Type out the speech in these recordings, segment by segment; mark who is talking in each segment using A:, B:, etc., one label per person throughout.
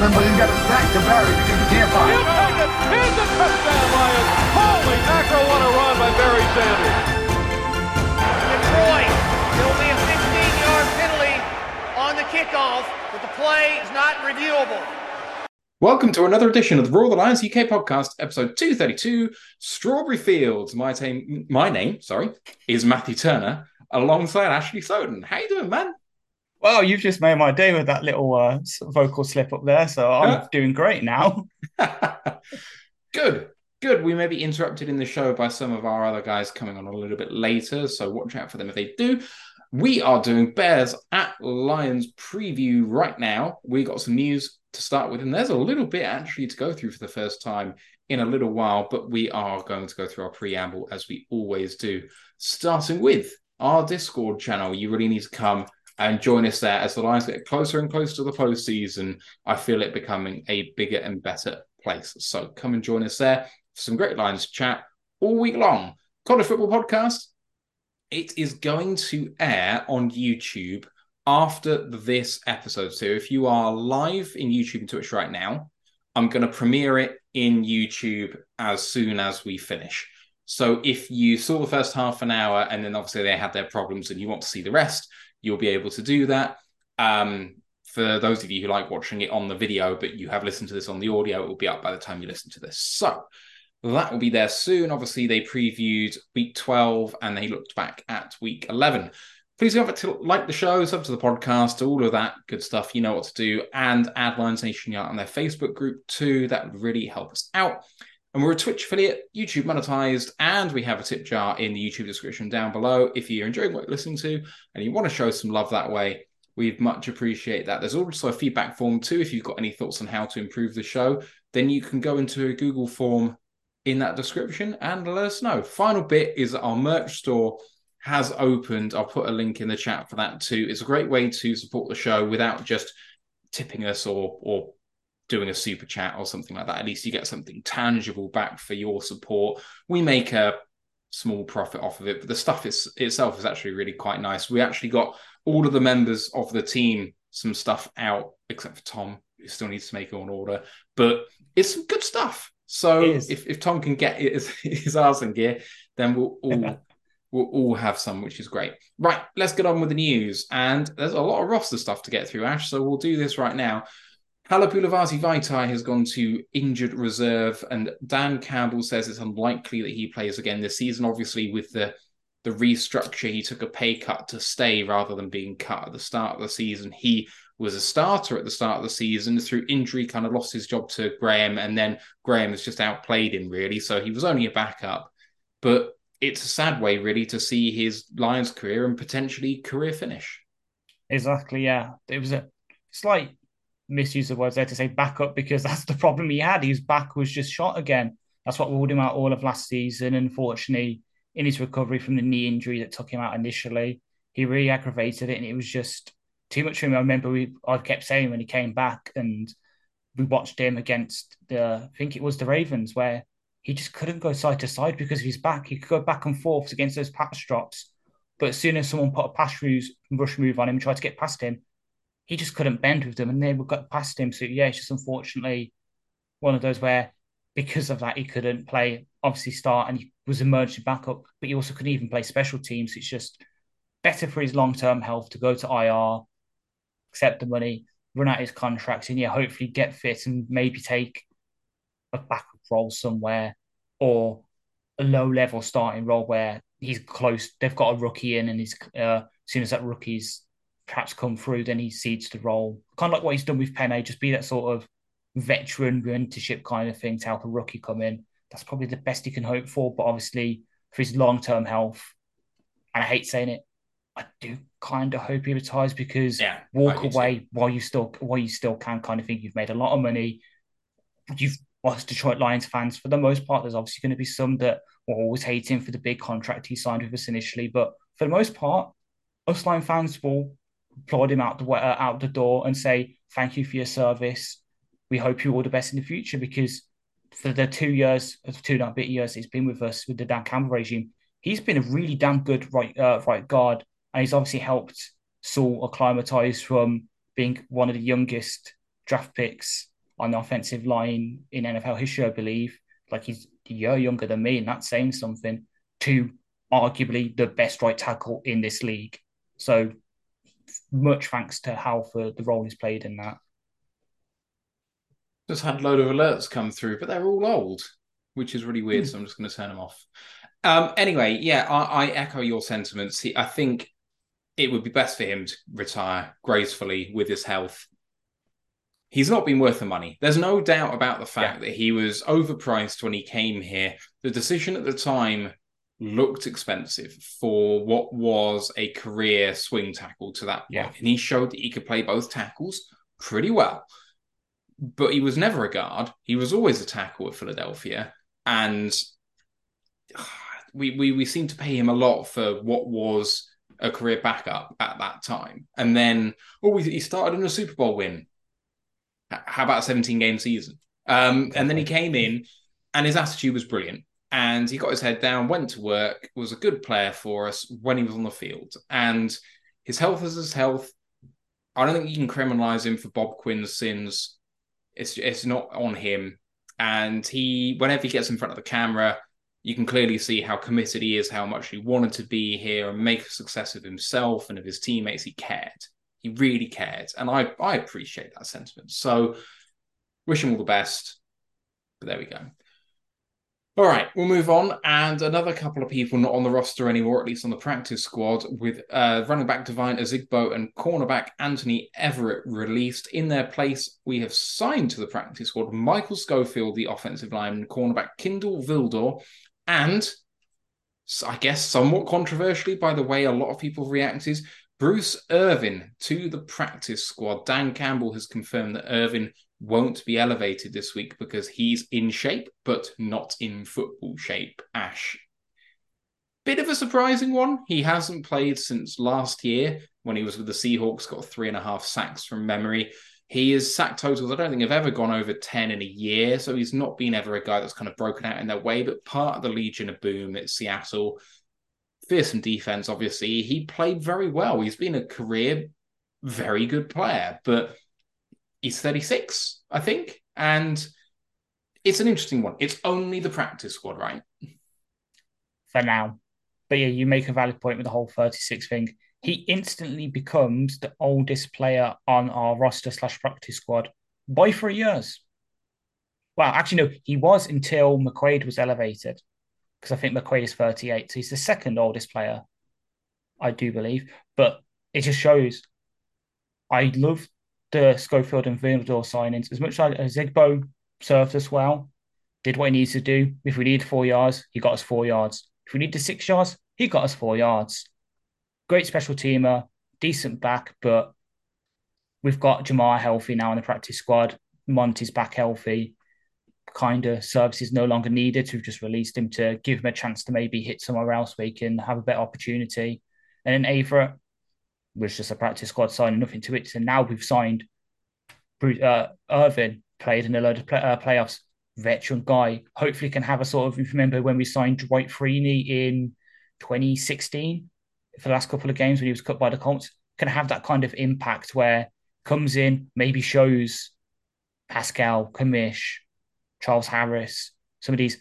A: trying to tackle him, but he's got his back to Barry because he can't find
B: He'll
A: him.
B: take it. Here's a touchdown, Lions. Holy mackerel, what a run by Barry Sanders.
C: Detroit. It'll be a 15-yard penalty on the kickoff, but the play is not reviewable.
D: Welcome to another edition of the Roar Of The Lions UK podcast, episode 232, Strawberry Fields. My name, my name, sorry, is Matthew Turner, alongside Ashley Soden. How you doing, man?
E: Well, you've just made my day with that little uh, vocal slip up there, so I'm
D: Yeah.
E: doing great now.
D: good, good. We may be interrupted in the show by some of our other guys coming on a little bit later, so watch out for them if they do. We are doing Bears at Lions preview right now. We got some news to start with, and there's a little bit actually to go through for the first time in a little while, but we are going to go through our preamble as we always do, starting with our Discord channel. You really need to come and join us there as the Lions get closer and closer to the postseason. I feel it becoming a bigger and better place. So come and join us there for some great Lions chat all week long. College Football Podcast. It is going to air on YouTube after this episode. So if you are live in YouTube and Twitch right now, I'm going to premiere it in YouTube as soon as we finish. So if you saw the first half an hour and then obviously they had their problems and you want to see the rest, you'll be able to do that. Um, for those of you who like watching it on the video, but you have listened to this on the audio, it will be up by the time you listen to this. So that will be there soon. Obviously, they previewed week 12 and they looked back at week 11. Please forget to like the show, sub to the podcast, all of that good stuff. You know what to do. And add Lions Nation Yard on their Facebook group too. That would really help us out. And we're a Twitch affiliate, YouTube monetized, and we have a tip jar in the YouTube description down below. If you're enjoying what you're listening to and you want to show some love that way, we'd much appreciate that. There's also a feedback form too. If you've got any thoughts on how to improve the show, then you can go into a Google form in that description and let us know. Final bit is our merch store has opened. I'll put a link in the chat for that too. It's a great way to support the show without just tipping us or or doing a super chat or something like that. At least you get something tangible back for your support. We make a small profit off of it, but the stuff is, itself is actually really quite nice. We actually got all of the members of the team some stuff out, except for Tom, who still needs to make an order. But it's some good stuff. So if, if Tom can get his, his arse in gear, then we'll all we'll all have some, which is great. Right, let's get on with the news. And there's a lot of roster stuff to get through, Ash. So we'll do this right now. Halapoulivaati Vaitai has gone to injured reserve, and Dan Campbell says it's unlikely that he plays again this season. Obviously, with the the restructure, he took a pay cut to stay rather than being cut at the start of the season. He was a starter at the start of the season. Through injury, kind of lost his job to Graham, and then Graham has just outplayed him really. So he was only a backup, but it's a sad way really to see his Lions career and potentially career finish.
E: Exactly, yeah. It was a slight misuse the words there to say backup because that's the problem he had. His back was just shot again. That's what ruled him out all of last season. Unfortunately, in his recovery from the knee injury that took him out initially, he really aggravated it, and it was just too much for him. I remember we I kept saying when he came back, and we watched him against the I think it was the Ravens where he just couldn't go side to side because of his back. He could go back and forth against those pass drops, but as soon as someone put a pass rush, move on him tried to get past him, he just couldn't bend with them, and they got past him. So yeah, it's just unfortunately one of those where because of that he couldn't play, obviously start, and he was emergency backup, but he also couldn't even play special teams. It's just better for his long term health to go to IR, accept the money, run out his contracts, and yeah, hopefully get fit and maybe take a backup role somewhere or a low level starting role where he's close. They've got a rookie in, and he's uh, as soon as that rookie's perhaps come through, then he cedes the role. Kind of like what he's done with Penei, just be that sort of veteran mentorship kind of thing to help a rookie come in. That's probably the best he can hope for. But obviously, for his long term health, and I hate saying it, I do kind of hope he retires because
D: Yeah,
E: walk
D: I do too.
E: away while you still while you still can kind of think you've made a lot of money. You've us Detroit Lions fans, for the most part, there's obviously going to be some that will always hate him for the big contract he signed with us initially, but for the most part, us Lion fans will applaud him out the uh, out the door and say thank you for your service. we hope you all the best in the future because for the two years, two and a bit years he's been with us with the Dan Campbell regime, he's been a really damn good right uh, right guard, and he's obviously helped Sewell acclimatise from being one of the youngest draft picks on the offensive line in NFL history, I believe. Like he's a year younger than me, and that's saying something. To arguably the best right tackle in this league. So much thanks to Hal for the role he's played in that.
D: Just had a load of alerts come through, but they're all old, which is really weird. Mm. So I'm just going to turn them off. Um, anyway, yeah, I, I echo your sentiments. He, I think it would be best for him to retire gracefully with his health. He's not been worth the money. There's no doubt about the fact yeah. that he was overpriced when he came here. The decision at the time looked expensive for what was a career swing tackle to that
E: yeah.
D: point. And he showed that he could play both tackles pretty well. But he was never a guard. He was always a tackle at Philadelphia. And we, we, we seem to pay him a lot for what was a career backup at that time. And then, oh, he started in a Super Bowl win. How about a 17 game season? Um, and then he came in and his attitude was brilliant and he got his head down, went to work, was a good player for us when he was on the field. And his health is his health. I don't think you can criminalize him for Bob Quinn's sins. It's it's not on him. And he, whenever he gets in front of the camera, you can clearly see how committed he is, how much he wanted to be here and make a success of himself and of his teammates. He cared. He really cared. And I, I appreciate that sentiment. So wish him all the best. But there we go. All right, we'll move on. And another couple of people not on the roster anymore, at least on the practice squad, with uh, running back Devine Ozigbo and cornerback Anthony Everett released. In their place, we have signed to the practice squad Michael Schofield, the offensive lineman, cornerback Kindle Vildor, and I guess somewhat controversially by the way a lot of people reacted, Bruce Irvin to the practice squad. Dan Campbell has confirmed that Irvin won't be elevated this week because he's in shape, but not in football shape. Ash. Bit of a surprising one. He hasn't played since last year when he was with the Seahawks, got three and a half sacks from memory. He is sack totals, I don't think have ever gone over 10 in a year. So he's not been ever a guy that's kind of broken out in that way, but part of the Legion of Boom at Seattle. Fearsome defense, obviously. He played very well. He's been a career very good player, but he's 36, I think. And it's an interesting one. It's only the practice squad, right?
E: For now. But yeah, you make a valid point with the whole 36 thing. He instantly becomes the oldest player on our roster slash practice squad by three years. Well, actually, no, he was until McQuaid was elevated because I think McQuaid is 38. So he's the second oldest player, I do believe. But it just shows I love the Schofield and Vildor signings, as much as Zigbo served us well, did what he needs to do. If we need four yards, he got us four yards. If we need the six yards, he got us four yards. Great special teamer, decent back, but we've got Jermar healthy now in the practice squad. Monty's back healthy. Kind of services no longer needed. We've just released him to give him a chance to maybe hit somewhere else where he can have a better opportunity. And then Ava, was just a practice squad signing, nothing to it. So now we've signed Bruce, uh, Irvin, played in a load of play, uh, playoffs, veteran guy. Hopefully, can have a sort of. Remember when we signed Dwight Freeney in 2016 for the last couple of games when he was cut by the Colts, can have that kind of impact where comes in, maybe shows Paschal, Kamish, Charles Harris, some of these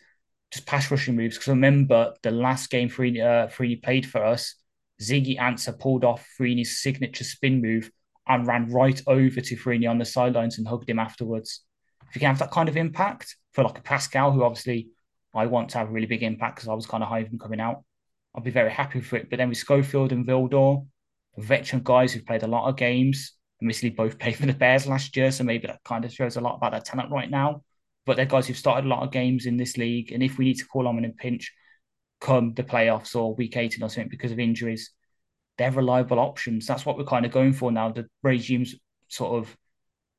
E: just pass rushing moves. Because remember the last game Freeney, uh, Freeney played for us Ziggy Ansah pulled off Freeney's signature spin move and ran right over to Freeney on the sidelines and hugged him afterwards. If you can have that kind of impact for like a Paschal, who obviously I want to have a really big impact because I was kind of high of him coming out, I'll be very happy for it. But then with Schofield and Vildor, veteran guys who've played a lot of games, admittedly both played for the Bears last year, so maybe that kind of shows a lot about their talent right now. But they're guys who've started a lot of games in this league, and if we need to call on them in a pinch, come the playoffs or week 18 or something because of injuries, they're reliable options. That's what we're kind of going for now. The regime's sort of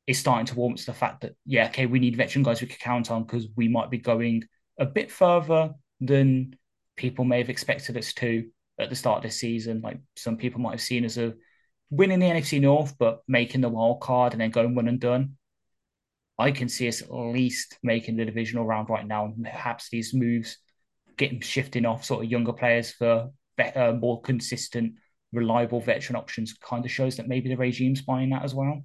E: is starting to warm to the fact that, yeah, okay, we need veteran guys we can count on because we might be going a bit further than people may have expected us to at the start of this season. Like some people might have seen us as winning the NFC North, but making the wild card and then going one and done. I can see us at least making the divisional round right now. And perhaps these moves getting shifting off sort of younger players for better, more consistent, reliable veteran options kind of shows that maybe the regime's buying that as well.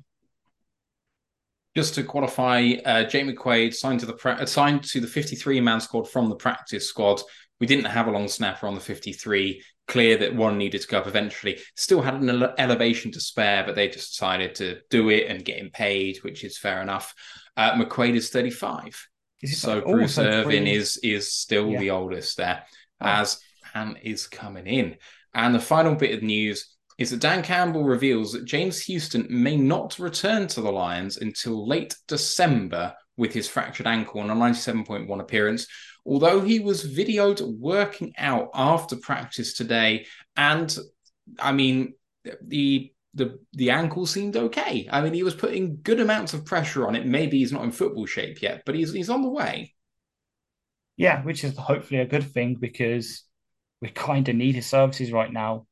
D: Just to qualify, uh, Jake McQuaid signed to the pra- signed to the 53 man squad from the practice squad. We didn't have a long snapper on the 53. Clear that one needed to go up eventually. Still had an ele- elevation to spare, but they just decided to do it and get him paid, which is fair enough. Uh, McQuaid is 35. So
E: like- oh,
D: Bruce
E: so
D: Irvin is is still
E: Yeah.
D: the oldest there,
E: Oh.
D: as Han is coming in. And the final bit of news is that Dan Campbell reveals that James Houston may not return to the Lions until late December with his fractured ankle on a 97.1 appearance. Although he was videoed working out after practice today, and I mean the the the ankle seemed okay. I mean, he was putting good amounts of pressure on it. Maybe he's not in football shape yet, but he's he's on the way.
E: Yeah, which is hopefully a good thing because we kind of need his services right now.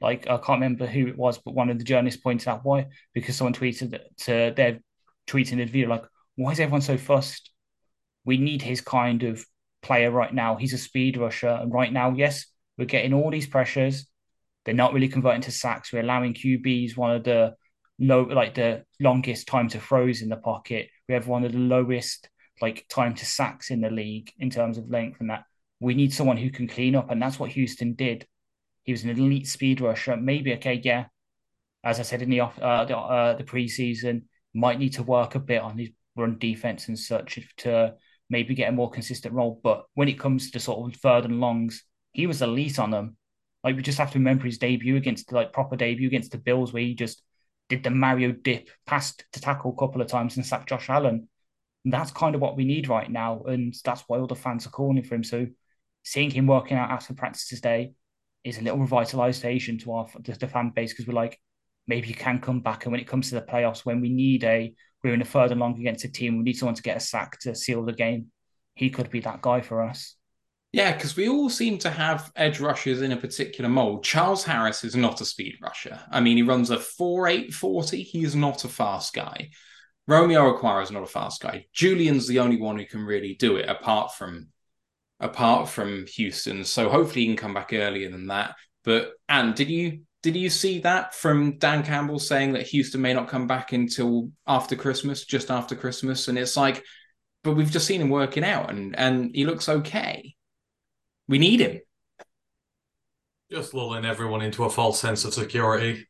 E: Like I can't remember who it was, but one of the journalists pointed out why because someone tweeted to their tweeting the video like, why is everyone so fussed? We need his kind of player right now. He's a speed rusher, and right now, yes, we're getting all these pressures. They're not really converting to sacks. We're allowing QBs one of the low, like the longest time to throws in the pocket. We have one of the lowest like time to sacks in the league in terms of length and that. We need someone who can clean up, and that's what Houston did. He was an elite speed rusher. Maybe okay, yeah. As I said in the off uh, the, uh, the preseason, might need to work a bit on his run defense and such to maybe get a more consistent role. But when it comes to sort of third and longs, he was elite on them. Like we just have to remember his debut against like proper debut against the Bills, where he just did the Mario dip, passed to tackle a couple of times and sacked Josh Allen. And that's kind of what we need right now, and that's why all the fans are calling for him. So seeing him working out after practice today is a little revitalization to our the, the fan base because we're like, maybe he can come back. And when it comes to the playoffs, when we need a we're in a third and long against a team, we need someone to get a sack to seal the game. He could be that guy for us.
D: Yeah, because we all seem to have edge rushers in a particular mold. Charles Harris is not a speed rusher. I mean, he runs a 4.840. He is not a fast guy. Romeo Okwara is not a fast guy. Julian's the only one who can really do it, apart from apart from Houston. So hopefully he can come back earlier than that. But and did you did you see that from Dan Campbell saying that Houston may not come back until after Christmas, just after Christmas? And it's like, but we've just seen him working out and and he looks okay. We need him.
F: Just lulling everyone into a false sense of security.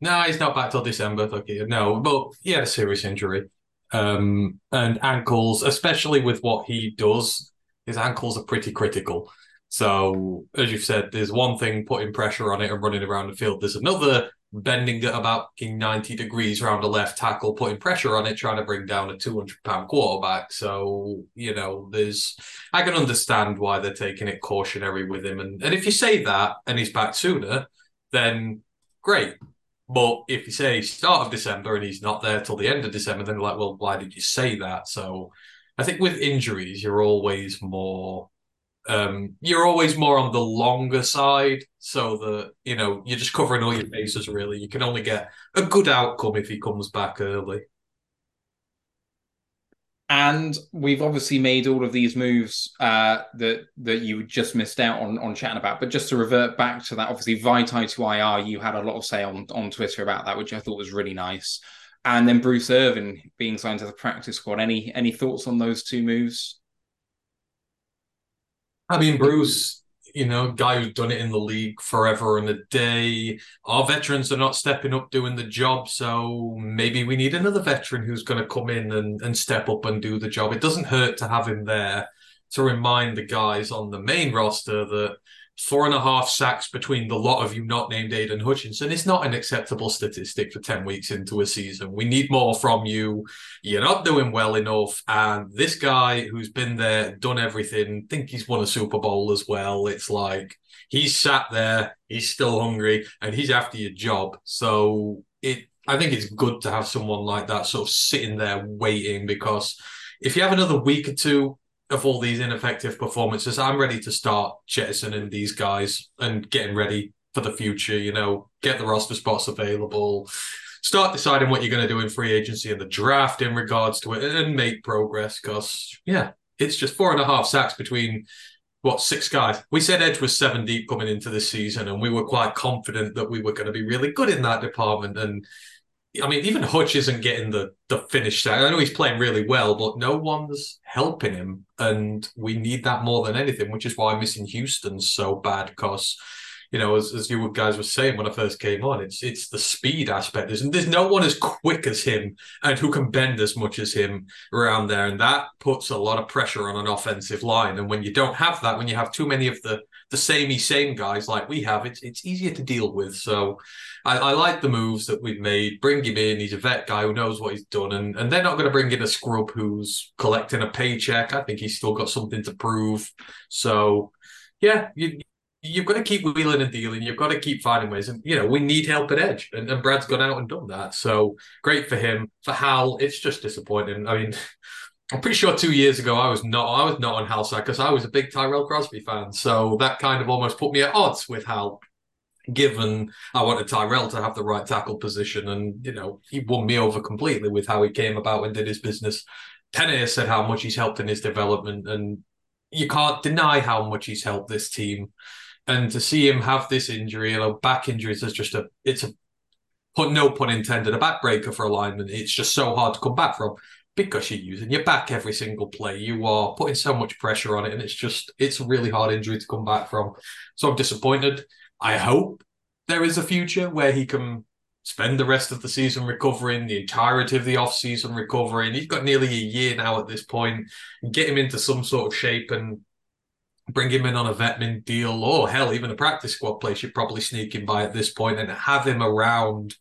F: No, he's not back till December. You. No, but he had a serious injury. Um, and ankles, especially with what he does, his ankles are pretty critical. So, as you've said, there's one thing putting pressure on it and running around the field. There's another bending about 90 degrees around the left tackle, putting pressure on it, trying to bring down a 200 pound quarterback. So, you know, there's, I can understand why they're taking it cautionary with him. And, and if you say that and he's back sooner, then great. But if you say start of December and he's not there till the end of December, then like, well, why did you say that? So I think with injuries, you're always more um, you're always more on the longer side, so that you know you're just covering all your bases. Really, you can only get a good outcome if he comes back early.
D: And we've obviously made all of these moves uh, that that you just missed out on on chatting about. But just to revert back to that, obviously Vaitai to IR, you had a lot of say on on Twitter about that, which I thought was really nice. And then Bruce Irvin being signed to the practice squad. Any any thoughts on those two moves?
F: I mean, Bruce, you know, guy who's done it in the league forever and a day. Our veterans are not stepping up doing the job, so maybe we need another veteran who's going to come in and, and step up and do the job. It doesn't hurt to have him there to remind the guys on the main roster that four and a half sacks between the lot of you not named Aidan Hutchinson is not an acceptable statistic for 10 weeks into a season. We need more from you. You're not doing well enough. And this guy who's been there, done everything, think he's won a Super Bowl as well. It's like he's sat there, he's still hungry, and he's after your job. So it I think it's good to have someone like that sort of sitting there waiting because if you have another week or two of all these ineffective performances, I'm ready to start jettisoning these guys and getting ready for the future. You know, get the roster spots available, start deciding what you're going to do in free agency and the draft in regards to it and make progress. Because, yeah, it's just four and a half sacks between what six guys. We said Edge was seven deep coming into this season, and we were quite confident that we were going to be really good in that department. And I mean, even Hutch isn't getting the the finish. I know he's playing really well, but no one's helping him, and we need that more than anything. Which is why missing Houston's so bad because you know, as, as you guys were saying when I first came on, it's it's the speed aspect. There's there's no one as quick as him and who can bend as much as him around there, and that puts a lot of pressure on an offensive line. And when you don't have that, when you have too many of the the samey same guys like we have, it's it's easier to deal with. So I, I like the moves that we've made. Bring him in. He's a vet guy who knows what he's done, and and they're not going to bring in a scrub who's collecting a paycheck. I think he's still got something to prove. So yeah, you, you've got to keep wheeling and dealing. You've got to keep finding ways. And, you know, we need help at edge. And, and Brad's gone out and done that. So great for him. For Hal, it's just disappointing. I mean, I'm pretty sure two years ago I was not I was not on Hal's side because I was a big Tyrell Crosby fan. So that kind of almost put me at odds with Hal, given I wanted Tyrell to have the right tackle position. And, you know, he won me over completely with how he came about and did his business. Tenney said how much he's helped in his development and you can't deny how much he's helped this team and to see him have this injury, you know, back injuries is just a it's a put no pun intended, a backbreaker for alignment. It's just so hard to come back from because you're using your back every single play. You are putting so much pressure on it, and it's just it's a really hard injury to come back from. So I'm disappointed. I hope there is a future where he can spend the rest of the season recovering, the entirety of the off season recovering. He's got nearly a year now at this point. Get him into some sort of shape and bring him in on a vetman deal, or hell, even a practice squad place you're probably sneaking by at this point, and have him around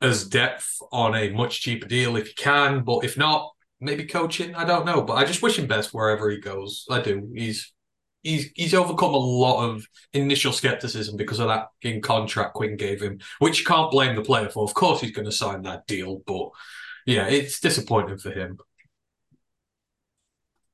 F: as depth on a much cheaper deal if you can. But if not, maybe coaching. I don't know, but I just wish him best wherever he goes. I do. He's he's he's overcome a lot of initial skepticism because of that in contract Quinn gave him, which you can't blame the player for. Of course, he's going to sign that deal, but yeah, it's disappointing for him.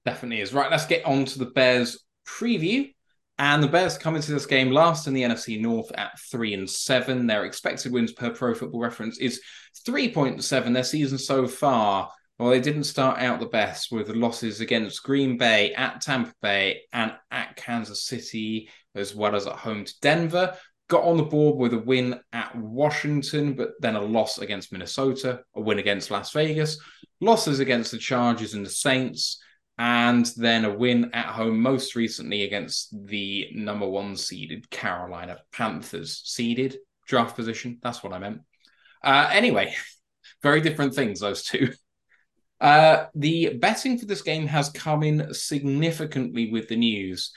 D: Definitely is. Right, let's get on to the Bears preview. And the Bears come into this game last in the NFC North at three and seven. Their expected wins per Pro Football Reference is three point seven. Their season so far, well, they didn't start out the best with losses against Green Bay, at Tampa Bay, and at Kansas City, as well as at home to Denver. Got on the board with a win at Washington, but then a loss against Minnesota, a win against Las Vegas, losses against the Chargers and the Saints and then a win at home most recently against the number one seeded Carolina Panthers. Seeded draft position, that's what I meant. Uh, anyway, very different things, those two. Uh, the betting for this game has come in significantly with the news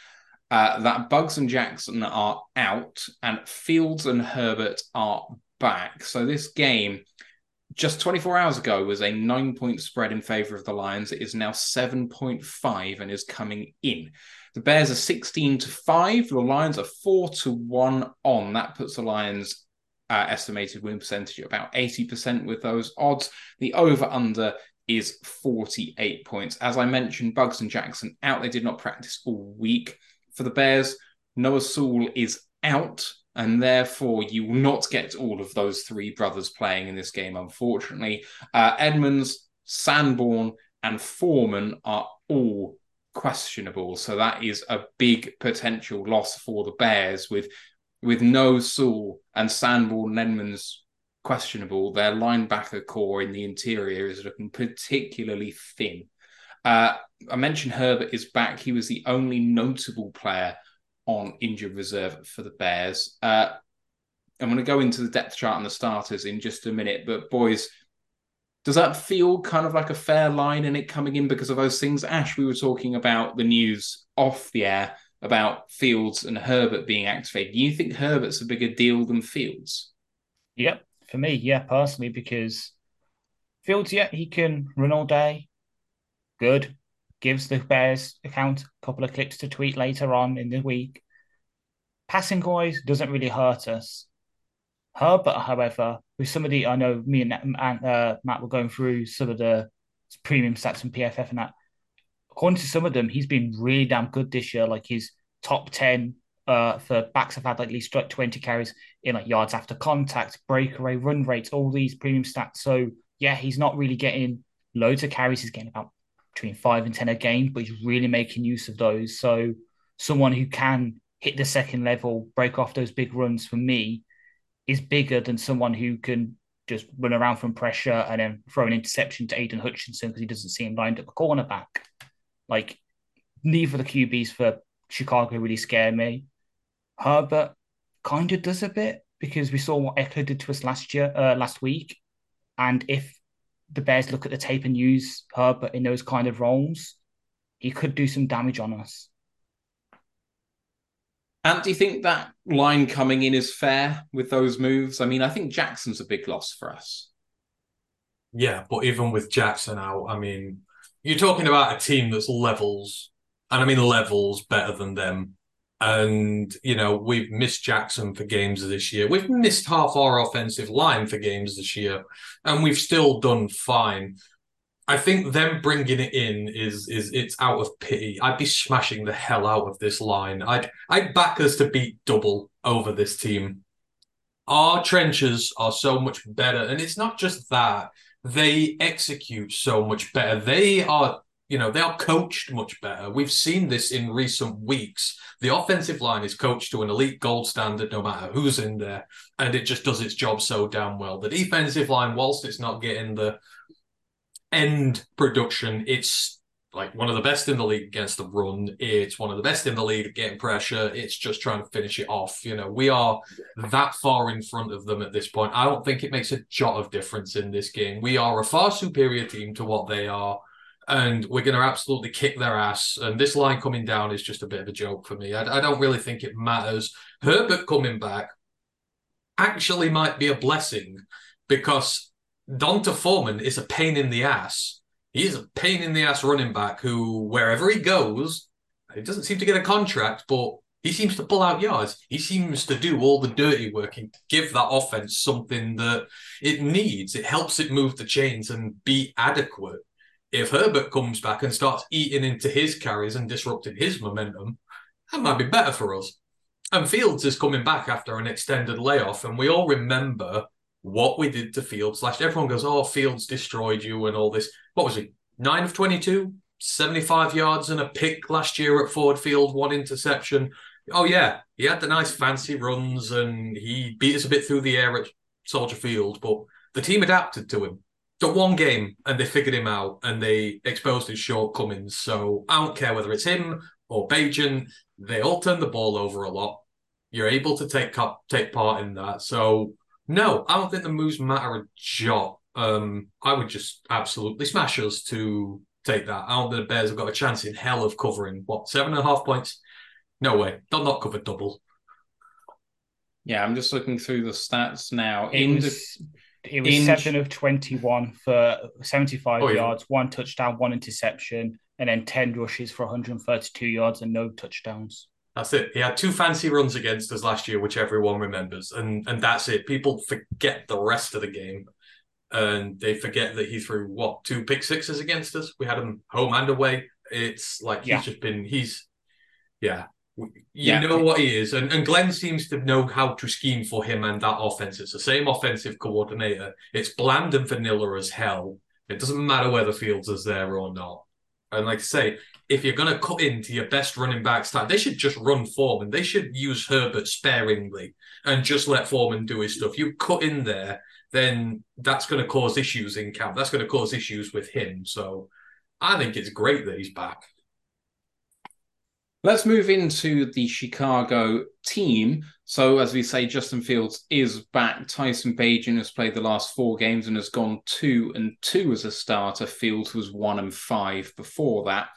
D: uh, that Buggs and Jackson are out and Fields and Herbert are back. So this game just 24 hours ago was a nine point spread in favor of the Lions. It is now 7.5 and is coming in. The Bears are 16 to 5. The Lions are 4 to 1 on. That puts the Lions' uh, estimated win percentage at about 80% with those odds. The over under is 48 points. As I mentioned, Buggs and Jackson out. They did not practice all week. For the Bears, Noah Sewell is out and therefore you will not get all of those three brothers playing in this game, unfortunately. Uh, Edmunds, Sanborn, and Foreman are all questionable, so that is a big potential loss for the Bears with with no Sewell and Sanborn and Edmunds questionable. Their linebacker core in the interior is looking particularly thin. Uh, I mentioned Herbert is back. He was the only notable player on injured reserve for the Bears. Uh, I'm going to go into the depth chart and the starters in just a minute, but boys, does that feel kind of like a fair line in it coming in because of those things? Ash, we were talking about the news off the air about Fields and Herbert being activated. Do you think Herbert's a bigger deal than Fields?
E: Yep, for me, yeah, personally, because Fields, yeah, he can run all day. Good gives the Bears account a couple of clips to tweet later on in the week. Passing wise doesn't really hurt us. Herbert, however, with somebody I know me and, and uh, Matt were going through some of the premium stats from PFF and that. According to some of them, he's been really damn good this year. Like his top 10 uh, for backs have had like at least 20 carries. in like yards after contact, breakaway, run rates, all these premium stats. So yeah, he's not really getting loads of carries. He's getting about between five and ten a game, but he's really making use of those. So someone who can hit the second level, break off those big runs for me is bigger than someone who can just run around from pressure and then throw an interception to Aidan Hutchinson because he doesn't see him lined up a cornerback. Like neither of the QBs for Chicago really scare me. Herbert kind of does a bit because we saw what Ekeler did to us last year, uh, last week, and if the Bears look at the tape and use Herbert in those kind of roles, he could do some damage on us.
D: And do you think that line coming in is fair with those moves? I mean, I think Jackson's a big loss for us.
F: Yeah, but even with Jackson out, I mean, you're talking about a team that's levels, and I mean levels better than them. And, you know, we've missed Jackson for games this year. We've missed half our offensive line for games this year, and we've still done fine. I think them bringing it in is is it's out of pity. I'd be smashing the hell out of this line. I'd I'd back us to beat double over this team. Our trenches are so much better, and it's not just that they execute so much better. They are you know they are coached much better. We've seen this in recent weeks. The offensive line is coached to an elite gold standard, no matter who's in there, and it just does its job so damn well. The defensive line, whilst it's not getting the end production, it's like one of the best in the league against the run. It's one of the best in the league getting pressure. It's just trying to finish it off. You know, we are that far in front of them at this point. I don't think it makes a jot of difference in this game. We are a far superior team to what they are. And we're going to absolutely kick their ass. And this line coming down is just a bit of a joke for me. I, I don't really think it matters. Herbert coming back actually might be a blessing because D'Onta Foreman is a pain in the ass. He's a pain in the ass running back who, wherever he goes, he doesn't seem to get a contract, but he seems to pull out yards. He seems to do all the dirty work and give that offense something that it needs. It helps it move the chains and be adequate. If Herbert comes back and starts eating into his carries and disrupting his momentum, that might be better for us. And Fields is coming back after an extended layoff, and we all remember what we did to Fields last Everyone goes, oh, Fields destroyed you and all this. What was he? Nine of 22, 75 yards and a pick last year at Ford Field, one interception. Oh, yeah, he had the nice fancy runs and he beat us a bit through the air at Soldier Field, but the team adapted to him. Got one game and they figured him out and they exposed his shortcomings. So I don't care whether it's him or Bagent, they all turn the ball over a lot. You're able to take up, take part in that. So no, I don't think the moves matter a jot. Um, I would just absolutely smash us to take that. I don't think the Bears have got a chance in hell of covering what seven and a half points. No way, they'll not cover double.
D: Yeah, I'm just looking through the stats now.
E: It
D: in the,
E: it was
D: in-
E: seven of 21 for 75
F: Oh, yeah.
E: yards, one touchdown, one interception, and then 10 rushes for 132 yards and no touchdowns.
F: That's it. He had two fancy runs against us last year, which everyone remembers, and and that's it. People forget the rest of the game, and they forget that he threw what two pick sixes against us. We had him home and away. It's like
E: Yeah.
F: he's just been he's yeah. You
D: Yeah.
F: know what he is, and, and Glenn seems to know how to scheme for him and that offense. It's the same offensive coordinator. It's bland and vanilla as hell. It doesn't matter whether Fields is there or not. And like I say, if you're going to cut into your best running backs, time, they should just run Foreman. They should use Herbert sparingly and just let Foreman do his stuff. You cut in there, then that's going to cause issues in camp. That's going to cause issues with him. So I think it's great that he's back.
D: Let's move into the Chicago team. So, as we say, Justin Fields is back. Tyson Bagent has played the last four games and has gone two and two as a starter. Fields was one and five before that.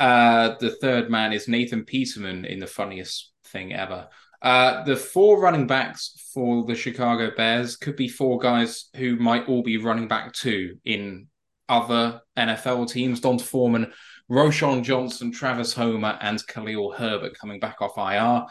D: Uh, the third man is Nathan Peterman in the funniest thing ever. Uh, the four running backs for the Chicago Bears could be four guys who might all be running back two in other NFL teams. Don Foreman, Roschon Johnson, Travis Homer, and Khalil Herbert coming back off IR.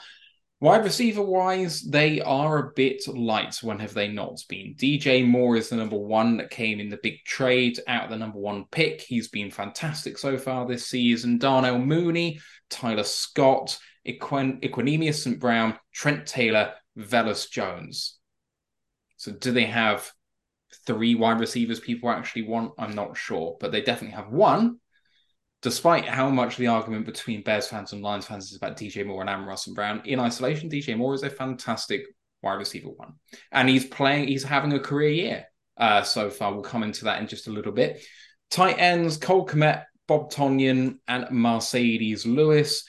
D: Wide receiver wise, they are a bit light. When have they not been? DJ Moore is the number one that came in the big trade out of the number one pick. He's been fantastic so far this season. Darnell Mooney, Tyler Scott, Equin- Equanimeous St. Brown, Trent Taylor, Velus Jones. So do they have three wide receivers people actually want? I'm not sure, but they definitely have one. Despite how much the argument between Bears fans and Lions fans is about DJ Moore and Amon and Brown, in isolation, DJ Moore is a fantastic wide receiver one. And he's playing, he's having a career year uh, so far. We'll come into that in just a little bit. Tight ends, Cole Kmet, Bob Tonyan, and Marcedes Lewis.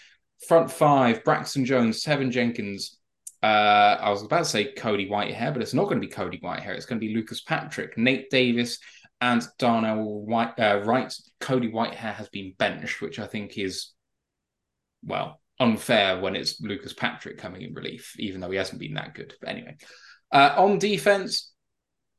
D: Front five, Braxton Jones, Teven Jenkins, uh, I was about to say Cody Whitehair, but it's not going to be Cody Whitehair. It's going to be Lucas Patrick, Nate Davis, and Darnell White, uh, Wright. Cody Whitehair has been benched, which I think is, well, unfair when it's Lucas Patrick coming in relief, even though he hasn't been that good. But anyway, uh, on defense,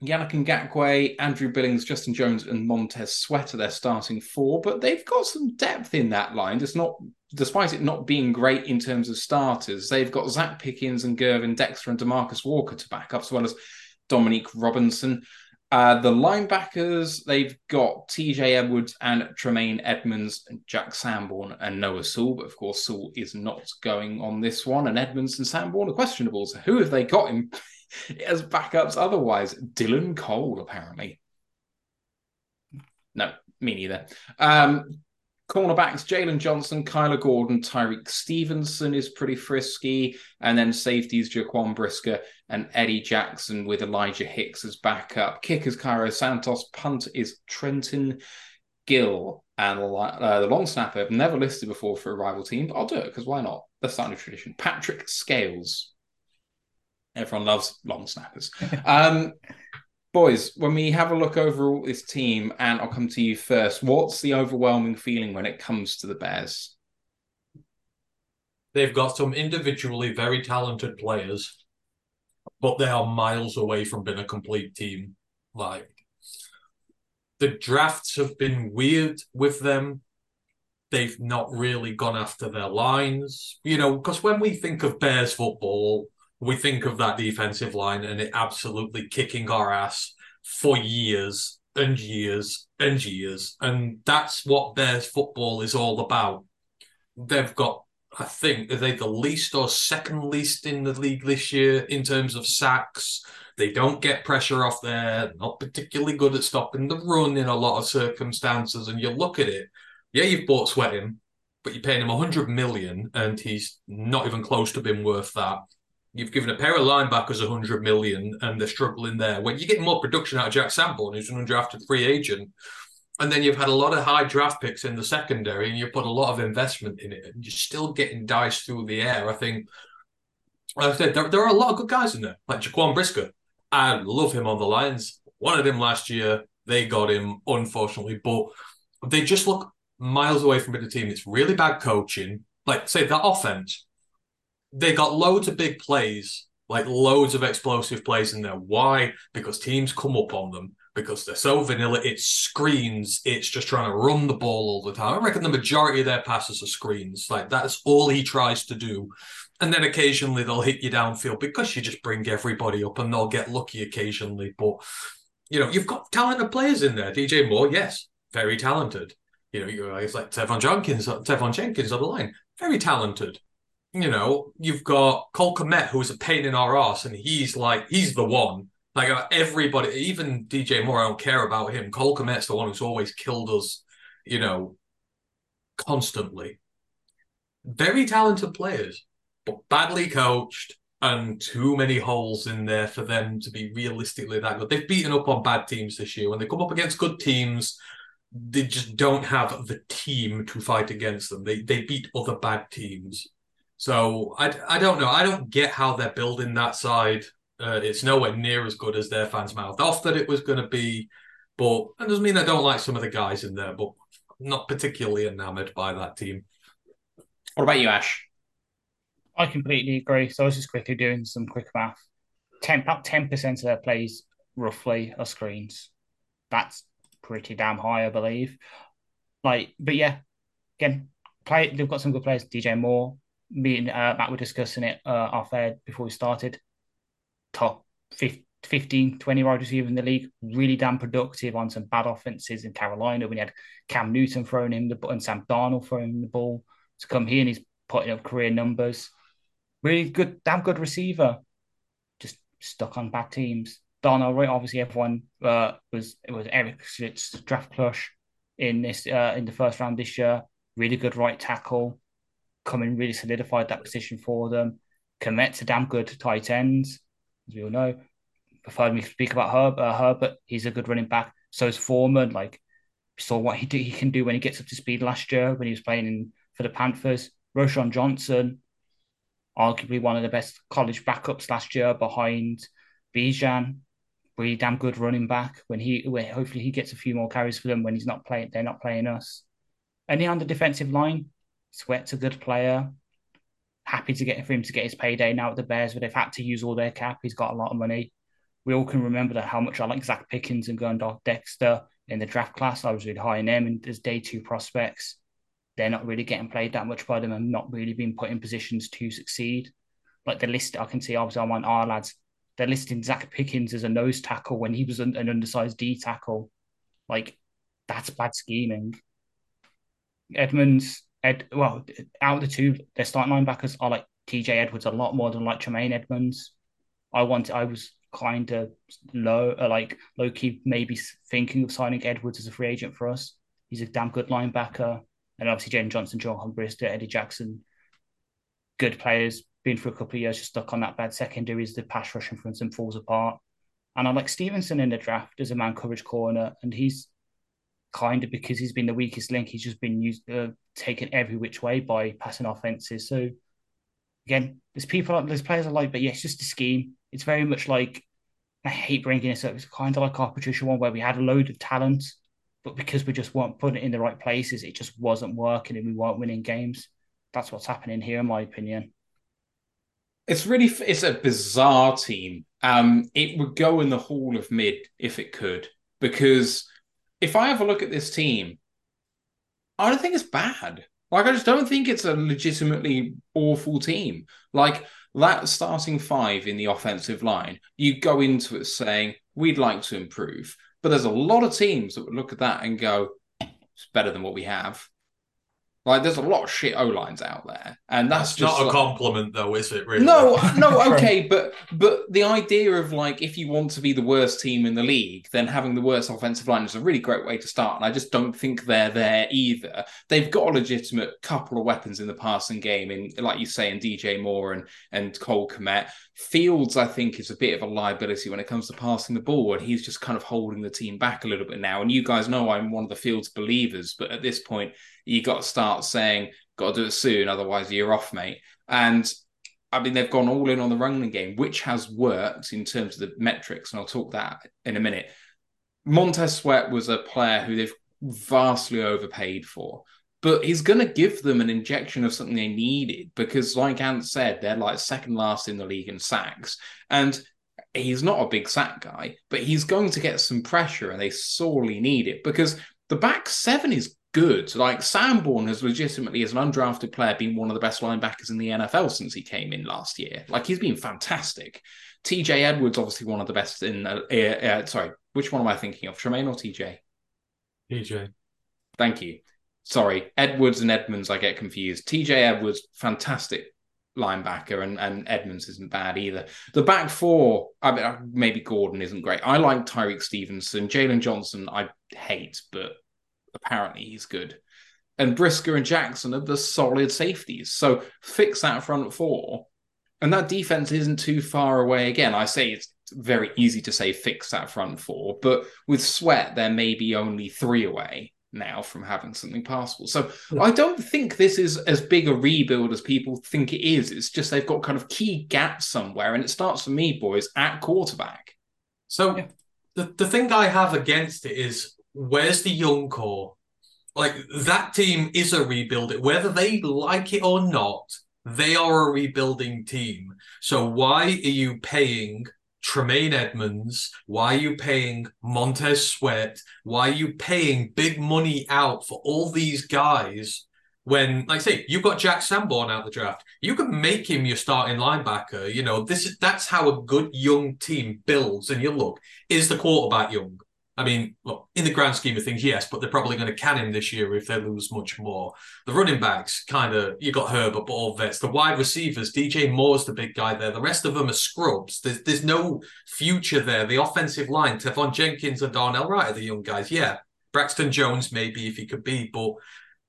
D: Yannick Ngakoue, Andrew Billings, Justin Jones, and Montez Sweat are their starting four, but they've got some depth in that line. It's not, despite it not being great in terms of starters, they've got Zacch Pickens and Gervon Dexter and Demarcus Walker to back up, as well as Dominique Robinson. Uh, the linebackers, they've got TJ Edwards and Tremaine Edmunds, and Jack Sanborn and Noah Sewell. But of course, Sewell is not going on this one, and Edmunds and Sanborn are questionable. So who have they got in as backups otherwise. Dylan Cole, apparently. No, me neither. Um, cornerbacks Jaylon Johnson, Kyler Gordon, Tyrique Stevenson is pretty frisky. And then safeties Jaquan Brisker and Eddie Jackson with Elijah Hicks as backup. Kickers Cairo Santos. Punt is Trenton Gill. And uh, the long snapper, I've never listed before for a rival team, but I'll do it because why not? That's starting a tradition. Patrick Scales. Everyone loves long snappers. Um, boys, when we have a look over all this team, and I'll come to you first, what's the overwhelming feeling when it comes to the Bears?
F: They've got some individually very talented players, but they are miles away from being a complete team. Like the drafts have been weird with them. They've not really gone after their lines, you know, because when we think of Bears football, we think of that defensive line and it absolutely kicking our ass for years and years and years. And that's what Bears football is all about. They've got, I think, are they the least or second least in the league this year in terms of sacks? They don't get pressure off there, not particularly good at stopping the run in a lot of circumstances. And you look at it, yeah, you've bought Sweating, but you're paying him 100 million and he's not even close to being worth that. You've given a pair of linebackers 100 million and they're struggling there. When you get more production out of Jack Sanborn, who's an undrafted free agent, and then you've had a lot of high draft picks in the secondary and you put a lot of investment in it, and you're still getting dice through the air. I think, like I said, there, there are a lot of good guys in there, like Jaquan Brisker. I love him on the Lions. Wanted him last year. They got him, unfortunately, but they just look miles away from being a team. It's really bad coaching. Like, say, that offense they got loads of big plays, like loads of explosive plays in there. Why? Because teams come up on them because they're so vanilla. It's screens. It's just trying to run the ball all the time. I reckon the majority of their passes are screens. Like that's all he tries to do. And then occasionally they'll hit you downfield because you just bring everybody up and they'll get lucky occasionally. But you know, you've got talented players in there. DJ Moore, yes, very talented. You know, guys like Teven Jenkins, Teven Jenkins on the line, very talented you know, you've got Cole Kmet, who's a pain in our ass, and he's like, he's the one. Like uh, everybody, even DJ Moore, I don't care about him. Cole Kmet's the one who's always killed us, you know, constantly. Very talented players, but badly coached and too many holes in there for them to be realistically that good. They've beaten up on bad teams this year. When they come up against good teams, they just don't have the team to fight against them. They they beat other bad teams. So I, I don't know. I don't get how they're building that side. Uh, it's nowhere near as good as their fans mouthed off that it was going to be. But that doesn't mean I don't like some of the guys in there, but not particularly enamored by that team.
D: What about you, Ash?
E: I completely agree. So I was just quickly doing some quick math. Ten about ten percent of their plays roughly are screens. That's pretty damn high, I believe. Like, but yeah, again, play. They've got some good players. DJ Moore, me and uh, Matt were discussing it uh, off air before we started. Top 15, 20 wide receiver in the league, really damn productive on some bad offenses in Carolina. When you had Cam Newton throwing him the ball and Sam Darnold throwing him the ball to come here and he's putting up career numbers. Really good, damn good receiver. Just stuck on bad teams. Darnell Wright, obviously, everyone uh, was it was Eric Schlitt's draft plush in this uh, in the first round this year. Really good right tackle, coming really solidified that position for them. Kmet's a damn good tight ends, as we all know. Preferred me to speak about Herb, uh, Herbert. He's a good running back. So is Foreman. Like we saw what he do, he can do when he gets up to speed last year when he was playing in, for the Panthers. Roschon Johnson, arguably one of the best college backups last year behind Bijan. Really damn good running back. When he when hopefully he gets a few more carries for them when he's not playing, they're not playing us. And on the defensive line, Sweat's a good player. Happy to get for him to get his payday now at the Bears, but they've had to use all their cap. He's got a lot of money. We all can remember that how much I like Zacch Pickens and Gundolf Dexter in the draft class. I was really high in them and as day two prospects. They're not really getting played that much by them and not really being put in positions to succeed. Like the list I can see, obviously, I'm on our lads. They're listing Zacch Pickens as a nose tackle when he was an, an undersized D tackle. Like, that's bad scheming. Edmunds, Ed, well, out of the two, their starting linebackers are like TJ Edwards a lot more than like Tremaine Edmunds. I want, I was kind of low, uh, like low key, maybe thinking of signing Edwards as a free agent for us. He's a damn good linebacker, and obviously Jaylon Johnson, Jaquan Brisker, Eddie Jackson, good players. Been for a couple of years, just stuck on that bad secondary as the pass rush in front them falls apart. And I like Stevenson in the draft as a man coverage corner, and he's kind of because he's been the weakest link. He's just been used, uh, taken every which way by passing offenses. So again, there's people, there's players I like, but yeah, it's just a scheme. It's very much like I hate bringing this up. It's kind of like our Patricia one where we had a load of talent, but because we just weren't putting it in the right places, it just wasn't working and we weren't winning games. That's what's happening here, in my opinion.
D: It's really it's a bizarre team. Um, it would go in the Hall of Mid if it could, because if I have a look at this team, I don't think it's bad. Like I just don't think it's a legitimately awful team. Like that starting five in the offensive line, you go into it saying we'd like to improve, but there's a lot of teams that would look at that and go, it's better than what we have. Like there's a lot of shit O lines out there, and that's,
F: That's
D: just
F: not a compliment, though, is it? Really?
D: no, no, okay, but but the idea of like if you want to be the worst team in the league, then having the worst offensive line is a really great way to start. And I just don't think they're there either. They've got a legitimate couple of weapons in the passing game, in like you say, in DJ Moore and and Cole Kmet. Fields, I think, is a bit of a liability when it comes to passing the ball, and he's just kind of holding the team back a little bit now. And you guys know I'm one of the Fields believers, but at this point, you got to start saying, "Got to do it soon, otherwise you're off, mate." And I mean, they've gone all in on the running game, which has worked in terms of the metrics, and I'll talk that in a minute. Montez Sweat was a player who they've vastly overpaid for, but he's going to give them an injection of something they needed because, like Ant said, they're like second last in the league in sacks, and he's not a big sack guy, but he's going to get some pressure, and they sorely need it because the back seven is good. Like Sanborn has legitimately, as an undrafted player, been one of the best linebackers in the NFL since he came in last year. Like he's been fantastic. TJ Edwards, obviously one of the best in. Uh, uh, sorry, which one am I thinking of? Tremaine or TJ?
F: PJ.
D: Thank you. Sorry, Edwards and Edmunds, I get confused. TJ Edwards, fantastic linebacker, and, and Edmunds isn't bad either. The back four, I mean, uh, maybe Gordon isn't great. I like Tyrique Stevenson. Jaylon Johnson, I hate, but apparently he's good. And Brisker and Jackson are the solid safeties. So fix that front four. And that defense isn't too far away. Again, I say it's very easy to say fix that front four, but with Sweat, they're maybe only three away now from having something passable. So I don't think this is as big a rebuild as people think it is. It's just they've got kind of key gaps somewhere. And it starts for me, boys, at quarterback.
F: So the, the thing I have against it is where's the young core? Like that team is a rebuild. Whether they like it or not, they are a rebuilding team. So why are you paying Tremaine Edmunds? Why are you paying Montez Sweat? Why are you paying big money out for all these guys? When, like I say, you've got Jack Sanborn out the draft, you can make him your starting linebacker. You know, this is that's how a good young team builds. And you look, is the quarterback young? I mean, look, in the grand scheme of things, yes, but they're probably going to can him this year if they lose much more. The running backs, kind of, you got Herbert, but all vets. The wide receivers, DJ Moore's the big guy there. The rest of them are scrubs. There's there's no future there. The offensive line, Teven Jenkins and Darnell Wright are the young guys. Yeah, Braxton Jones maybe if he could be, but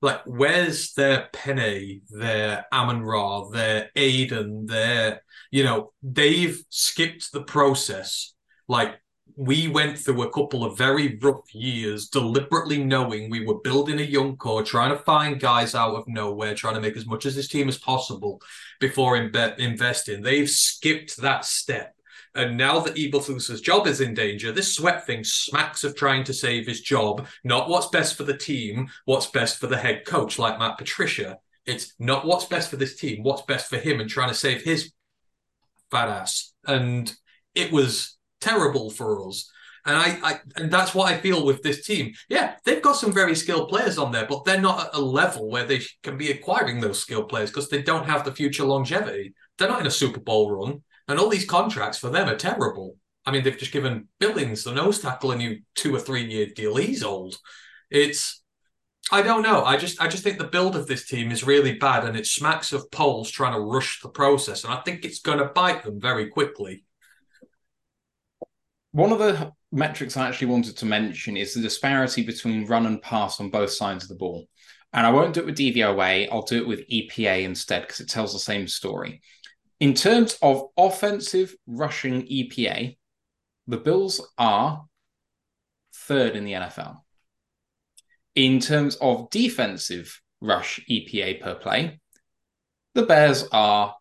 F: like, where's their Penei, their Amon Ra, their Aidan, their, you know, they've skipped the process. Like, we went through a couple of very rough years, deliberately knowing we were building a young core, trying to find guys out of nowhere, trying to make as much of this team as possible before imbe- investing. They've skipped that step. And now that Eberflus's job is in danger, this sweat thing smacks of trying to save his job, not what's best for the team, what's best for the head coach, like Matt Patricia. It's not what's best for this team, what's best for him, and trying to save his fat ass. And it was terrible for us. And I, I, and that's what I feel with this team. Yeah, they've got some very skilled players on there, but they're not at a level where they can be acquiring those skilled players because they don't have the future longevity. They're not in a Super Bowl run. And all these contracts for them are terrible. I mean, they've just given Billings, the nose tackle, a new two or three year deal. He's old. It's I don't know. I just I just think the build of this team is really bad and it smacks of Poles trying to rush the process. And I think it's gonna bite them very quickly.
D: One of the metrics I actually wanted to mention is the disparity between run and pass on both sides of the ball. And I won't do it with DVOA, I'll do it with EPA instead because it tells the same story. In terms of offensive rushing EPA, the Bills are third in the NFL. In terms of defensive rush EPA per play, the Bears are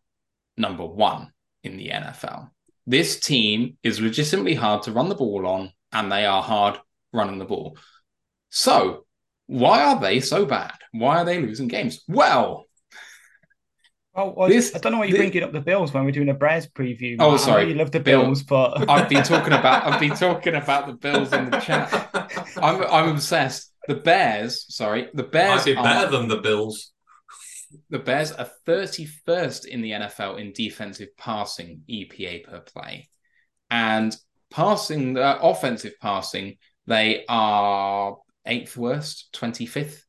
D: number one in the NFL. This team is legitimately hard to run the ball on, and they are hard running the ball. So, why are they so bad? Why are they losing games? Well,
E: Oh, well, this, I don't know why you're this, bringing up the Bills when we're doing a Bears preview.
D: Oh, sorry,
E: you love the Bills, Bill, but
D: I've been talking about I've been talking about the Bills in the chat. I'm I'm obsessed. The Bears, sorry, the Bears
F: might be better than the Bills.
D: The Bears are 31st in the NFL in defensive passing EPA per play, and passing uh, offensive passing they are eighth worst, 25th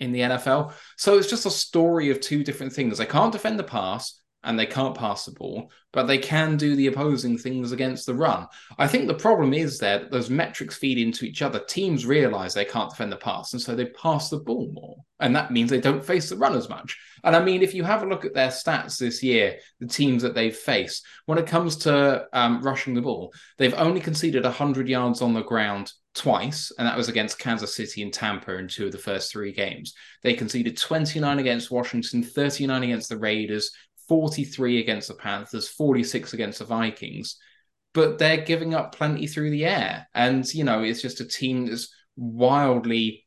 D: in the NFL. So it's just a story of two different things. They can't defend the pass and they can't pass the ball, but they can do the opposing things against the run. I think the problem is that those metrics feed into each other. Teams realize they can't defend the pass, and so they pass the ball more. And that means they don't face the run as much. And I mean, if you have a look at their stats this year, the teams that they've faced, when it comes to um, rushing the ball, they've only conceded 100 yards on the ground twice, and that was against Kansas City and Tampa in two of the first three games. They conceded 29 against Washington, 39 against the Raiders, 43 against the Panthers, 46 against the Vikings. But they're giving up plenty through the air. And, you know, it's just a team that's wildly.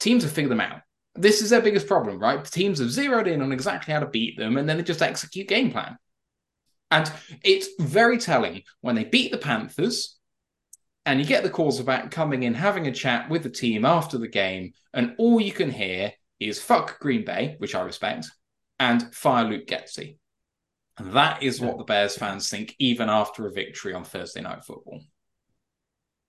D: Teams have figured them out. This is their biggest problem, right? Teams have zeroed in on exactly how to beat them, and then they just execute game plan. And it's very telling when they beat the Panthers, and you get the quarterback coming in, having a chat with the team after the game, and all you can hear is fuck Green Bay, which I respect, and fire Luke Getsy. And that is what the Bears fans think, even after a victory on Thursday Night Football.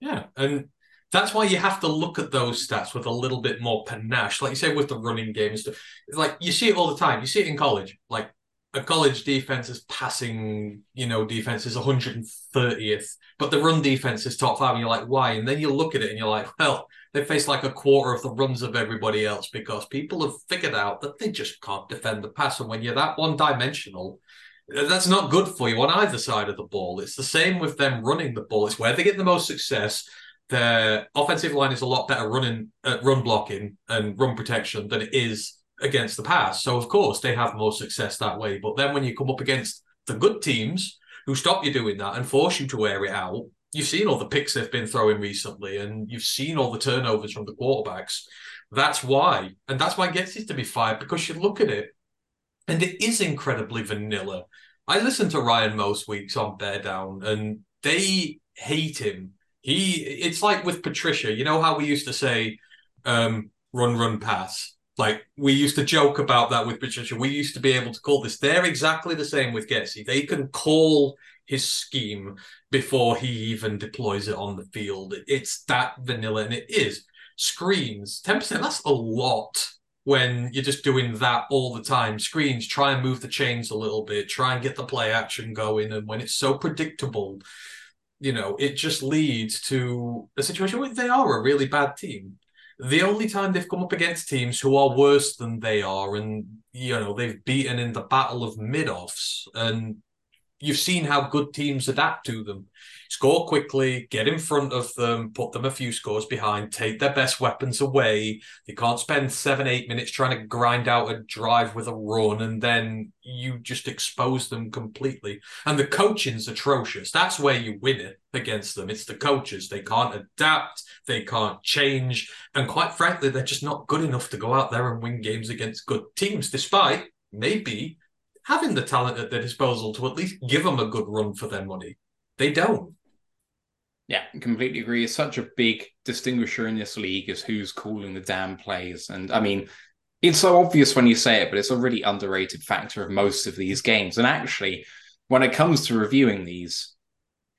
F: Yeah, and that's why you have to look at those stats with a little bit more panache. Like you say with the running game and stuff. Like you see it all the time. You see it in college. Like a college defense is passing, you know, defense is 130th, but the run defense is top five. And you're like, why? And then you look at it and you're like, well, they face like a quarter of the runs of everybody else because people have figured out that they just can't defend the pass. And when you're that one dimensional, that's not good for you on either side of the ball. It's the same with them running the ball. It's where they get the most success. Their offensive line is a lot better running, uh, run blocking and run protection than it is against the pass. So of course they have more success that way. But then when you come up against the good teams who stop you doing that and force you to wear it out, you've seen all the picks they've been throwing recently, and you've seen all the turnovers from the quarterbacks. That's why, and that's why gets it to be fired because you look at it, and it is incredibly vanilla. I listen to Ryan most weeks on Bear Down, and they hate him. He, it's like with Patricia. You know how we used to say, um, "Run, run, pass." Like we used to joke about that with Patricia. We used to be able to call this. They're exactly the same with Getsy. They can call his scheme before he even deploys it on the field. It's that vanilla, and it is screens 10%. That's a lot when you're just doing that all the time. Screens, try and move the chains a little bit, try and get the play action going. And when it's so predictable, you know, it just leads to a situation where they are a really bad team. The only time they've come up against teams who are worse than they are, and you know, they've beaten in the battle of mid-offs, and you've seen how good teams adapt to them. Score quickly, get in front of them, put them a few scores behind, take their best weapons away. They can't spend seven, eight minutes trying to grind out a drive with a run, and then you just expose them completely. And the coaching's atrocious. That's where you win it against them. It's the coaches. They can't adapt, they can't change. And quite frankly, they're just not good enough to go out there and win games against good teams, despite maybe having the talent at their disposal to at least give them a good run for their money. They don't.
D: Yeah, completely agree. It's such a big distinguisher in this league is who's calling the damn plays. And I mean, it's so obvious when you say it, but it's a really underrated factor of most of these games. And actually, when it comes to reviewing these,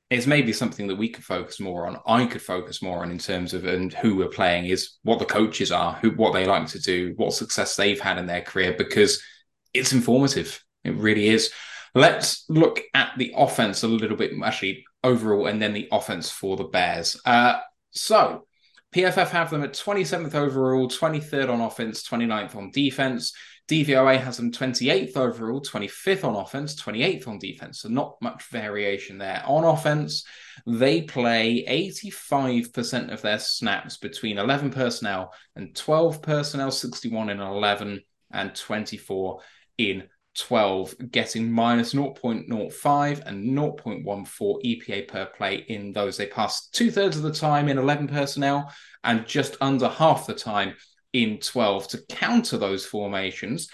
D: it's maybe something that we could focus more on. I could focus more on in terms of and who we're playing is what the coaches are, who what they like to do, what success they've had in their career, because it's informative. It really is. Let's look at the offense a little bit, actually, overall, and then the offense for the Bears. Uh, so, PFF have them at 27th overall, 23rd on offense, 29th on defense. DVOA has them 28th overall, 25th on offense, 28th on defense. So, not much variation there. On offense, they play 85% of their snaps between 11 personnel and 12 personnel, 61 in 11 and 24 in 12, getting minus 0.05 and 0.14 EPA per play in those. They pass two thirds of the time in 11 personnel and just under half the time in 12 to counter those formations.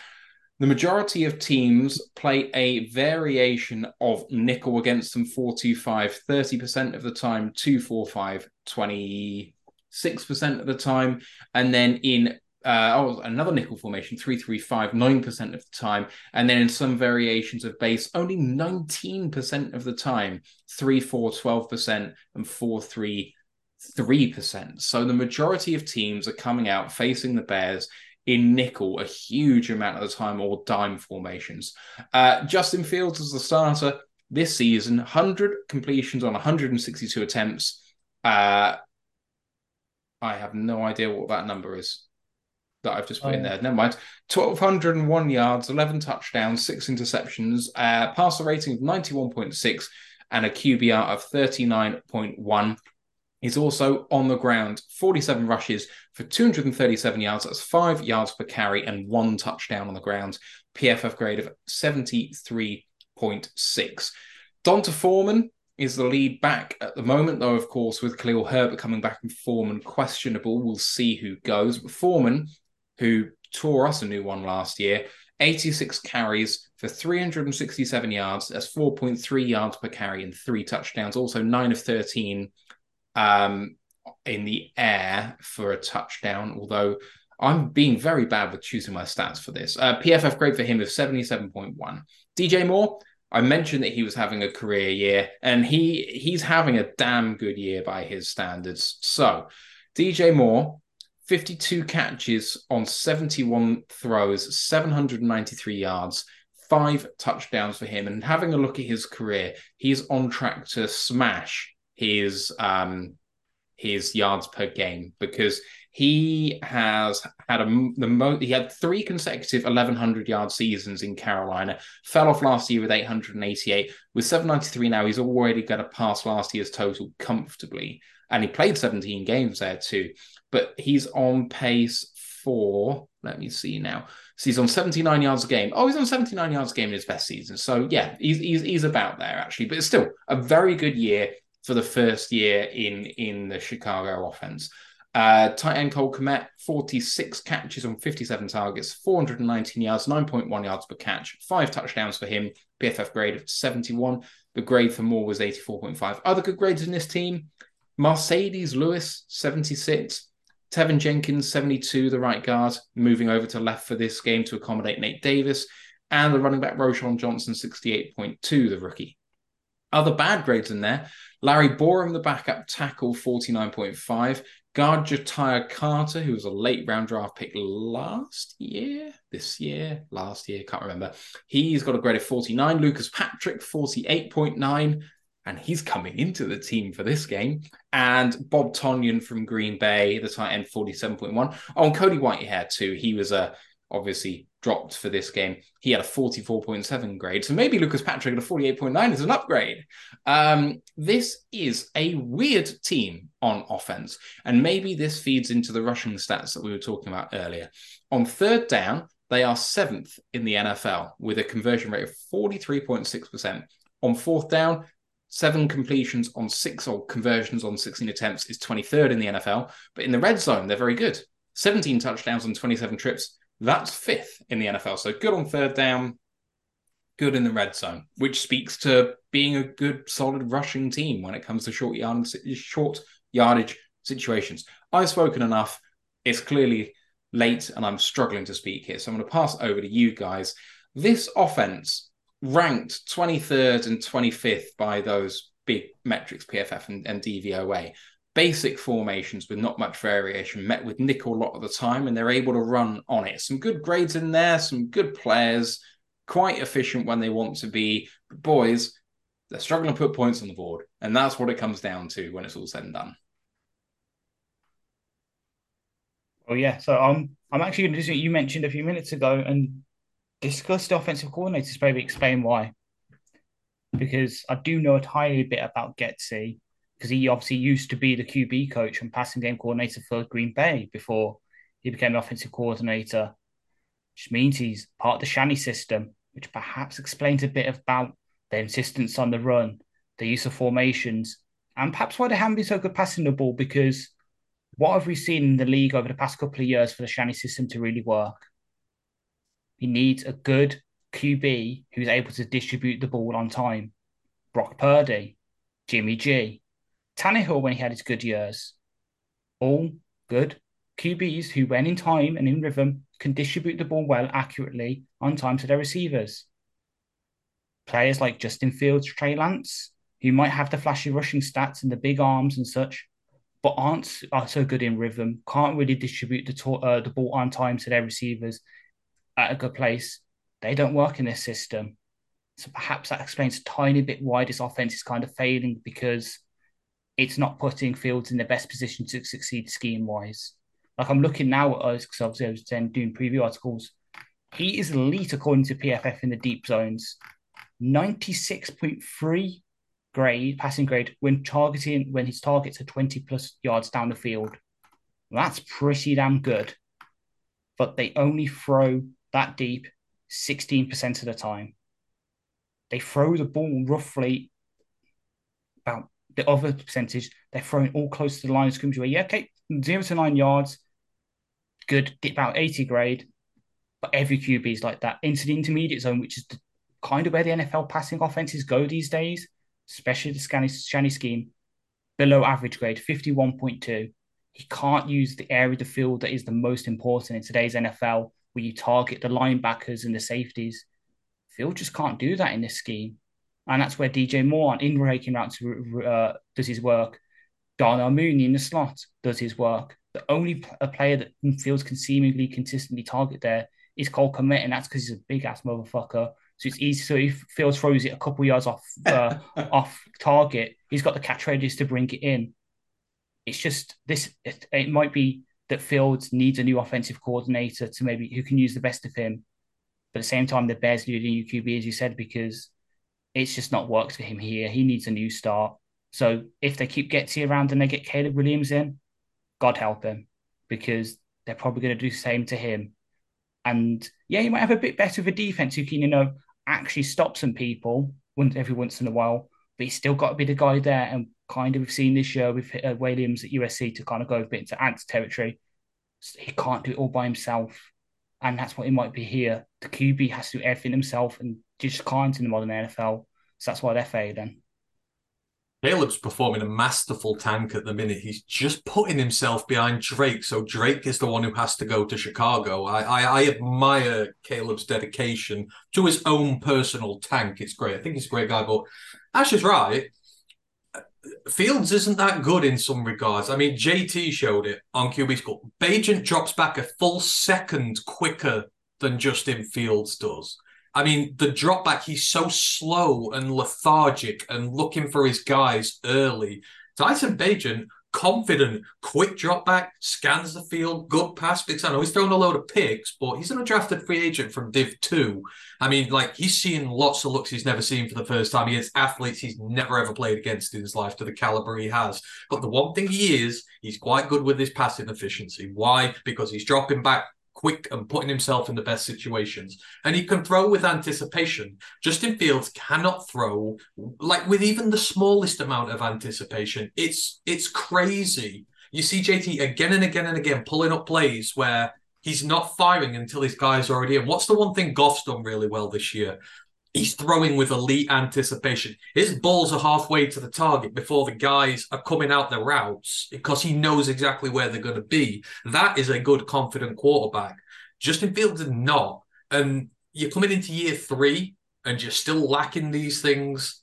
D: The majority of teams play a variation of nickel against them 425, 30% of the time, 245, 26% of the time. And then in uh, oh, another nickel formation, 335, 9% of the time. And then in some variations of base, only 19% of the time, 3 4, 12%, and 4 3, 3%. So the majority of teams are coming out facing the Bears in nickel a huge amount of the time or dime formations. Uh, Justin Fields as the starter this season, 100 completions on 162 attempts. Uh, I have no idea what that number is that I've just put oh. in there. Never mind. 1,201 yards, 11 touchdowns, six interceptions, uh, passer rating of 91.6, and a QBR of 39.1. He's also on the ground, 47 rushes for 237 yards. That's five yards per carry and one touchdown on the ground. PFF grade of 73.6. D'Onta Foreman is the lead back at the moment, though, of course, with Khalil Herbert coming back in form and Foreman questionable. We'll see who goes. But Foreman who tore us a new one last year. 86 carries for 367 yards. That's 4.3 yards per carry and three touchdowns. Also, nine of 13 um, in the air for a touchdown, although I'm being very bad with choosing my stats for this. Uh, PFF grade for him of 77.1. DJ Moore, I mentioned that he was having a career year, and he he's having a damn good year by his standards. So, DJ Moore, 52 catches on 71 throws, 793 yards, five touchdowns for him. And having a look at his career, he's on track to smash his um his yards per game because he has had a the mo- he had three consecutive 1100 yard seasons in Carolina. Fell off last year with 888. With 793 now, he's already going to pass last year's total comfortably. And he played 17 games there too but he's on pace for, let me see now. So he's on 79 yards a game. Oh, he's on 79 yards a game in his best season. So yeah, he's, he's, he's about there actually, but it's still a very good year for the first year in, in the Chicago offense. Uh, tight end Cole Kmet, 46 catches on 57 targets, 419 yards, 9.1 yards per catch, five touchdowns for him, PFF grade of 71. The grade for Moore was 84.5. Other good grades in this team Marcedes Lewis, 76. Teven Jenkins, 72, the right guard, moving over to left for this game to accommodate Nate Davis. And the running back, Roschon Johnson, 68.2, the rookie. Other bad grades in there. Larry Borom, the backup tackle, 49.5. Guard Ja'Tyre Carter, who was a late round draft pick last year, this year, last year, can't remember. He's got a grade of 49. Lucas Patrick, 48.9. And he's coming into the team for this game. And Bob Tonyan from Green Bay, the tight end, 47.1. Oh, and Cody Whitehair, too. He was a obviously dropped for this game. He had a 44.7 grade. So maybe Lucas Patrick at a 48.9 is an upgrade. Um, this is a weird team on offense. And maybe this feeds into the rushing stats that we were talking about earlier. On third down, they are seventh in the NFL with a conversion rate of 43.6%. On fourth down, seven completions on six or conversions on 16 attempts is 23rd in the NFL. But in the red zone, they're very good. 17 touchdowns on 27 trips, that's fifth in the NFL. So good on third down, good in the red zone, which speaks to being a good, solid rushing team when it comes to short yardage, short yardage situations. I've spoken enough. It's clearly late, and I'm struggling to speak here. So I'm going to pass over to you guys. This offense ranked 23rd and 25th by those big metrics, PFF and, and DVOA basic formations with not much variation, met with nickel a lot of the time, and they're able to run on it. Some good grades in there, some good players, quite efficient when they want to be. But boys, they're struggling to put points on the board, and that's what it comes down to when it's all said and done.
E: Oh yeah, so I'm I'm actually going to you mentioned a few minutes ago and discuss the offensive coordinators, maybe explain why. Because I do know a tiny bit about Getsy, because he obviously used to be the QB coach and passing game coordinator for Green Bay before he became the offensive coordinator, which means he's part of the Shanny system, which perhaps explains a bit about their insistence on the run, the use of formations, and perhaps why they haven't been so good passing the ball. Because what have we seen in the league over the past couple of years for the Shanny system to really work? He needs a good QB who's able to distribute the ball on time. Brock Purdy, Jimmy G, Tannehill when he had his good years. All good QBs who, when in time and in rhythm, can distribute the ball well, accurately, on time to their receivers. Players like Justin Fields, Trey Lance, who might have the flashy rushing stats and the big arms and such, but aren't are so good in rhythm, can't really distribute the, to- uh, the ball on time to their receivers at a good place. They don't work in this system. So perhaps that explains a tiny bit why this offense is kind of failing because it's not putting Fields in the best position to succeed scheme wise. Like I'm looking now at us because obviously I was then doing preview articles. He is elite according to PFF in the deep zones. 96.3 grade, passing grade, when targeting when his targets are 20 plus yards down the field. That's pretty damn good. But they only throw that deep 16% of the time. They throw the ball roughly about the other percentage, they're throwing all close to the line of scrimmage where, yeah, okay, zero to nine yards, good, about 80 grade. But every QB is like that. Into the intermediate zone, which is the, kind of where the NFL passing offenses go these days, especially the Shanny, Shanny scheme, below average grade, 51.2. He can't use the area of the field that is the most important in today's NFL, where you target the linebackers and the safeties. Field just can't do that in this scheme. And that's where DJ Moore on in breaking routes uh, does his work. Darnell Mooney in the slot does his work. The only a player that Fields can seemingly consistently target there is Cole Kmet, and that's because he's a big ass motherfucker. So it's easy. So if Fields throws it a couple yards off uh, off target, he's got the catch radius to bring it in. It's just this. It, it might be that Fields needs a new offensive coordinator to maybe who can use the best of him. But at the same time, the Bears need a new QB, as you said, because it's just not worked for him here. He needs a new start. So if they keep Getsy around and they get Caleb Williams in, God help him, because they're probably going to do the same to him. And yeah, he might have a bit better of a defense who can, you know, actually stop some people every once in a while, but he's still got to be the guy there. And kind of we've seen this year with uh, Williams at USC to kind of go a bit into Ant's territory. He can't do it all by himself. And that's what it might be here. The QB has to do everything himself and just can't in the modern NFL. So that's why they're failing.
F: Caleb's performing a masterful tank at the minute. He's just putting himself behind Drake, so Drake is the one who has to go to Chicago. I, I, I admire Caleb's dedication to his own personal tank. It's great. I think he's a great guy, but Ash is right. Fields isn't that good in some regards. I mean, JT showed it on QB School. Bagent drops back a full second quicker than Justin Fields does. I mean, the drop back, he's so slow and lethargic and looking for his guys early. Tyson Bagent, confident, quick drop back, scans the field, good pass because I know he's thrown a load of picks, but he's an undrafted free agent from Div 2. I mean, like, he's seen lots of looks he's never seen for the first time against athletes he's never ever played against in his life to the caliber he has. But the one thing he is, he's quite good with his passing efficiency. Why? Because he's dropping back quick and putting himself in the best situations. And he can throw with anticipation. Justin Fields cannot throw like with even the smallest amount of anticipation. It's it's crazy. You see JT again and again and again pulling up plays where he's not firing until his guy's already in. What's the one thing Goff's done really well this year? He's throwing with elite anticipation. His balls are halfway to the target before the guys are coming out their routes because he knows exactly where they're going to be. That is a good, confident quarterback. Justin Fields is not. And you're coming into year three and you're still lacking these things.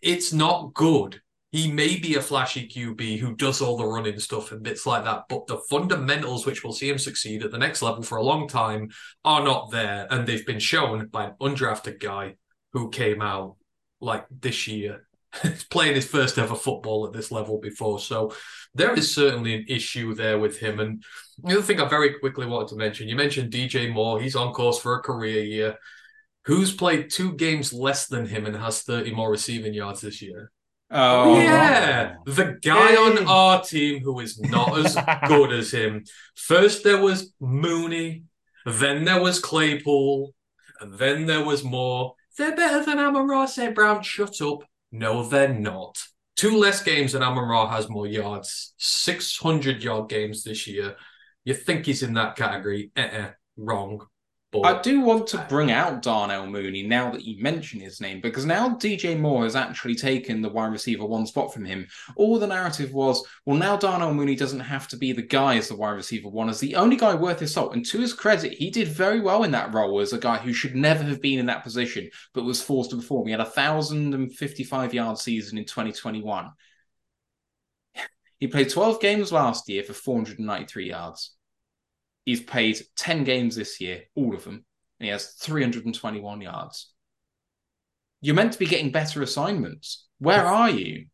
F: It's not good. He may be a flashy QB who does all the running stuff and bits like that, but the fundamentals which will see him succeed at the next level for a long time are not there. And they've been shown by an undrafted guy who came out like this year. He's playing his first ever football at this level before. So there is certainly an issue there with him. And the other thing I very quickly wanted to mention, you mentioned DJ Moore. He's on course for a career year. Who's played two games less than him and has 30 more receiving yards this year?
D: Oh,
F: yeah, the guy on our team who is not as good as him. First there was Mooney, then there was Claypool, and then there was Moore. They're better than Amon Ra. St. Brown, shut up. No, they're not. Two less games than Amon Ra has more yards. 600 yard games this year. You think he's in that category? Uh-uh, wrong. But
D: I do want to bring out Darnell Mooney now that you mention his name because now DJ Moore has actually taken the wide receiver one spot from him. All the narrative was, well, now Darnell Mooney doesn't have to be the guy as the wide receiver one, as the only guy worth his salt. And to his credit, he did very well in that role as a guy who should never have been in that position, but was forced to perform. He had a thousand and fifty-five yard season in 2021. He played 12 games last year for 493 yards. He's played 10 games this year, all of them, and he has 321 yards. You're meant to be getting better assignments. Where are you?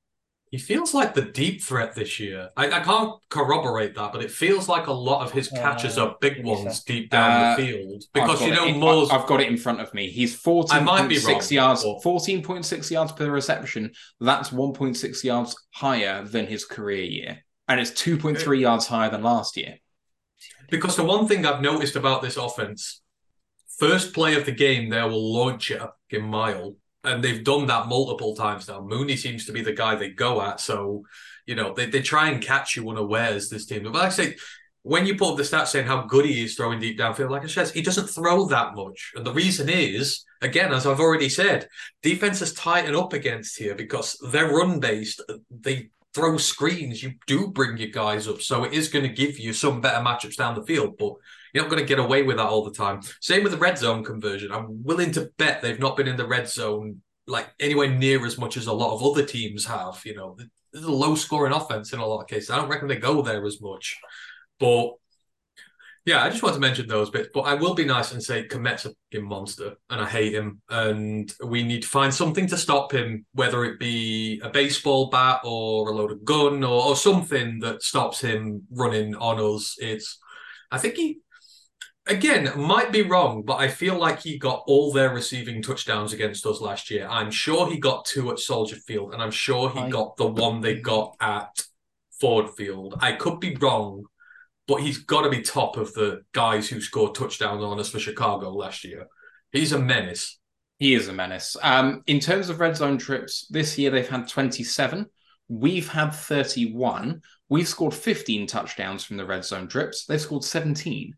F: he feels like the deep threat this year. I, I can't corroborate that, but it feels like a lot of his catches
E: Uh,
F: are big
E: give me a
F: ones
E: sec.
F: deep down
D: Uh,
F: the field. Because you know,
D: in-
F: Moore's.
D: I've got it in front of me. He's
F: I might be
D: 14.6
F: wrong,
D: yards,
F: but-
D: 14.6 yards per reception. That's 1.6 yards higher than his career year. And it's 2.3 yards higher than last year.
F: Because the one thing I've noticed about this offense, first play of the game, they will launch it in mile. And they've done that multiple times now. Mooney seems to be the guy they go at. So, you know, they, they try and catch you unawares, this team. But like I say, when you put up the stats saying how good he is throwing deep downfield, like I said, he doesn't throw that much. And the reason is, again, as I've already said, defenses tighten up against here because they're run based. They throw screens. You do bring your guys up. So it is going to give you some better matchups down the field. But you're not going to get away with that all the time. Same with the red zone conversion. I'm willing to bet they've not been in the red zone like anywhere near as much as a lot of other teams have. You know, there's a low scoring offense in a lot of cases. I don't reckon they go there as much. But yeah, I just want to mention those bits. But I will be nice and say Kmet's a fucking monster and I hate him. And we need to find something to stop him, whether it be a baseball bat or a loaded gun or, or something that stops him running on us. It's I think he again might be wrong, but I feel like he got all their receiving touchdowns against us last year. I'm sure he got two at Soldier Field, and I'm sure he
E: I-
F: got the one they got at Ford Field. I could be wrong, but he's got to be top of the guys who scored touchdowns on us for Chicago last year. He's a menace.
D: He is a menace. Um, in terms of red zone trips, this year they've had 27. We've had 31. We've scored 15 touchdowns from the red zone trips. They've scored 17.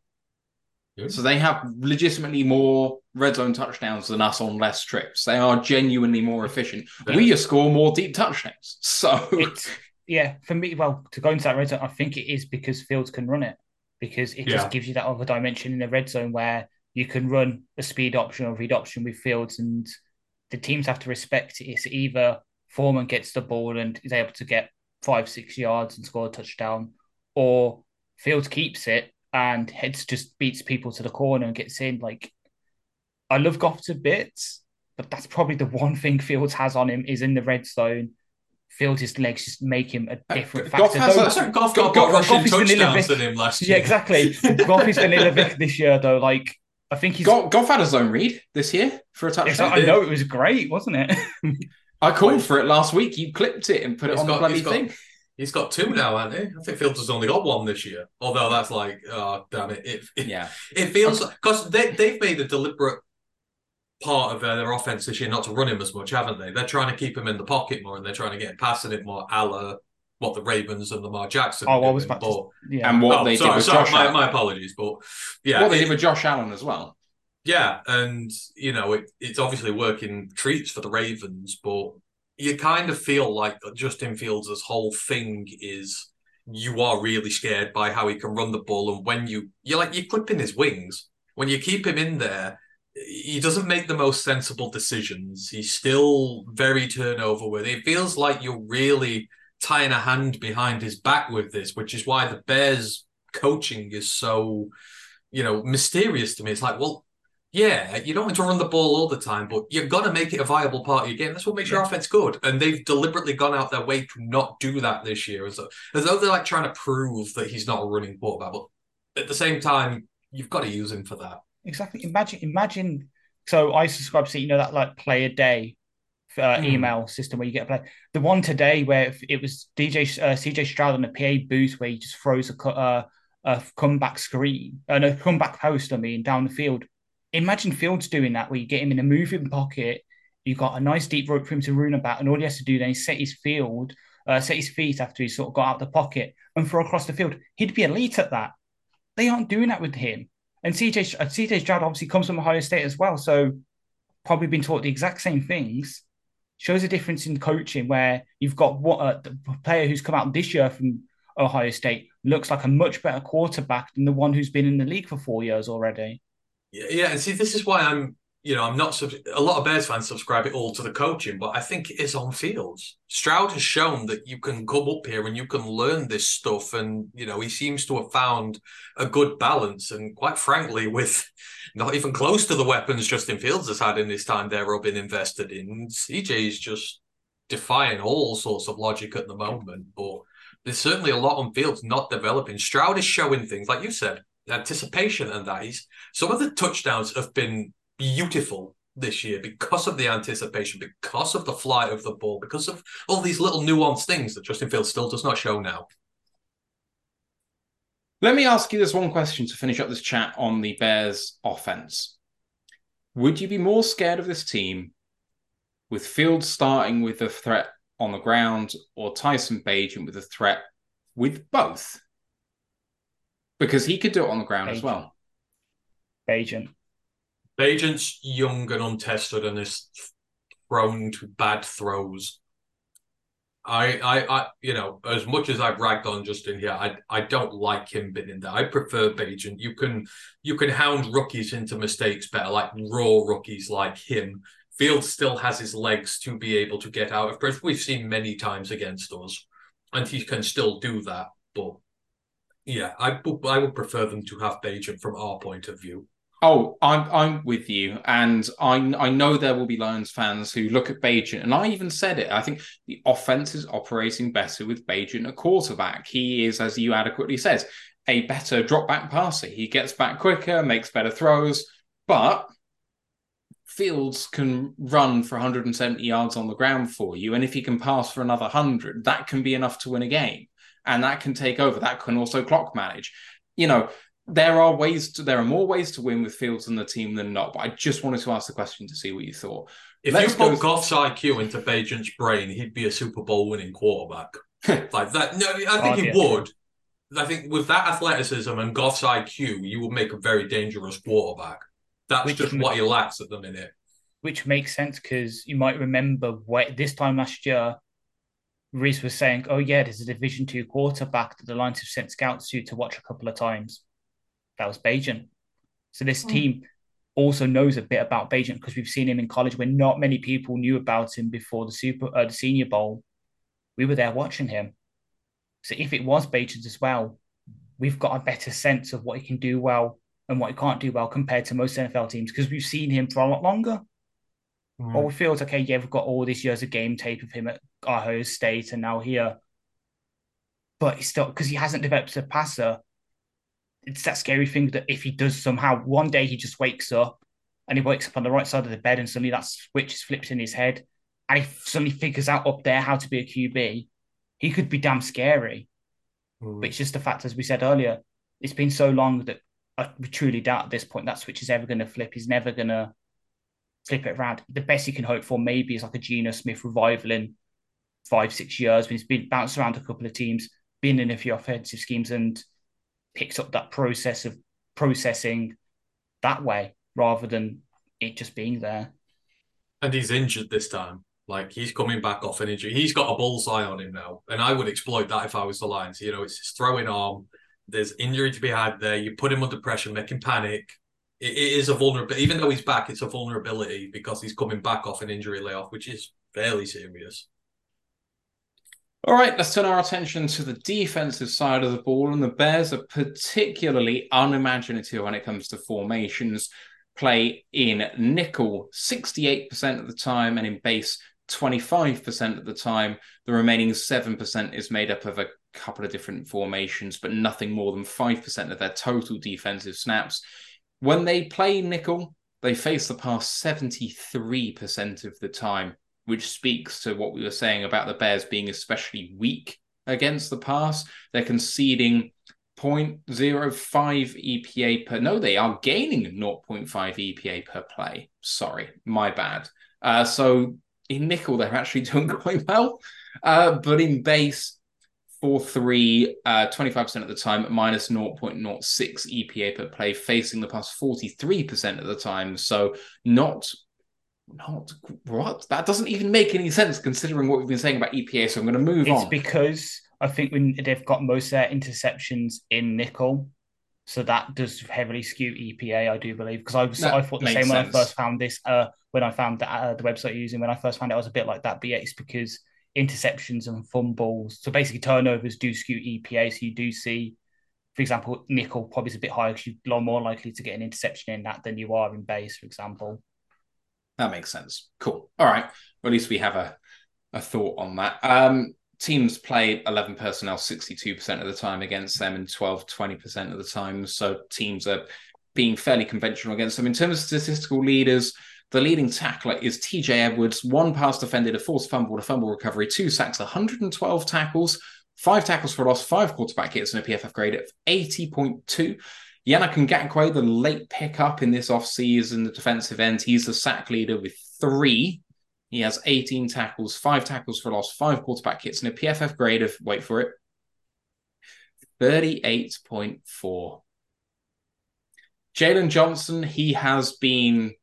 F: Good.
D: So they have legitimately more red zone touchdowns than us on less trips. They are genuinely more efficient. We just score more deep touchdowns. So
E: It's yeah, for me, well, to go into that red zone, I think it is because Fields can run it. Because it
F: Yeah.
E: just gives you that other dimension in the red zone where you can run a speed option or read option with Fields and the teams have to respect it. It's either Foreman gets the ball and is able to get five, six yards and score a touchdown, or Fields keeps it and heads just beats people to the corner and gets in. Like I love Goff to bits, but that's probably the one thing Fields has on him is in the red zone. Fields' his legs just make him a uh, different
D: Goff
E: factor.
D: has
E: Don't-
D: a-
F: That's Goff
D: Goff-
F: got
D: Goff-
F: more rushing
E: Goff is vanilla
F: touchdowns
E: Vick.
F: than him last year.
E: yeah,
F: year.
E: exactly. Goff is vanilla Vick this year though. Like I think he's.
D: Goff, Goff had a zone read this year for a
E: Yes. I know it was great, wasn't it?
D: I called for it last week. You clipped it and put it on
F: got-
D: the bloody
F: he's got-
D: thing.
F: He's got two now, hasn't he? I think Fields has only got one this year. Although that's like, oh damn it! It, it,
D: Yeah.
F: it feels because they they've made a deliberate part of uh, their offense this year not to run him as much, haven't they? They're trying to keep him in the pocket more, and they're trying to get him passing it more, a la what the Ravens and Lamar Jackson.
E: Oh,
F: are
E: I was
F: doing,
E: about to- yeah.
D: And what
F: oh,
D: they
F: sorry,
D: did with
F: sorry,
D: Josh
F: my,
D: Allen.
F: my apologies, but yeah,
D: what they
F: it-
D: did with Josh Allen as well.
F: Yeah, and you know it, it's obviously working treats for the Ravens, but you kind of feel like Justin Fields' whole thing is you are really scared by how he can run the ball, and when you you're like you're clipping his wings when you keep him in there. He doesn't make the most sensible decisions. He's still very turnover with. It feels like you're really tying a hand behind his back with this, which is why the Bears coaching is so, you know, mysterious to me. It's like, well, yeah, you don't want to run the ball all the time, but you've got to make it a viable part of your game. That's what makes your offense good. And they've deliberately gone out their way to not do that this year, as though, as though they're like trying to prove that he's not a running quarterback. But at the same time, you've got to use him for that.
E: Exactly. Imagine, imagine. So I subscribe to you know that like play a day uh,
F: Hmm.
E: email system where you get a play. The one today where it was DJ uh, CJ Stroud on a PA booth where he just throws a uh, a comeback screen and a comeback post. I mean down the field. Imagine Fields doing that where you get him in a moving pocket. You've got a nice deep rope for him to run about, and all he has to do then is set his field, uh, set his feet after he sort of got out the pocket and throw across the field. He'd be elite at that. They aren't doing that with him. And CJ uh, CJ Stroud obviously comes from Ohio State as well, so probably been taught the exact same things. Shows a difference in coaching where you've got what uh, the player who's come out this year from Ohio State looks like a much better quarterback than the one who's been in the league for four years already.
F: Yeah, yeah, and see, this is why I'm, you know, I'm not. A lot of Bears fans subscribe it all to the coaching, but I think it is on Fields. Stroud has shown that you can come up here and you can learn this stuff, and you know, he seems to have found a good balance. And quite frankly, with not even close to the weapons Justin Fields has had in his time there or been invested in, CJ is just defying all sorts of logic at the moment. But there's certainly a lot on Fields not developing. Stroud is showing things like you said, anticipation and that. He's some of the touchdowns have been beautiful this year because of the anticipation, because of the flight of the ball, because of all these little nuanced things that Justin Fields still does not show now.
D: Let me ask you this one question to finish up this chat on the Bears offense. Would you be more scared of this team with Fields starting with a threat on the ground or Tyson Bagent with a threat with both? Because he could do it on the ground as well.
E: Bagent.
F: Agent's young and untested and is prone to bad throws. I, I, I, you know, as much as I've ragged on Justin here, I, I don't like him being in there. I prefer Bagent. You can, you can hound rookies into mistakes better, like raw rookies like him. Fields still has his legs to be able to get out of pressure. We've seen many times against us, and he can still do that. But yeah, I, I would prefer them to have Bagent from our point of view.
D: Oh, I'm I'm with you, and I I know there will be Lions fans who look at Bagent, and I even said it. I think the offense is operating better with Bagent at quarterback. He is, as you adequately said, a better drop back passer. He gets back quicker, makes better throws, but Fields can run for 170 yards on the ground for you, and if he can pass for another hundred, that can be enough to win a game, and that can take over. That can also clock manage. You know, there are ways to there are more ways to win with Fields and the team than not. But I just wanted to ask the question to see what you thought.
F: If
D: Let's
F: you put
D: go-
F: Goff's IQ into Bagent's brain, he'd be a Super Bowl winning quarterback. like that. No, I think
E: Oh,
F: he
E: yeah.
F: would. I think with that athleticism and Goff's IQ, you would make a very dangerous quarterback. That's
E: Which
F: just
E: ma-
F: what he lacks at the minute.
E: which makes sense because you might remember what this time last year, Reese was saying, "Oh yeah, there's a Division Two quarterback that the Lions have sent scouts to to watch a couple of times." That was Bagent. So this team also knows a bit about Bagent because we've seen him in college where not many people knew about him before the Super uh, the Senior Bowl. We were there watching him. So if it was Bagent's as well, we've got a better sense of what he can do well and what he can't do well compared to most NFL teams because we've seen him for a lot longer. Or we feel it's okay, yeah, we've got all these years of game tape of him at Ohio State and now here. But he's still because he hasn't developed as a passer. It's that scary thing that if he does somehow one day he just wakes up and he wakes up on the right side of the bed and suddenly that switch is flipped in his head and he suddenly figures out up there how to be a QB, he could be damn scary.
F: Mm.
E: But it's just the fact, as we said earlier, it's been so long that I truly doubt at this point that switch is ever going to flip. He's never going to flip it around. The best he can hope for maybe is like a Geno Smith revival in five, six years when he's been bounced around a couple of teams, been in a few offensive schemes and picked up that process of processing that way rather than it just being there.
F: And he's injured this time. Like he's coming back off an injury. He's got a bullseye on him now. And I would exploit that if I was the Lions. You know, it's his throwing arm. There's injury to be had there. You put him under pressure, make him panic. It, it is a vulnerability. Even though he's back, it's a vulnerability because he's coming back off an injury layoff, which is fairly serious.
D: All right, let's turn our attention to the defensive side of the ball. And the Bears are particularly unimaginative when it comes to formations. Play in nickel 68% of the time and in base 25% of the time. The remaining 7% is made up of a couple of different formations, but nothing more than 5% of their total defensive snaps. When they play nickel, they face the pass 73% of the time, which speaks to what we were saying about the Bears being especially weak against the pass. They're conceding 0.05 EPA per. No, they are gaining 0.5 EPA per play. Sorry, my bad. Uh, so in nickel, they're actually doing quite well. Uh, but in base, 4 3, uh, 25% of the time, minus 0.06 EPA per play, facing the pass 43% of the time. So not. Not what? That doesn't even make any sense considering what we've been saying about EPA. So I'm going to move
E: It's
D: on.
E: It's because I think when they've got most of their interceptions in nickel, so that does heavily skew EPA, I do believe. Because I was, I thought the same when I first found this. Uh, when I found that, uh, the website using, when I first found it, I was a bit like that. But yeah, it's because interceptions and fumbles, so basically turnovers, do skew EPA. So you do see, for example, nickel probably is a bit higher because you're more likely to get an interception in that than you are in base, for example.
D: That makes sense. Cool. All right. Well, at least we have a, a thought on that. Um, teams play 11 personnel 62% of the time against them and 12, 20% of the time. So teams are being fairly conventional against them. In terms of statistical leaders, the leading tackler is TJ Edwards. One pass defended, a forced fumble, a fumble recovery, two sacks, 112 tackles, five tackles for loss, five quarterback hits, and a PFF grade of 80.2. Yannick Ngakoue, the late pickup in this offseason, the defensive end, he's the sack leader with three. He has 18 tackles, five tackles for loss, five quarterback hits, and a PFF grade of, wait for it, 38.4. Jaylon Johnson, he has been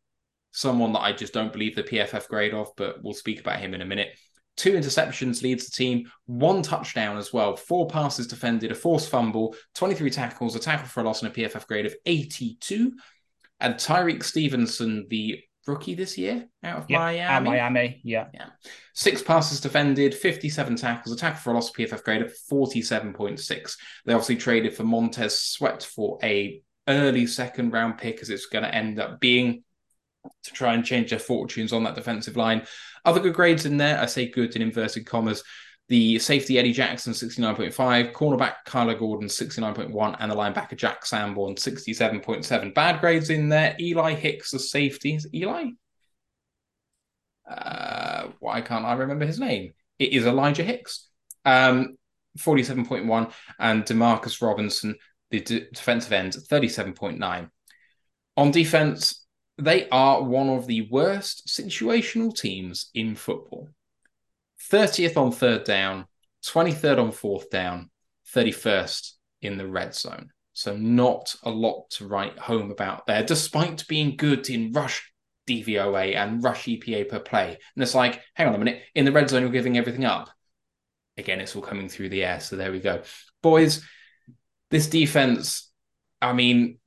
D: someone that I just don't believe the PFF grade of, but we'll speak about him in a minute. Two interceptions leads the team, one touchdown as well, four passes defended, a forced fumble, 23 tackles, a tackle for a loss, and a PFF grade of 82. And Tyrique Stevenson, the rookie this year out of
E: Yeah,
D: Miami.
E: At Miami, yeah.
D: Six passes defended, 57 tackles, a tackle for a loss, PFF grade of 47.6. They obviously traded for Montez Sweat for a early second round pick as it's going to end up being to try and change their fortunes on that defensive line. Other good grades in there, I say good in inverted commas. The safety Eddie Jackson 69.5, cornerback Kyler Gordon 69.1, and the linebacker Jack Sanborn 67.7. Bad grades in there. Eli Hicks, the safety. Eli? Uh, why can't I remember his name? It is Elijah Hicks. Um, 47.1, and Demarcus Robinson, the defensive end, 37.9. On defense, they are one of the worst situational teams in football. 30th on third down, 23rd on fourth down, 31st in the red zone. So not a lot to write home about there, despite being good in rush DVOA and rush EPA per play. And it's like, hang on a minute, in the red zone, you're giving everything up. Again, it's all coming through the air. So there we go. Boys, this defense, I mean,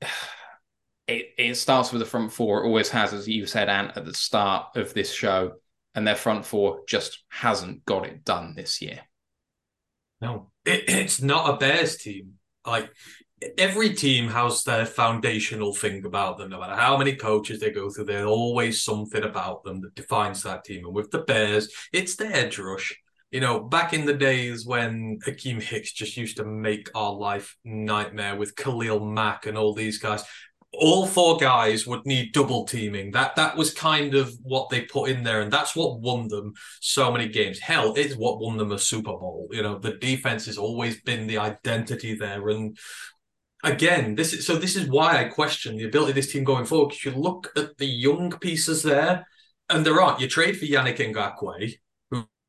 D: it, it starts with the front four. It always has, as you said, Ant, at the start of this show. And their front four just hasn't got it done this year.
F: No, it, it's not a Bears team. Like every team has their foundational thing about them. No matter how many coaches they go through, there's always something about them that defines that team. And with the Bears, it's the edge rush. You know, back in the days when Akiem Hicks just used to make our life nightmare with Khalil Mack and all these guys, all four guys would need double teaming. That that was kind of what they put in there, and that's what won them so many games. Hell, it's what won them a Super Bowl. You know, the defense has always been the identity there, and again, this is so. This is why I question the ability of this team going forward. Because you look at the young pieces there, and there aren't. You trade for Yannick Ngakoue,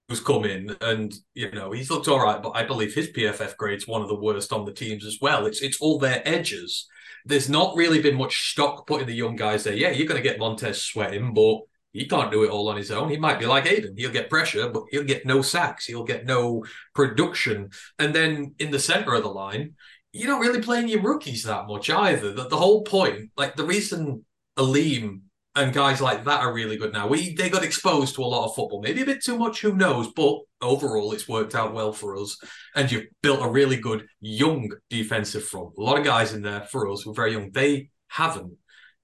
F: who's come in and you know he's looked all right, but I believe his PFF grade's one of the worst on the teams as well. It's it's all their edges. There's not really been much stock put in the young guys there. Yeah, you're going to get Montez sweating, but he can't do it all on his own. He might be like Aidan. He'll get pressure, but he'll get no sacks. He'll get no production. And then in the center of the line, you're not really playing your rookies that much either. The, the whole point, like the reason Alim and guys like that are really good now. We they got exposed to a lot of football, maybe a bit too much, who knows? But overall, it's worked out well for us, and you've built a really good young defensive front. A lot of guys in there for us who are very young. They haven't,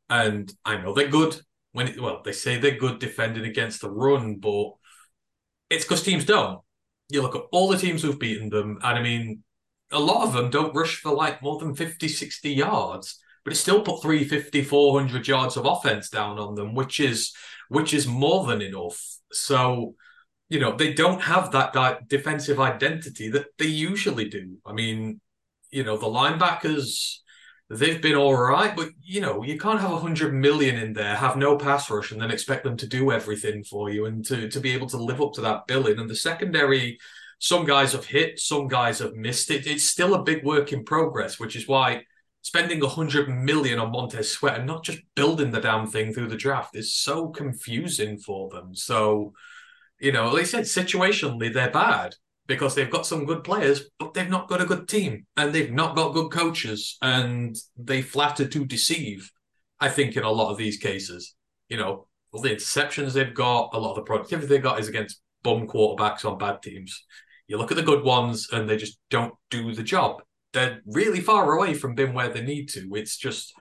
F: and I know they're good when it, well they say they're good defending against the run, but it's because teams don't. You look at all the teams who've beaten them, and I mean, a lot of them don't rush for like more than 50, 60 yards but it still put 350, 400 yards of offense down on them, which is which is more than enough. So, you know, they don't have that di- defensive identity that they usually do. I mean, you know, the linebackers they've been all right, but you know, you can't have a hundred million in there, have no pass rush, and then expect them to do everything for you and to to be able to live up to that billing. And the secondary, some guys have hit, some guys have missed it. It's still a big work in progress, which is why spending a hundred million on Montez Sweat and not just building the damn thing through the draft is so confusing for them. So, you know, I said, situationally they're bad because they've got some good players, but they've not got a good team and they've not got good coaches and they flatter to deceive. I think in a lot of these cases, you know, all the interceptions they've got, a lot of the productivity they've got is against bum quarterbacks on bad teams. You look at the good ones and they just don't do the job they're really far away from being where they need to. It's just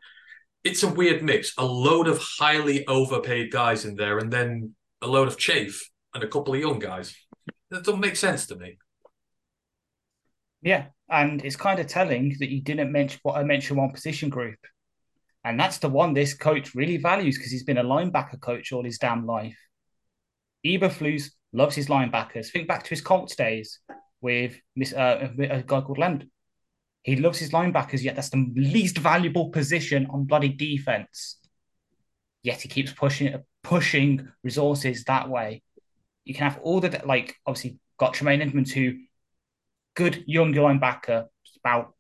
F: it's a weird mix. A load of highly overpaid guys in there, and then a load of chafe and a couple of young guys. That doesn't make sense to me.
E: Yeah, and it's kind of telling that you didn't mention what I mentioned one position group, and that's the one this coach really values because he's been a linebacker coach all his damn life. Eberflus loves his linebackers. Think back to his Colts days with uh, a guy called Land, he loves his linebackers, yet that's the least valuable position on bloody defense. Yet he keeps pushing pushing resources that way. You can have all the like obviously got Tremaine Edmunds, who good young linebacker, about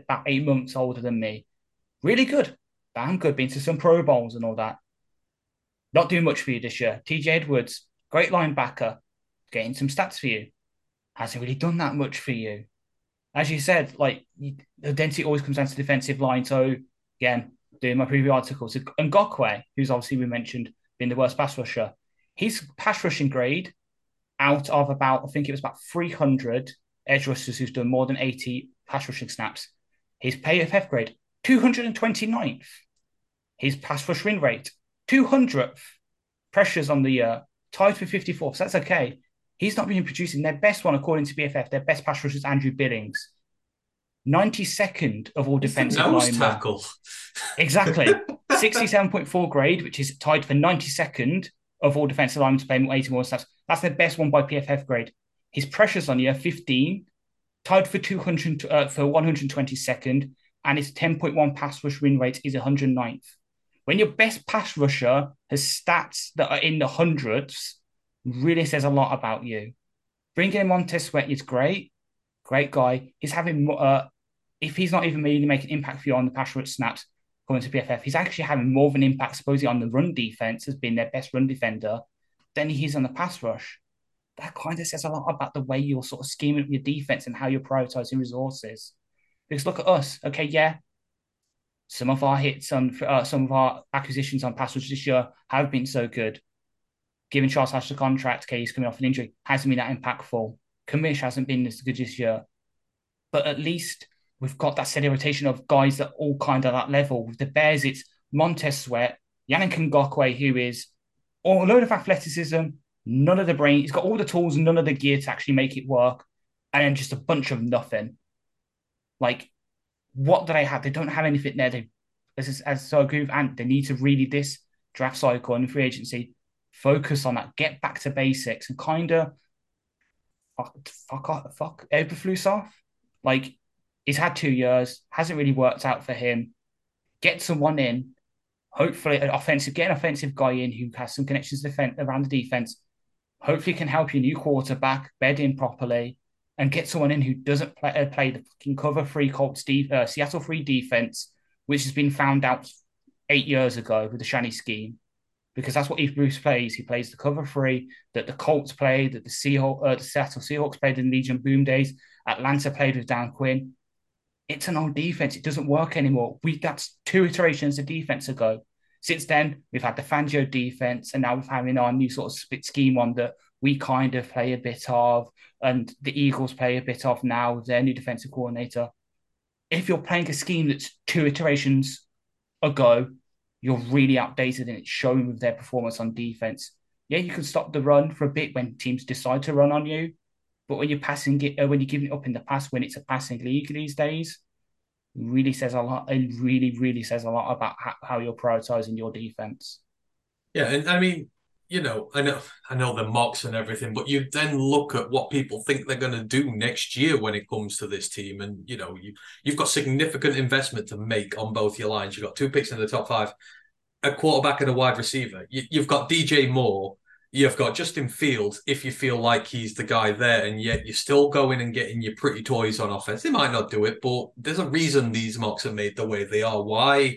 E: about eight months older than me, really good, damn good, been to some Pro Bowls and all that. Not doing much for you this year. TJ Edwards, great linebacker, getting some stats for you. Hasn't really done that much for you as you said, like the density always comes down to defensive line. So again, doing my previous articles, Ngakoue, who's obviously we mentioned being the worst pass rusher, his pass rushing grade out of about I think it was about 300 edge rushers who's done more than 80 pass rushing snaps. His PFF grade 229th. His pass rush win rate 200th. Pressures on the year tied for 54th. So that's okay. He's not been producing their best one, according to PFF. Their best pass rusher is Andrew Billings. 92nd of all defensive
F: nose linemen. tackle.
E: Exactly. 67.4 grade, which is tied for 92nd of all defensive linemen to play 80 more snaps. That's their best one by PFF grade. His pressures on year 15, tied for 200 uh, for 122nd, and his 10.1 pass rush win rate is 109th. When your best pass rusher has stats that are in the hundreds, really says a lot about you. Bringing him on Montez Sweat is great, great guy. He's having uh, if he's not even really making impact for you on the pass rush snaps coming to PFF, he's actually having more of an impact supposedly on the run defense as being their best run defender than he is on the pass rush. That kind of says a lot about the way you're sort of scheming up your defense and how you're prioritizing resources. Because look at us, okay, yeah, some of our hits on uh, some of our acquisitions on pass rush this year have been so good. Given Charles Hatch the contract, okay, he's coming off an injury, hasn't been that impactful. Commish hasn't been as good this year. But at least we've got that steady rotation of guys that all kind of that level. With the Bears, it's Montez Sweat, Yannick Ngakoue, who is a load of athleticism, none of the brain. He's got all the tools, none of the gear to actually make it work, and then just a bunch of nothing. Like, what do they have? They don't have anything there. They, as as so I agree with Ant, they need to really this draft cycle and free agency focus on that, get back to basics, and kind of fuck fuck off, fuck Eberflus off. Like he's had two years, hasn't really worked out for him. Get someone in, hopefully an offensive, get an offensive guy in who has some connections defense, around the defense. Hopefully, can help your new quarterback bed in properly and get someone in who doesn't play, uh, play the fucking cover free Colts de- uh, Seattle free defense, which has been found out eight years ago with the Shanny scheme. Because that's what Eberflus plays. He plays the cover three that the Colts played, that the Seahawks, uh, the Seattle Seahawks played in Legion Boom days. Atlanta played with Dan Quinn it's an old defense. It doesn't work anymore. We that's two iterations of defense ago. Since then, we've had the Fangio defense, and now we're having our new sort of split scheme one that we kind of play a bit of, and the Eagles play a bit of now with their new defensive coordinator. If you're playing a scheme that's two iterations ago, you're really outdated and it's showing with their performance on defense. Yeah, you can stop the run for a bit when teams decide to run on you, but when you're passing it, uh, when you're giving it up in the pass, when it's a passing league these days, really says a lot. It really, really says a lot about how you're prioritizing your defense.
F: Yeah, and I mean, you know, I know, I know the mocks and everything, but you then look at what people think they're going to do next year when it comes to this team, and you know, you you've got significant investment to make on both your lines. You've got two picks in the top five, a quarterback and a wide receiver. You, you've got DJ Moore you've got Justin Fields if you feel like he's the guy there, and yet you're still going and getting your pretty toys on offense. They might not do it, but there's a reason these mocks are made the way they are. Why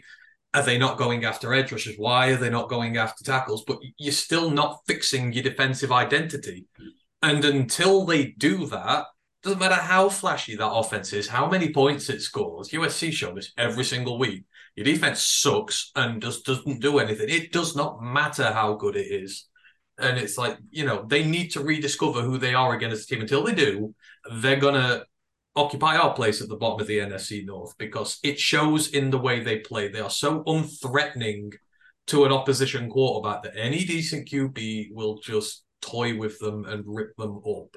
F: are they not going after edge rushers? Why are they not going after tackles? But you're still not fixing your defensive identity. And until they do that, doesn't matter how flashy that offense is, how many points it scores. USC show this every single week. Your defense sucks and just doesn't do anything. It does not matter how good it is and it's like you know they need to rediscover who they are again as a team. Until they do, they're gonna occupy our place at the bottom of the NFC North because it shows in the way they play. They are so unthreatening to an opposition quarterback that any decent QB will just toy with them and rip them up.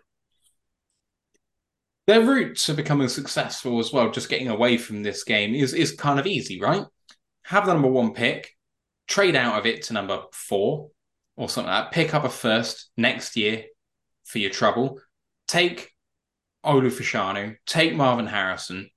D: Their route to becoming successful as well, just getting away from this game, is is kind of easy, right? Have the number one pick, trade out of it to number four, or something like that. Pick up a first next year for your trouble. Take Olu Fashanu, take Marvin Harrison.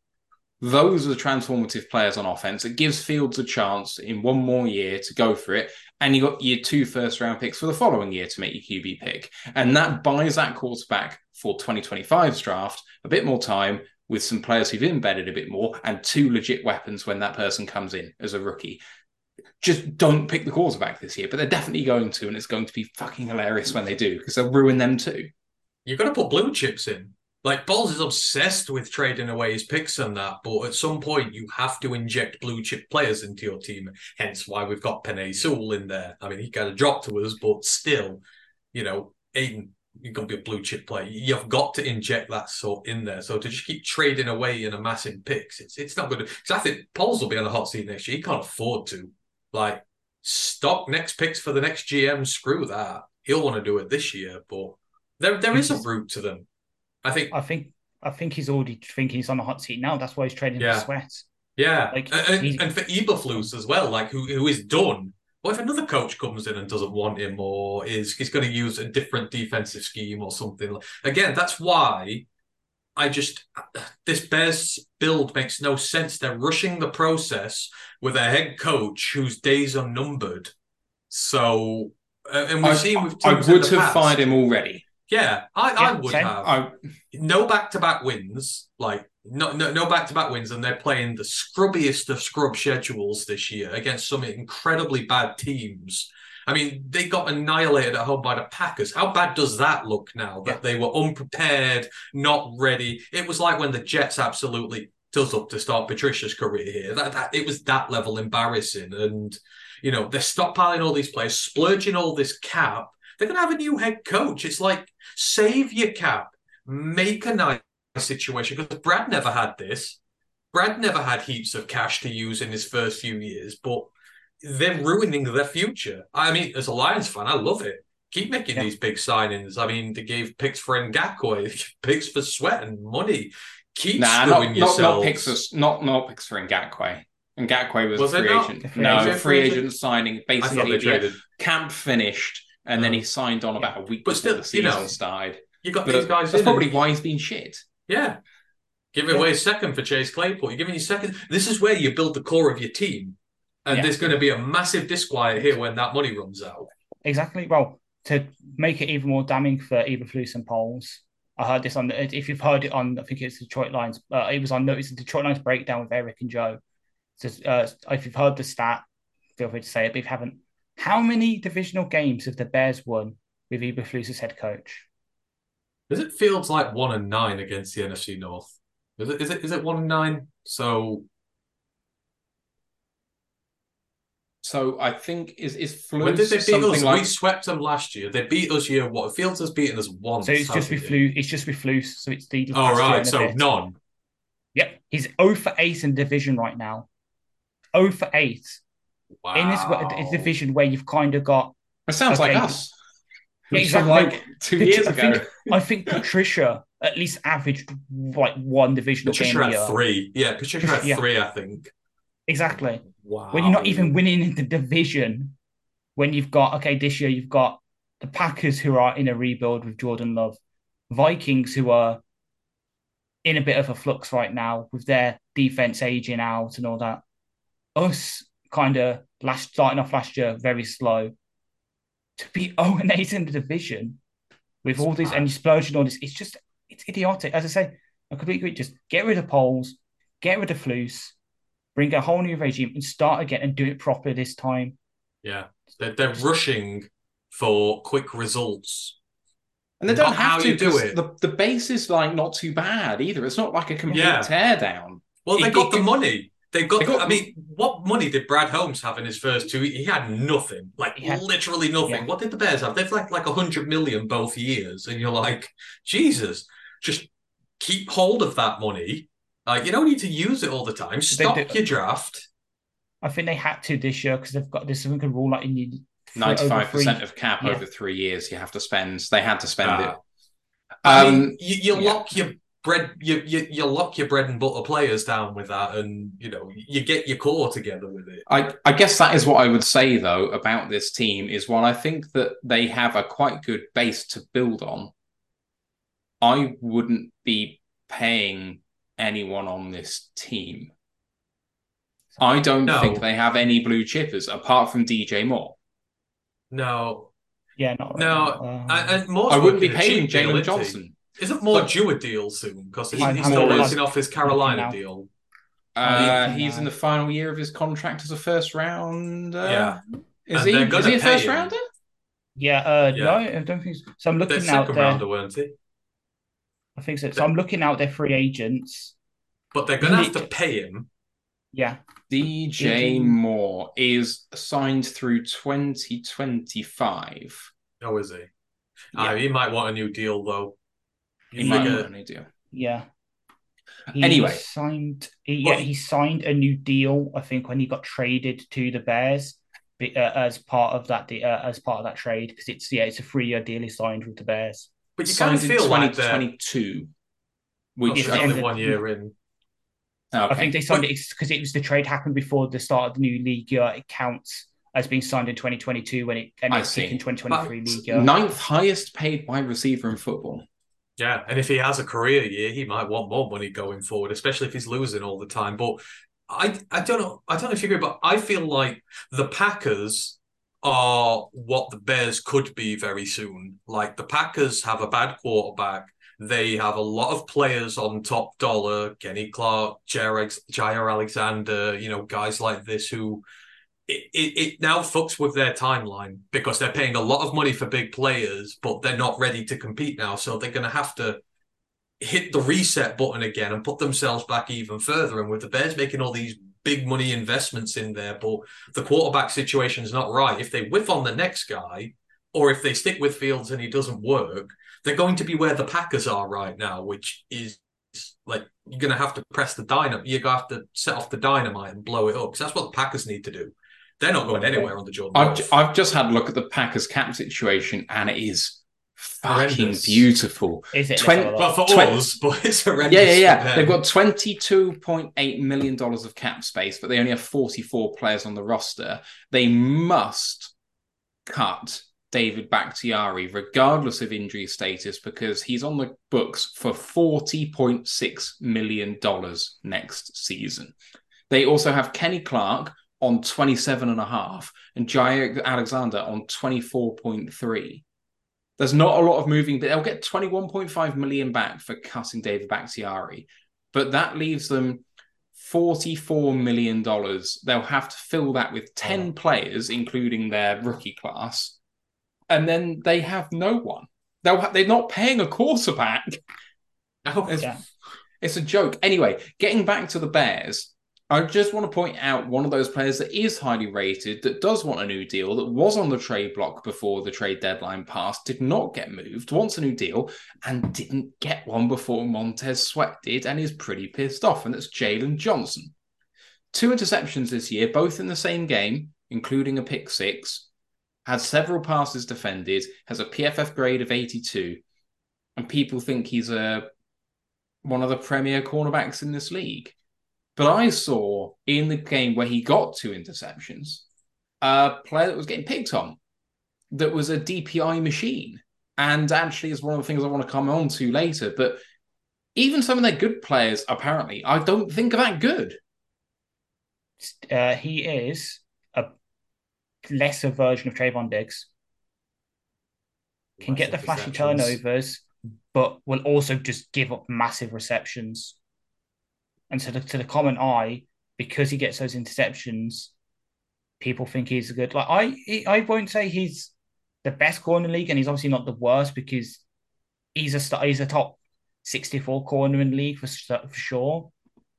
D: Those are the transformative players on offense. It gives Fields a chance in one more year to go for it. And you got your two first round picks for the following year to make your QB pick. And that buys that quarterback for 2025's draft a bit more time with some players who've embedded a bit more and two legit weapons when that person comes in as a rookie just don't pick the quarterback this year, but they're definitely going to, and it's going to be fucking hilarious when they do because they'll ruin them too.
F: You've got to put blue chips in. Like Poles is obsessed with trading away his picks and that, but at some point you have to inject blue chip players into your team. Hence why we've got Penei Sewell in there. I mean, he kind of dropped to us, but still, you know, Aidan, you're going to be a blue chip player. You've got to inject that sort in there. So to just keep trading away and amassing picks, it's it's not good. Because I think Poles will be on the hot seat next year. He can't afford to. Like, stock next picks for the next GM. Screw that. He'll want to do it this year, but there there is a route to them. I think.
E: I think. I think he's already thinking he's on the hot seat now. That's why he's trading
F: Yeah.
E: for Sweat.
F: Yeah,
E: Like,
F: and,
E: he-
F: and for Eberflus as well, like who who is done. What if another coach comes in and doesn't want him, or is he's going to use a different defensive scheme or something? Again, that's why I just this Bears build makes no sense. They're rushing the process with a head coach whose days are numbered. So, uh, and we've
D: I,
F: seen with
D: I
F: teams in
D: would
F: the
D: have
F: past-
D: fired him already.
F: Yeah, I, I would
E: same.
F: have.
D: I,
F: no back-to-back wins, like no no no back-to-back wins, and they're playing the scrubbiest of scrub schedules this year against some incredibly bad teams. I mean, they got annihilated at home by the Packers. How bad does that look now that they were unprepared, not ready? It was like when the Jets absolutely does up to start Patricia's career here. That, that it was that level embarrassing, and you know they're stockpiling all these players, splurging all this cap. They're going to have a new head coach. It's like save your cap, make a nice situation because Brad never had this. Brad never had heaps of cash to use in his first few years, but they're ruining their future. I mean, as a Lions fan, I love it. Keep making
E: Yeah.
F: these big signings. I mean, they gave picks for Ngakoue, picks for Sweat and money. Keep
D: nah,
F: screwing
D: not, not, not picks for not not picks for Ngakoue. Ngakoue was,
F: Was
D: a free agent. No, free
F: agent?
D: agent signing.
F: I thought they
D: Basically, yeah, camp finished, and then he signed on about a week
F: But
D: before
F: still,
D: the
F: you
D: season
F: know,
D: started.
F: You got
D: But
F: these guys
D: that's
F: in.
D: probably
F: and-
D: why he's been shit.
F: Yeah. Give it away a second for Chase Claypool. You're giving you second. This is where you build the core of your team. And
E: Yeah.
F: there's going to be a massive disquiet here when that money runs out.
E: Exactly. Well, to make it even more damning for Eberflus and Poles, I heard this on. the- If you've heard it on, I think it's Detroit Lions. Uh, it was on. It's the Detroit Lions breakdown with Eric and Joe. So, uh, if you've heard the stat, feel free to say it. But if you haven't, how many divisional games have the Bears won with Eberflus as head coach?
F: Is it Fields like one and nine against the NFC North? Is it? Is it? Is it one and nine? So
D: So I think is is
F: when did they beat
D: something
F: us? We swept them last year. They beat us year what? Fields has beaten us once.
E: So it's just with
F: he?
E: flu. It's just with Flus. So it's the.
F: Oh right, so
E: bit.
F: none.
E: Yep, he's 0 for 8 in division right now. 0 for 8
F: Wow.
E: in this a division where you've kind of got.
D: it sounds
E: Okay.
D: like us.
E: Yeah, exactly.
D: like two years
E: I
D: ago.
E: think, I think Patricia at least averaged like one divisional
F: Patricia
E: game a
F: had three. Yeah, Patricia had
E: Yeah.
F: three, I think.
E: Exactly.
F: Wow.
E: When you're not even winning in the division, when you've got okay, this year you've got the Packers who are in a rebuild with Jordan Love, Vikings who are in a bit of a flux right now with their defense aging out and all that. Us kind of last starting off last year very slow. To be 0 and 8 in the division with all this and you splurging all this, it's just it's idiotic. As I say, I completely agree. Just get rid of Poles, get rid of flus, bring a whole new regime and start again and do it properly this time.
F: Yeah, they're, they're rushing for quick results.
D: And they don't
F: Not how
D: have to
F: you do
D: 'cause
F: it.
D: The, the base is like not too bad either. It's not like a complete
F: Yeah.
D: tear down.
F: Well, they
D: It-
F: got
D: it
F: the
D: could-
F: money. They've got.
D: They got-
F: I mean, what money did Brad Holmes have in his first two? He had nothing. Like
E: He had-
F: literally nothing.
E: Yeah.
F: What did the Bears have? They've like like a hundred million both years, and you're like, Jesus, just keep hold of that money. Like you don't need to use it all the time. Stop
E: do-
F: your draft.
E: I think they had to this year because they've got this something rule like you need for
D: Ninety-five percent of cap
E: Yeah.
D: over three years you have to spend. They had to spend
F: Ah.
D: it.
F: I
D: Um,
F: mean, you, you
D: yeah.
F: lock your bread, you, you you lock your bread and butter players down with that, and you know you get your core together with it.
D: I, I guess that is what I would say though about this team is while I think that they have a quite good base to build on, I wouldn't be paying anyone on this team. I don't
F: No.
D: think they have any blue chippers apart from DJ Moore.
F: No,
E: Yeah, not
F: No,
E: Uh,
F: and, and Moore's
D: I wouldn't be paying
F: cheap
D: Jaylon
F: isn't?
D: Johnson.
F: Isn't Moore
D: But-
F: due a deal soon? Because he's, he's still
E: all-
F: working off his Carolina deal.
D: Uh, he's in the final year of his contract as a first round.
F: Yeah.
D: Is
F: And
D: he? Is he a first
F: him.
D: rounder?
E: yeah, uh,
F: Yeah.
E: no, I don't think so. So I'm
F: They're
E: looking out
F: second
E: there.
F: rounder, weren't they?
E: I think so. So I'm looking out their free agents.
F: But they're going to have to pay him.
E: Yeah,
D: DJ. Moore is signed through 2025.
F: Oh, is he?
D: Yeah.
F: Ah, he might want a new deal though.
D: He
F: You
D: might
F: figure-
D: want a new deal.
E: yeah. He
D: Anyway.
E: signed. He,
F: Well,
E: yeah, he signed a new deal. I think when he got traded to the Bears, uh, as part of that, uh, as part of that trade, because it's yeah, it's a three-year deal he signed with the Bears.
F: But you kind
D: Signed
F: of
D: in
F: feel like they're
D: 2022.
F: oh,
D: Which
F: so
D: I
F: only
D: think,
F: one year in.
D: okay.
E: I think they signed it because it was the trade happened before the start of the new league year. It counts as being signed in 2022 when it and
D: I
E: it's
D: see.
E: in 2023
F: But
E: league year.
D: ninth highest paid wide receiver in football.
F: Yeah, and if he has a career year, he might want more money going forward, especially if he's losing all the time. But I, I don't know, I don't know if you agree, but I feel like the Packers are what the Bears could be very soon. Like the Packers have a bad quarterback. They have a lot of players on top dollar, Kenny Clark, Jaire Alexander, you know, guys like this who it, it, now fucks with their timeline because they're paying a lot of money for big players, but they're not ready to compete now. So they're going to have to hit the reset button again and put themselves back even further. And with the Bears making all these big money investments in there, but the quarterback situation is not right. If they whiff on the next guy, or if they stick with Fields and he doesn't work, they're going to be where the Packers are right now, which is like you're going to have to press the dynamite. You're going to have to set off the dynamite and blow it up because that's what the Packers need to do. They're not going anywhere on the Jordan.
D: I've, I've just had a look at the Packers cap situation, and it is fucking horrendous. beautiful.
E: Is it?
F: 20, but for 20, us, but it's horrendous.
D: Yeah, yeah, yeah. They've got twenty-two point eight million dollars of cap space, but they only have forty-four players on the roster. They must cut David Bakhtiari, regardless of injury status, because he's on the books for forty point six million dollars next season. They also have Kenny Clark, on 27 and a half and Jaire Alexander on 24.3. There's not a lot of moving, but they'll get 21.5 million back for cutting David Bakhtiari. But that leaves them $44 million. They'll have to fill that with 10 oh. players, including their rookie class. And then they have no one. They'll ha- they're not paying a quarterback. Oh, it's, yeah. it's a joke. Anyway, getting back to the Bears, I just want to point out one of those players that is highly rated, that does want a new deal, that was on the trade block before the trade deadline passed, did not get moved, wants a new deal, and didn't get one before Montez Sweat did, and is pretty pissed off, and that's Jaylon Johnson. Two interceptions this year, both in the same game, including a pick six, had several passes defended, has a PFF grade of 82, and people think he's a one of the premier cornerbacks in this league. But I saw in the game where he got two interceptions, a player that was getting picked on that was a DPI machine. And actually, is one of the things I want to come on to later. But even some of their good players, apparently, I don't think are that good.
E: Uh, he is a lesser version of Trevon Diggs. Can get the flashy turnovers, but will also just give up massive receptions. And to the to the common eye, because he gets those interceptions, people think he's a good. Like I, I won't say he's the best corner in the league, and he's obviously not the worst because he's a he's a top sixty four corner in the league for for sure.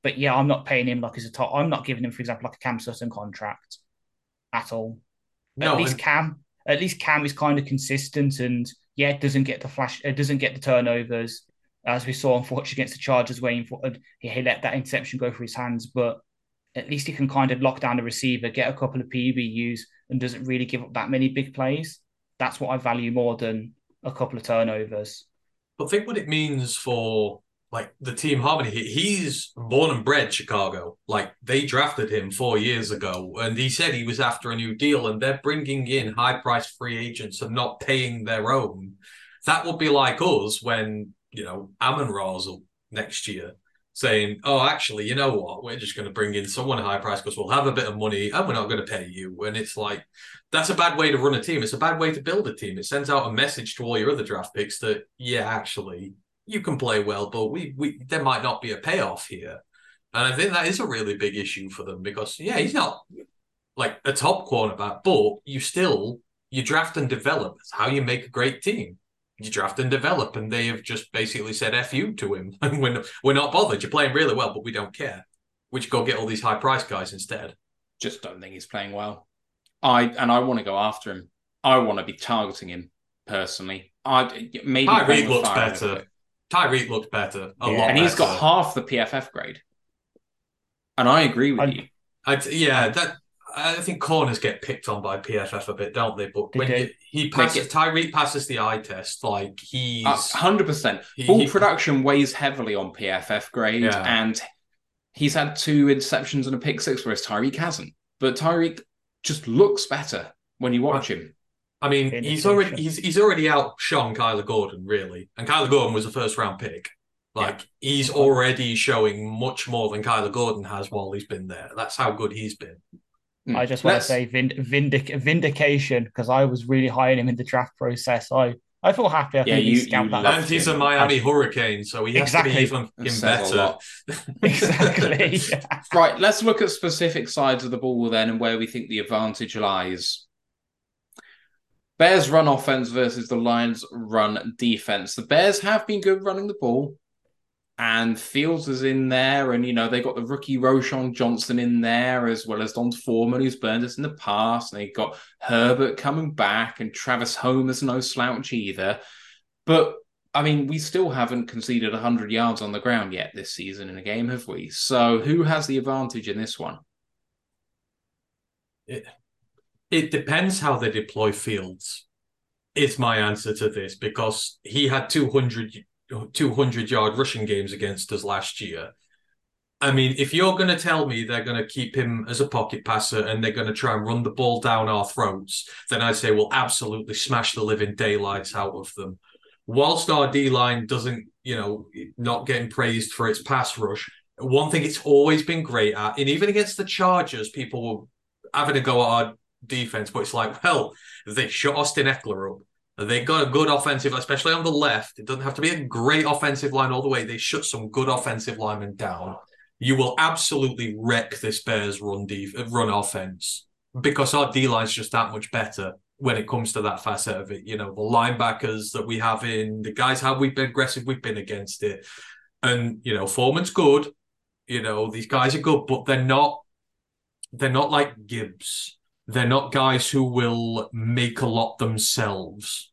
E: But yeah, I'm not paying him like he's a top. I'm not giving him, for example, like a Cam Sutton contract at all. No, at least and... Cam, at least Cam is kind of consistent, and yeah, doesn't get the flash, it doesn't get the turnovers as we saw unfortunately against the Chargers, where he, he let that interception go through his hands, but at least he can kind of lock down the receiver, get a couple of PBUs, and doesn't really give up that many big plays. That's what I value more than a couple of turnovers.
F: But think what it means for like the team harmony. He's born and bred Chicago. Like they drafted him four years ago, and he said he was after a new deal, and they're bringing in high price free agents and not paying their own. That would be like us when you know, Amon Rasel next year saying, oh, actually, you know what? We're just going to bring in someone high price because we'll have a bit of money and we're not going to pay you. And it's like, that's a bad way to run a team. It's a bad way to build a team. It sends out a message to all your other draft picks that, yeah, actually, you can play well, but we, we there might not be a payoff here. And I think that is a really big issue for them because, yeah, he's not like a top cornerback, but you still, you draft and develop. That's how you make a great team you draft and develop, and they have just basically said "f you" to him. we're, we're not bothered. You're playing really well, but we don't care. Which go get all these high price guys instead.
D: Just don't think he's playing well. I and I want to go after him. I want to be targeting him personally. I maybe
F: Tyrique looks better. Tyrique looks better. A yeah. lot
D: and he's
F: better.
D: got half the PFF grade. And I agree with
F: I,
D: you.
F: I, yeah, that I think corners get picked on by PFF a bit, don't they? But when he, he passes, Tyrique passes the eye test, like he's
D: hundred percent. Full he, production weighs heavily on PFF grade, yeah. and he's had two interceptions and a pick six, whereas Tyrique hasn't. But Tyrique just looks better when you watch him.
F: I mean, he's already he's he's already outshone Kyler Gordon, really, and Kyler Gordon was a first round pick. Like yeah. he's already showing much more than Kyler Gordon has while he's been there. That's how good he's been.
D: Mm.
E: I just want
D: Let's-
E: to say vind- vindic- vindication because I was really high on him in the draft process. I I feel happy. I
D: Yeah,
E: think
D: you-
E: he scalped
D: you
E: that.
F: And he's a Miami
E: I-
F: Hurricane, so he has
E: Exactly.
F: to be even
D: That
F: fucking
D: says a
F: better.
D: lot.
E: exactly.
D: Right, let's look at specific sides of the ball then and where we think the advantage lies. Bears run offense versus the Lions run defense. The Bears have been good running the ball, and Fields is in there, and you know they got the rookie Roschon Johnson in there as well as Don Foreman, who's burned us in the past, and they got Herbert coming back, and Travis Homer's no slouch either. But I mean, we still haven't conceded 100 yards on the ground yet this season in a game, have we? So who has the advantage in this one?
F: It depends how they deploy Fields. Is my answer to this because he had 200, 200 yard rushing games against us last year. I mean, if you're going to tell me they're going to keep him as a pocket passer and they're going to try and run the ball down our throats, then I'd say we'll absolutely smash the living daylights out of them. Whilst our D line doesn't, you know, not getting praised for its pass rush, one thing it's always been great at, and even against the Chargers, people were having a go at our defense, but it's like, well, they shut Austin Ekeler up. They got a good offensive, especially on the left. It doesn't have to be a great offensive line all the way. They shut some good offensive linemen down. You will absolutely wreck this Bears run def- run offense because our D line's just that much better when it comes to that facet of it. You know, the linebackers that we have in, the guys how we've been aggressive, we've been against it. And, you know, Foreman's good. You know, these guys are good, but they're not they're not like Gibbs. They're not guys who will make a lot themselves.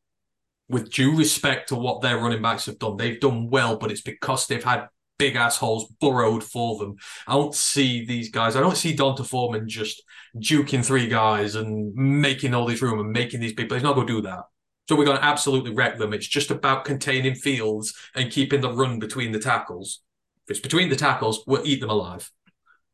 F: With due respect to what their running backs have done, they've done well, but it's because they've had big assholes burrowed for them. I don't see these guys. I don't see D'Onta Foreman just juking three guys and making all this room and making these big plays. He's not going to do that. So we're going to absolutely wreck them. It's just about containing Fields and keeping the run between the tackles. If it's between the tackles, we'll eat them alive.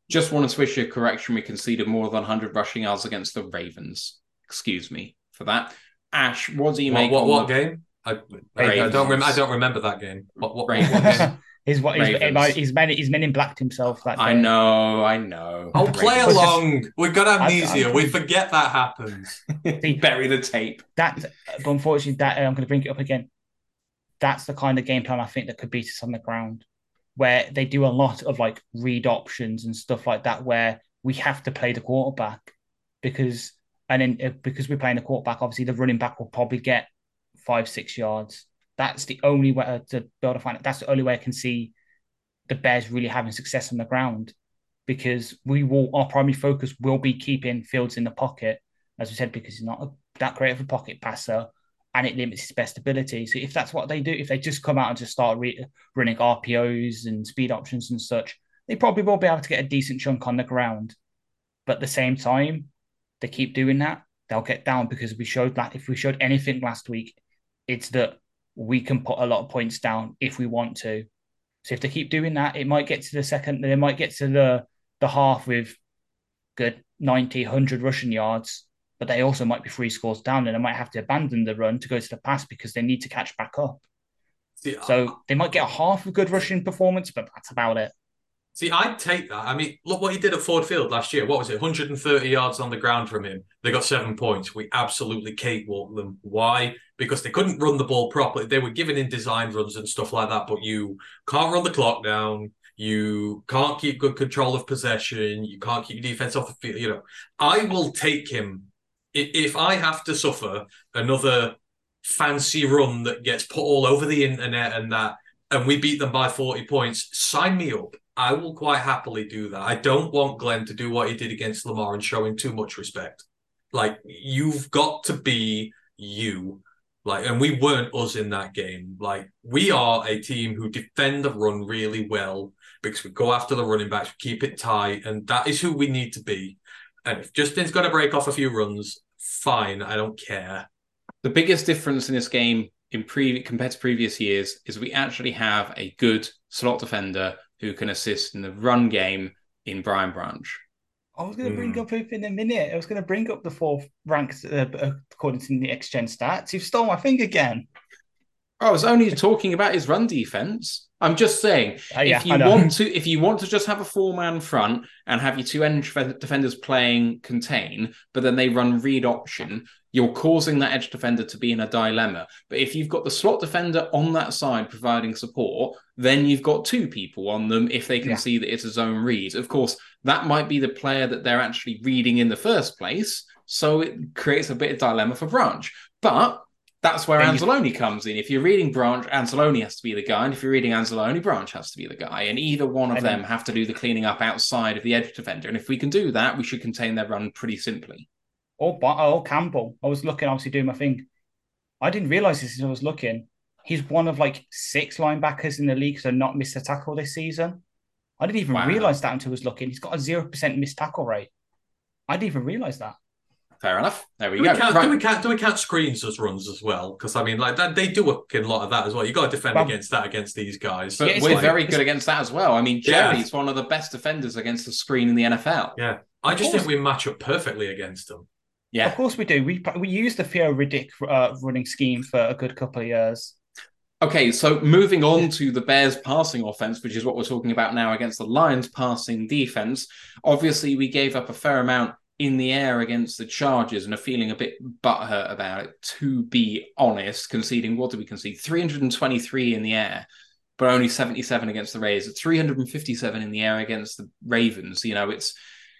D: Just want to switch a correction. We conceded more than 100 rushing yards against the Ravens. Excuse me for that. Ash, what do you
F: What,
D: make?
F: what,
D: on
F: what
D: the-
F: game? I, I, I don't rem- I don't remember that game. What, what, what game?
E: he's what he's, he's men he's men in blacked himself. That
D: I know, I know.
F: Oh, play
D: Ravens.
F: along. We've got amnesia.
E: I-
F: we forget that happens.
D: Bury the tape.
E: That, but unfortunately, that I'm going to bring it up again. That's the kind of game plan I think that could beat us on the ground, where they do a lot of like read options and stuff like that, where we have to play the quarterback because and then uh, because we're playing the quarterback, obviously the running back will probably get five six yards. That's the only way uh, to be able to find it. That's the only way I can see the Bears really having success on the ground because we will our primary focus will be keeping Fields in the pocket, as we said, because he's not a, that great of a pocket passer and it limits his best ability. So if that's what they do, if they just come out and just start re- running RPOs and speed options and such, they probably will be able to get a decent chunk on the ground. But at the same time, they keep doing that, they'll get down because we showed that if we showed anything last week, it's that we can put a lot of points down if we want to. So if they keep doing that, it might get to the second, they might get to the the half with good 90, 100 rushing yards, but they also might be three scores down and they might have to abandon the run to go to the pass because they need to catch back up.
F: See,
E: So they might get a half a good rushing performance, but that's about it.
F: See, I'd take that. I mean, look what he did at Ford Field last year. What was it? 130 yards on the ground from him. They got seven points. We absolutely cakewalked them. Why? Because they couldn't run the ball properly. They were giving in design runs and stuff like that, but you can't run the clock down. You can't keep good control of possession. You can't keep your defense off the field. You know, I will take him I- if I have to suffer another fancy run that gets put all over the internet and that, and we beat them by 40 points. Sign me up. I will quite happily do that. I don't want Glenn to do what he did against Lamar and show him too much respect. Like you've got to be you. Like, and we weren't us in that game. Like, we are a team who defend the run really well because we go after the running backs, we keep it tight, and that is who we need to be. And if Justin's got to break off a few runs, fine. I don't care.
D: The biggest difference in this game in pre compared to previous years is we actually have a good slot defender who can assist in the run game in Brian Branch.
E: I was going to bring
F: Hmm.
E: up it in a minute. I was going to bring up the fourth ranked uh, according to the Next Gen stats. You've stole my thing again.
D: I was only talking about his run defense. I'm just saying,
E: Uh, yeah,
D: if you want to, if you want to just have a four man front and have your two edge def- defenders playing contain, but then they run read option, you're causing that edge defender to be in a dilemma. But if you've got the slot defender on that side providing support, then you've got two people on them if they can
E: Yeah.
D: see that it's a zone read. Of course, that might be the player that they're actually reading in the first place, so it creates a bit of dilemma for Branch. But that's where
E: you-
D: Anzalone comes in. If you're reading Branch, Anzalone has to be the guy, and if you're reading Anzalone, Branch has to be the guy. And either one of
E: And
D: them have to do the cleaning up outside of the edge defender. And if we can do that, we should contain their run pretty simply.
E: Or, or Campbell. I was looking, obviously doing my thing. I didn't realize this as I was looking. He's one of like six linebackers in the league to not miss a tackle this season. I didn't even
D: Wow.
E: realize that until I was looking. He's got a zero percent missed tackle rate. I didn't even realize that.
D: Fair enough. There we
F: Do we,
D: go.
F: count,
D: Right.
F: do we count? Do we count screens as runs as well? Because I mean, like that, they do a lot of that as well. You got to defend
E: Well-
F: against that against these guys.
D: But
E: Yeah, it's
D: we're
E: like-
D: very good against that as well. I mean,
F: Yeah.
D: Jerry's one of the best defenders against the screen in the NFL.
F: yeah, I
E: Of
F: just
E: course.
F: think we match up perfectly against them.
D: Yeah.
E: Of course we do. We we used the Theo Riddick uh, running scheme for a good couple of years.
D: Okay, so moving on to the Bears passing offense, which is what we're talking about now against the Lions passing defense. Obviously, we gave up a fair amount in the air against the Chargers and are feeling a bit butthurt about it, to be honest, conceding what did we concede? 323 in the air, but only 77 against the Rays, 357 in the air against the Ravens. You know, it's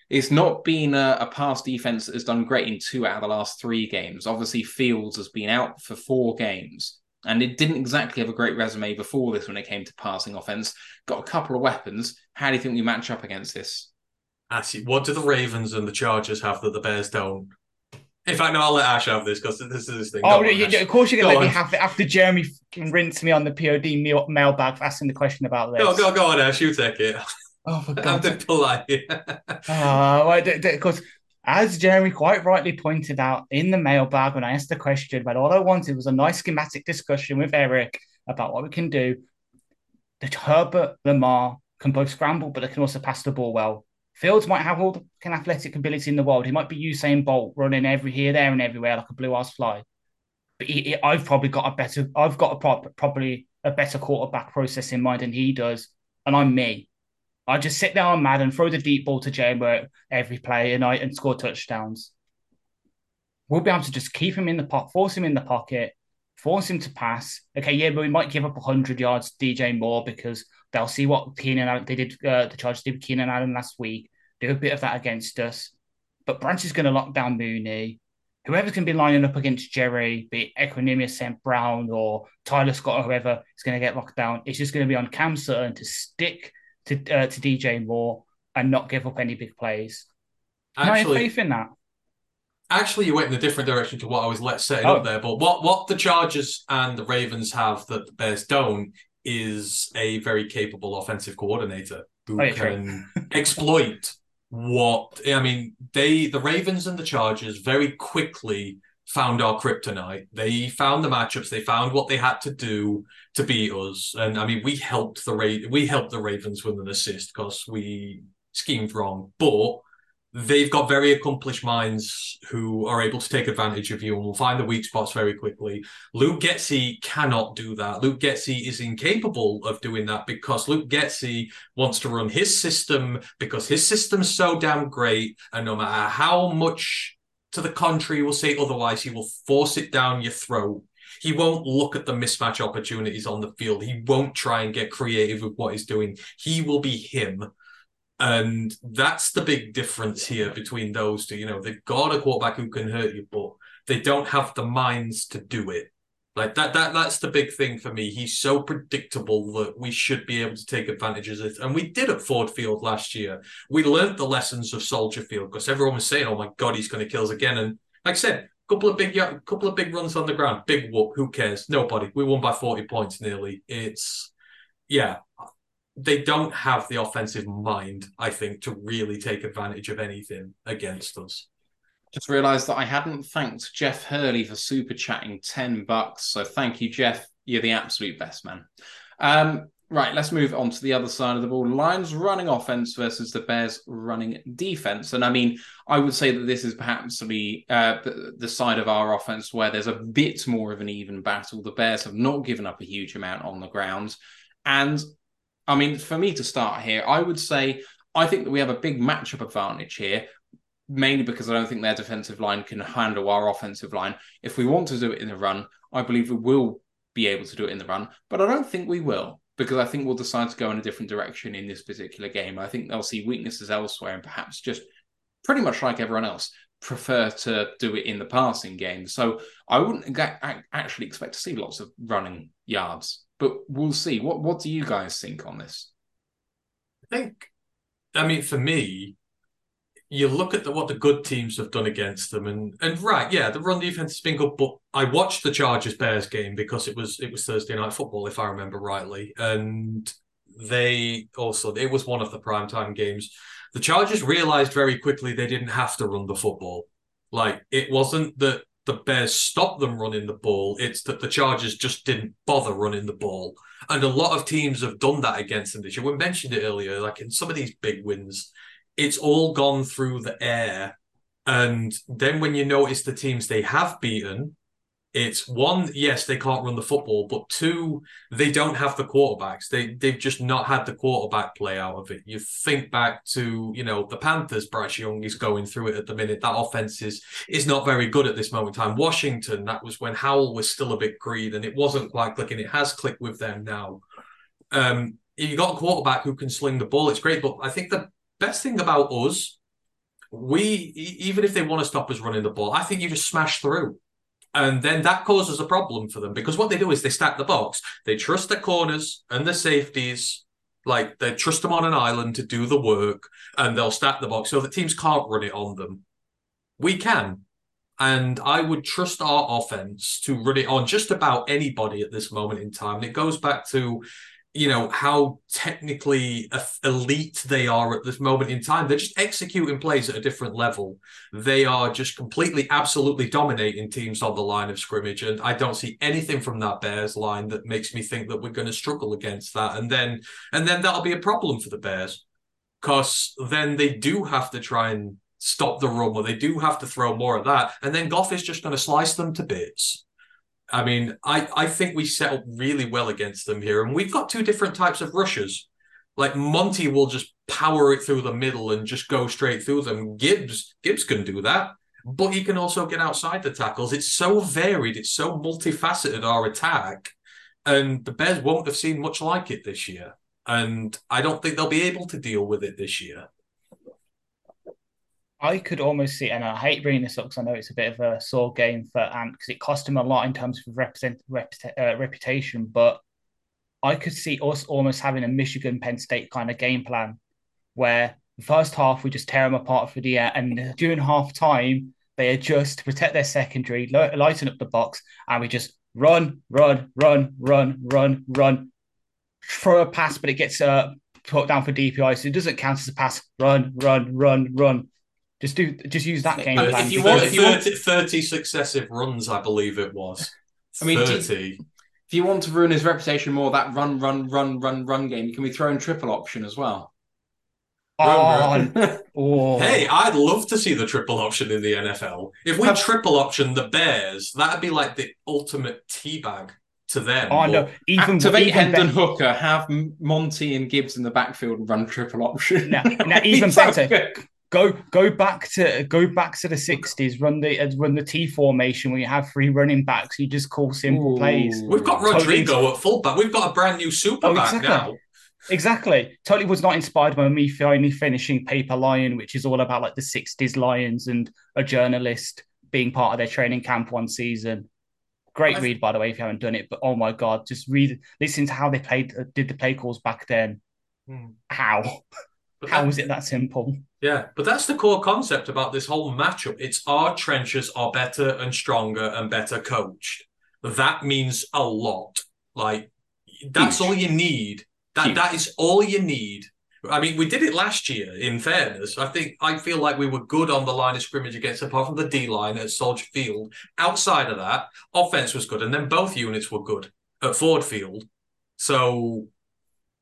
D: it's not been a, a pass defense that has done great in two out of the last three games. Obviously, Fields has been out for four games. And it didn't exactly have a great resume before this when it came to passing offense. Got a couple of weapons. How do you think we match up against this?
F: Actually, what do the Ravens and the Chargers have that the Bears don't? In fact, no, I'll let Ash have this because this is his thing.
E: Oh,
F: on,
E: of course you're gonna
F: Go
E: let me have it after Jeremy fucking rinsed me on the POD mailbag for asking the question about this.
F: Go, go, go on, Ash. You take it.
E: Oh, for
F: I'm
E: God's
F: being polite.
E: Uh, because as Jeremy quite rightly pointed out in the mailbag when I asked the question, but all I wanted was a nice schematic discussion with Eric about what we can do. That Herbert, Lamar can both scramble, but they can also pass the ball well. Fields might have all the athletic ability in the world. He might be Usain Bolt running every here, there, and everywhere like a blue ass fly. But he, he- I've probably got a better, I've got a probably a better quarterback process in mind than he does, and I'm me. I just sit there on and throw the deep ball to Jambo every play, and I and score touchdowns. We'll be able to just keep him in the pot, force him in the pocket, force him to pass. Okay, yeah, but we might give up hundred yards DJ Moore because they'll see what Keenan Allen they did. Uh, the Chargers did with Keenan Allen last week. Do a bit of that against us, but Branch is going to lock down Mooney. Whoever's going to be lining up against Jerry, be it Equanimeous St. Brown or Tyler Scott or whoever is going to get locked down, it's just going to be on Cam Sutton to stick to uh, to DJ Moore and not give up any big plays. And I have
F: Actually,
E: faith in that.
F: actually, you went in a different direction to what I was let setting
E: Oh.
F: up there. But what what the Chargers and the Ravens have that the Bears don't is a very capable offensive coordinator who
E: Oh,
F: can exploit what I mean. They the Ravens and the Chargers very quickly found our kryptonite. They found the matchups. They found what they had to do to beat us. And I mean, we helped the Ra- we helped the Ravens with an assist because we schemed wrong, but they've got very accomplished minds who are able to take advantage of you and will find the weak spots very quickly. Luke Getsy cannot do that. Luke Getsy is incapable of doing that because Luke Getsy wants to run his system because his system's so damn great, and no matter how much to the contrary will say otherwise, he will force it down your throat. He won't look at the mismatch opportunities on the field. He won't try and get creative with what he's doing. He will be him. And that's the big difference here between those two. You know, they've got a quarterback who can hurt you, but they don't have the minds to do it. Like that, that that's the big thing for me. He's so predictable that we should be able to take advantage of it. And we did at Ford Field last year. We learned the lessons of Soldier Field because everyone was saying, "Oh my God, he's going to kill us again." And like I said, couple of big, couple of big runs on the ground, big whoop. Who cares? Nobody. We won by forty points nearly. It's yeah. They don't have the offensive mind, I think, to really take advantage of anything against us.
D: Just realised that I hadn't thanked Jeff Hurley for super chatting 10 bucks. So thank you, Jeff. You're the absolute best man. Um, Right, let's move on to the other side of the ball. Lions running offense versus the Bears running defense. And I mean, I would say that this is perhaps the, uh, the side of our offense where there's a bit more of an even battle. The Bears have not given up a huge amount on the ground. And I mean, for me to start here, I would say I think that we have a big matchup advantage here, mainly because I don't think their defensive line can handle our offensive line. If we want to do it in the run, I believe we will be able to do it in the run, but I don't think we will because I think we'll decide to go in a different direction in this particular game. I think they'll see weaknesses elsewhere and perhaps just pretty much like everyone else prefer to do it in the passing game. So I wouldn't actually expect to see lots of running yards, but we'll see. What what do you guys think on this?
F: I think, I mean, for me, you look at the, what the good teams have done against them, and and right, yeah, the run defense has been good. But I watched the Chargers Bears game because it was it was Thursday night football, if I remember rightly, and they also it was one of the primetime games. The Chargers realized very quickly they didn't have to run the football. Like it wasn't that the Bears stopped them running the ball; it's that the Chargers just didn't bother running the ball. And a lot of teams have done that against them this year. We mentioned it earlier, like in some of these big wins it's all gone through the air. And then when you notice the teams they have beaten, it's one, yes, they can't run the football, but two, they don't have the quarterbacks. They they've just not had the quarterback play out of it. You think back to, you know, the Panthers, Bryce Young is going through it at the minute. That offense is is not very good at this moment in time. Washington, that was when Howell was still a bit green and it wasn't quite clicking. It has clicked with them now. Um, you got a quarterback who can sling the ball. It's great, but I think the best thing about us, we even if they want to stop us running the ball, I think you just smash through. And then that causes a problem for them because what they do is they stack the box. They trust the corners and the safeties, like they trust them on an island to do the work, and they'll stack the box so the teams can't run it on them. We can. And I would trust our offense to run it on just about anybody at this moment in time. And it goes back to you know how technically elite they are at this moment in time. They're just executing plays at a different level. They are just completely absolutely dominating teams on the line of scrimmage and i don't see anything from that bears line that makes me think that we're going to struggle against that. And then and then that'll be a problem for the bears because then they do have to try and stop the run or they do have to throw more of that and then Goff is just going to slice them to bits I mean, I, I think we set up really well against them here. And we've got two different types of rushers. Like Monty will just power it through the middle and just go straight through them. Gibbs, Gibbs can do that, but he can also get outside the tackles. It's so varied, it's so multifaceted our attack. And the Bears won't have seen much like it this year. And I don't think they'll be able to deal with it this year.
E: I could almost see, and I hate bringing this up because I know it's a bit of a sore game for Ant because it cost him a lot in terms of represent, rep, uh, reputation. But I could see us almost having a Michigan Penn State kind of game plan where the first half we just tear them apart for the air, and during half time they adjust to protect their secondary, lighten up the box, and we just run, run, run, run, run, run, throw a pass, but it gets uh, put down for DPI, so it doesn't count as a pass. Run, run, run, run. Just do just use that game plan.
F: If you want, if you 30, want 30 successive runs, I believe it was.
D: I mean, 30. if you want to ruin his reputation more, that run, run, run, run, run game, can we throw in triple option as well?
F: Oh, oh. Hey, I'd love to see the triple option in the NFL. If we triple option the Bears, that'd be like the ultimate teabag to them.
D: Oh no! Even activate even Hendon Hooker, have Monty and Gibbs in the backfield and run triple option.
E: Now, now even better go go back to go back to the sixties. Run the uh, run the T formation where you have three running backs. You just call simple Ooh. plays.
F: We've got Rodrigo totally... at fullback. We've got a brand new super oh, exactly. now.
E: Exactly. Totally was not inspired by me finally finishing Paper Lion, which is all about like the 60s Lions and a journalist being part of their training camp one season. Great I've... read, by the way, if you haven't done it. But oh my God, just read, listen to how they played, uh, did the play calls back then. Hmm. How? But how that... was it that simple?
F: Yeah, but that's the core concept about this whole matchup. It's our trenches are better and stronger and better coached. That means a lot. Like that's Huge. all you need. That Huge. that is all you need. I mean, we did it last year. In fairness, I think I feel like we were good on the line of scrimmage against, apart from the D line at Soldier Field. Outside of that, offense was good, and then both units were good at Ford Field. So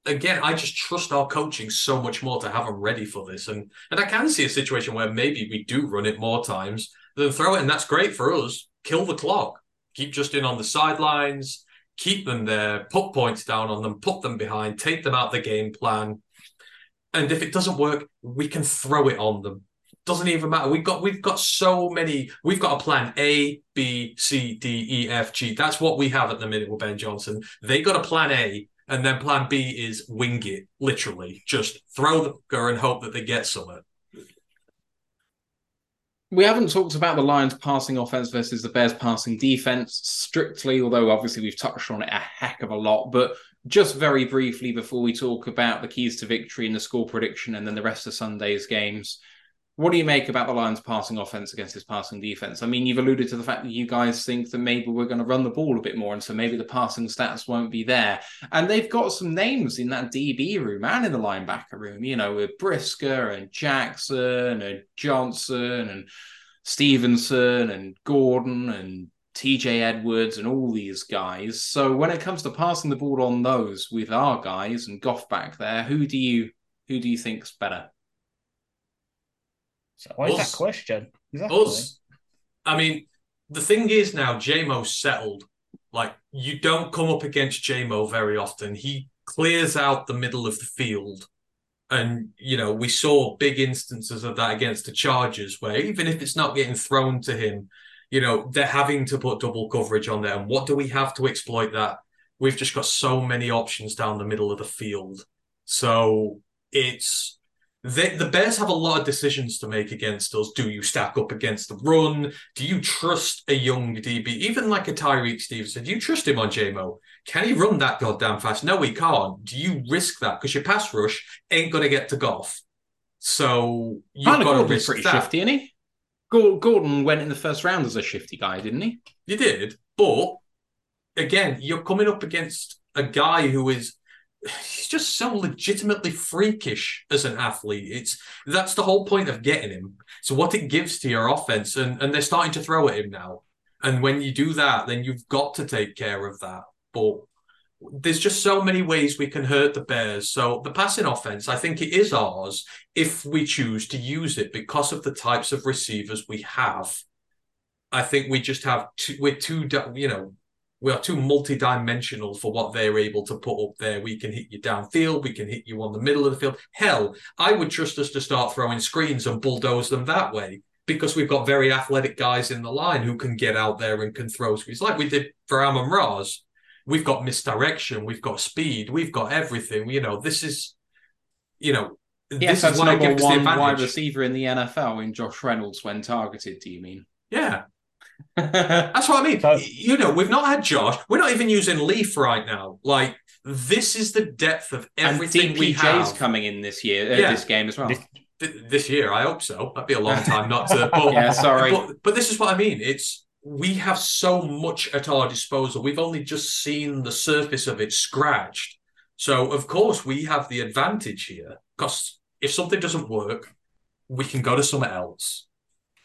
F: again, I just trust our coaching so much more to have them ready for this. And and I can see a situation where maybe we do run it more times than throw it, and that's great for us. Kill the clock. Keep Justin on the sidelines. Keep them there. Put points down on them. Put them behind. Take them out the game plan. And if it doesn't work, we can throw it on them. Doesn't even matter. We've got we've got so many. We've got a plan A, B, C, D, E, F, G. That's what we have at the minute with Ben Johnson. They got a plan A, and then plan B is wing it, literally. Just throw the hooker and hope that they get something.
D: We haven't talked about the Lions passing offense versus the Bears passing defense strictly, although obviously we've touched on it a heck of a lot. But just very briefly before we talk about the keys to victory and the score prediction and then the rest of Sunday's games, what do you make about the Lions' passing offense against his passing defense? I mean, you've alluded to the fact that you guys think that maybe we're going to run the ball a bit more, and so maybe the passing stats won't be there. And they've got some names in that DB room and in the linebacker room, you know, with Brisker and Jackson and Johnson and Stevenson and Gordon and TJ Edwards and all these guys. So when it comes to passing the ball on those with our guys and Goff back there, who do you who do you think's better?
E: So why is that question? Exactly.
F: Us. I mean, the thing is now, JMO's settled. Like, you don't come up against JMO very often. He clears out the middle of the field. And, you know, we saw big instances of that against the Chargers, where even if it's not getting thrown to him, you know, they're having to put double coverage on there. And what do we have to exploit that? We've just got so many options down the middle of the field. So it's they, the Bears have a lot of decisions to make against us. Do you stack up against the run? Do you trust a young DB, even like a Tyrique Stevenson? Do you trust him on JMO? Can he run that goddamn fast? No, he can't. Do you risk that? Because your pass rush ain't going to get to Goff. So you've got to
D: Gordon's
F: risk
D: pretty
F: that.
D: shifty, isn't he? Gordon went in the first round as a shifty guy, didn't he?
F: You did, but again, you're coming up against a guy who is he's just so legitimately freakish as an athlete. It's that's the whole point of getting him. So what it gives to your offense, and and they're starting to throw at him now. And when you do that, then you've got to take care of that. But there's just so many ways we can hurt the Bears. So the passing offense, I think it is ours if we choose to use it because of the types of receivers we have. I think we just have two, we're too, you know, we are too multi-dimensional for what they're able to put up there. We can hit you downfield, we can hit you on the middle of the field. Hell, I would trust us to start throwing screens and bulldoze them that way because we've got very athletic guys in the line who can get out there and can throw screens like we did for Amon Ra's. We've got misdirection, we've got speed, we've got everything. You know, this is, you know,
D: Yes,
F: this is why I
D: number
F: give us the
D: one wide receiver in the NFL in Josh Reynolds when targeted. Do you mean?
F: Yeah, That's what I mean.
E: So-
F: you know, we've not had Josh. We're not even using Leaf right now. Like this is the depth of everything
D: and
F: we have
D: coming in this year, uh,
F: Yeah.
D: this game as well.
E: This-
F: this year. I hope so. That'd be a long time not to. But,
D: Yeah, sorry.
F: But, but this is what I mean. It's we have so much at our disposal. We've only just seen the surface of it scratched. So of course we have the advantage here because if something doesn't work, we can go to somewhere else.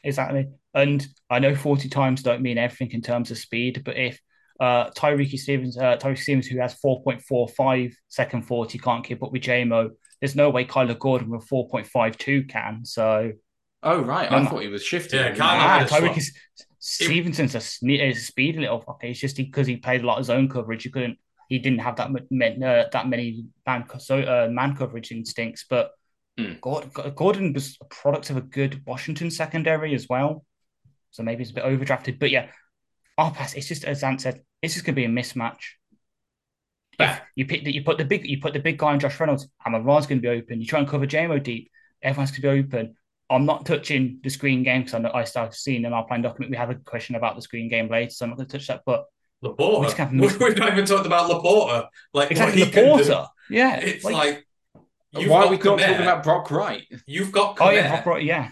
E: Exactly. And I know 40 times don't mean everything in terms of speed, but if uh, Tyrique Stevens, uh, Tyrique Stevens, who has 4.45 second 40, can't keep up with JMO, there's no way Kyler Gordon with 4.52 can. So,
D: oh right, I
E: Um,
D: thought he was shifting.
F: Yeah,
D: wasn't
F: Kyler
D: he?
E: ah,
F: had a Tyrique
E: is Stevenson's a, sne- is a speedy little fucker. It's just because he, played a lot of zone coverage. He couldn't, he didn't have that mu- men- uh, that many man, so, uh, man coverage instincts. But
D: Hmm.
E: Gordon, Gordon was a product of a good Washington secondary as well. So maybe it's a bit overdrafted. But yeah, our pass, it's just as Ant said, it's just gonna be a mismatch. If you pick the, you put the big you put the big guy in Josh Reynolds, Amon Ra's gonna be open. You try and cover JMO deep, everyone's gonna be open. I'm not touching the screen game because I know I started seeing in our plan document we have a question about the screen game later, so I'm not gonna touch that. But we've
F: LaPorta. We've not even talked about LaPorta. Like
E: exactly
F: what
E: the
F: he can do.
E: porter. Yeah.
F: It's like, you've
D: Why are we not talking about Brock Wright?
F: You've got
E: Oh yeah, Brock Wright, yeah.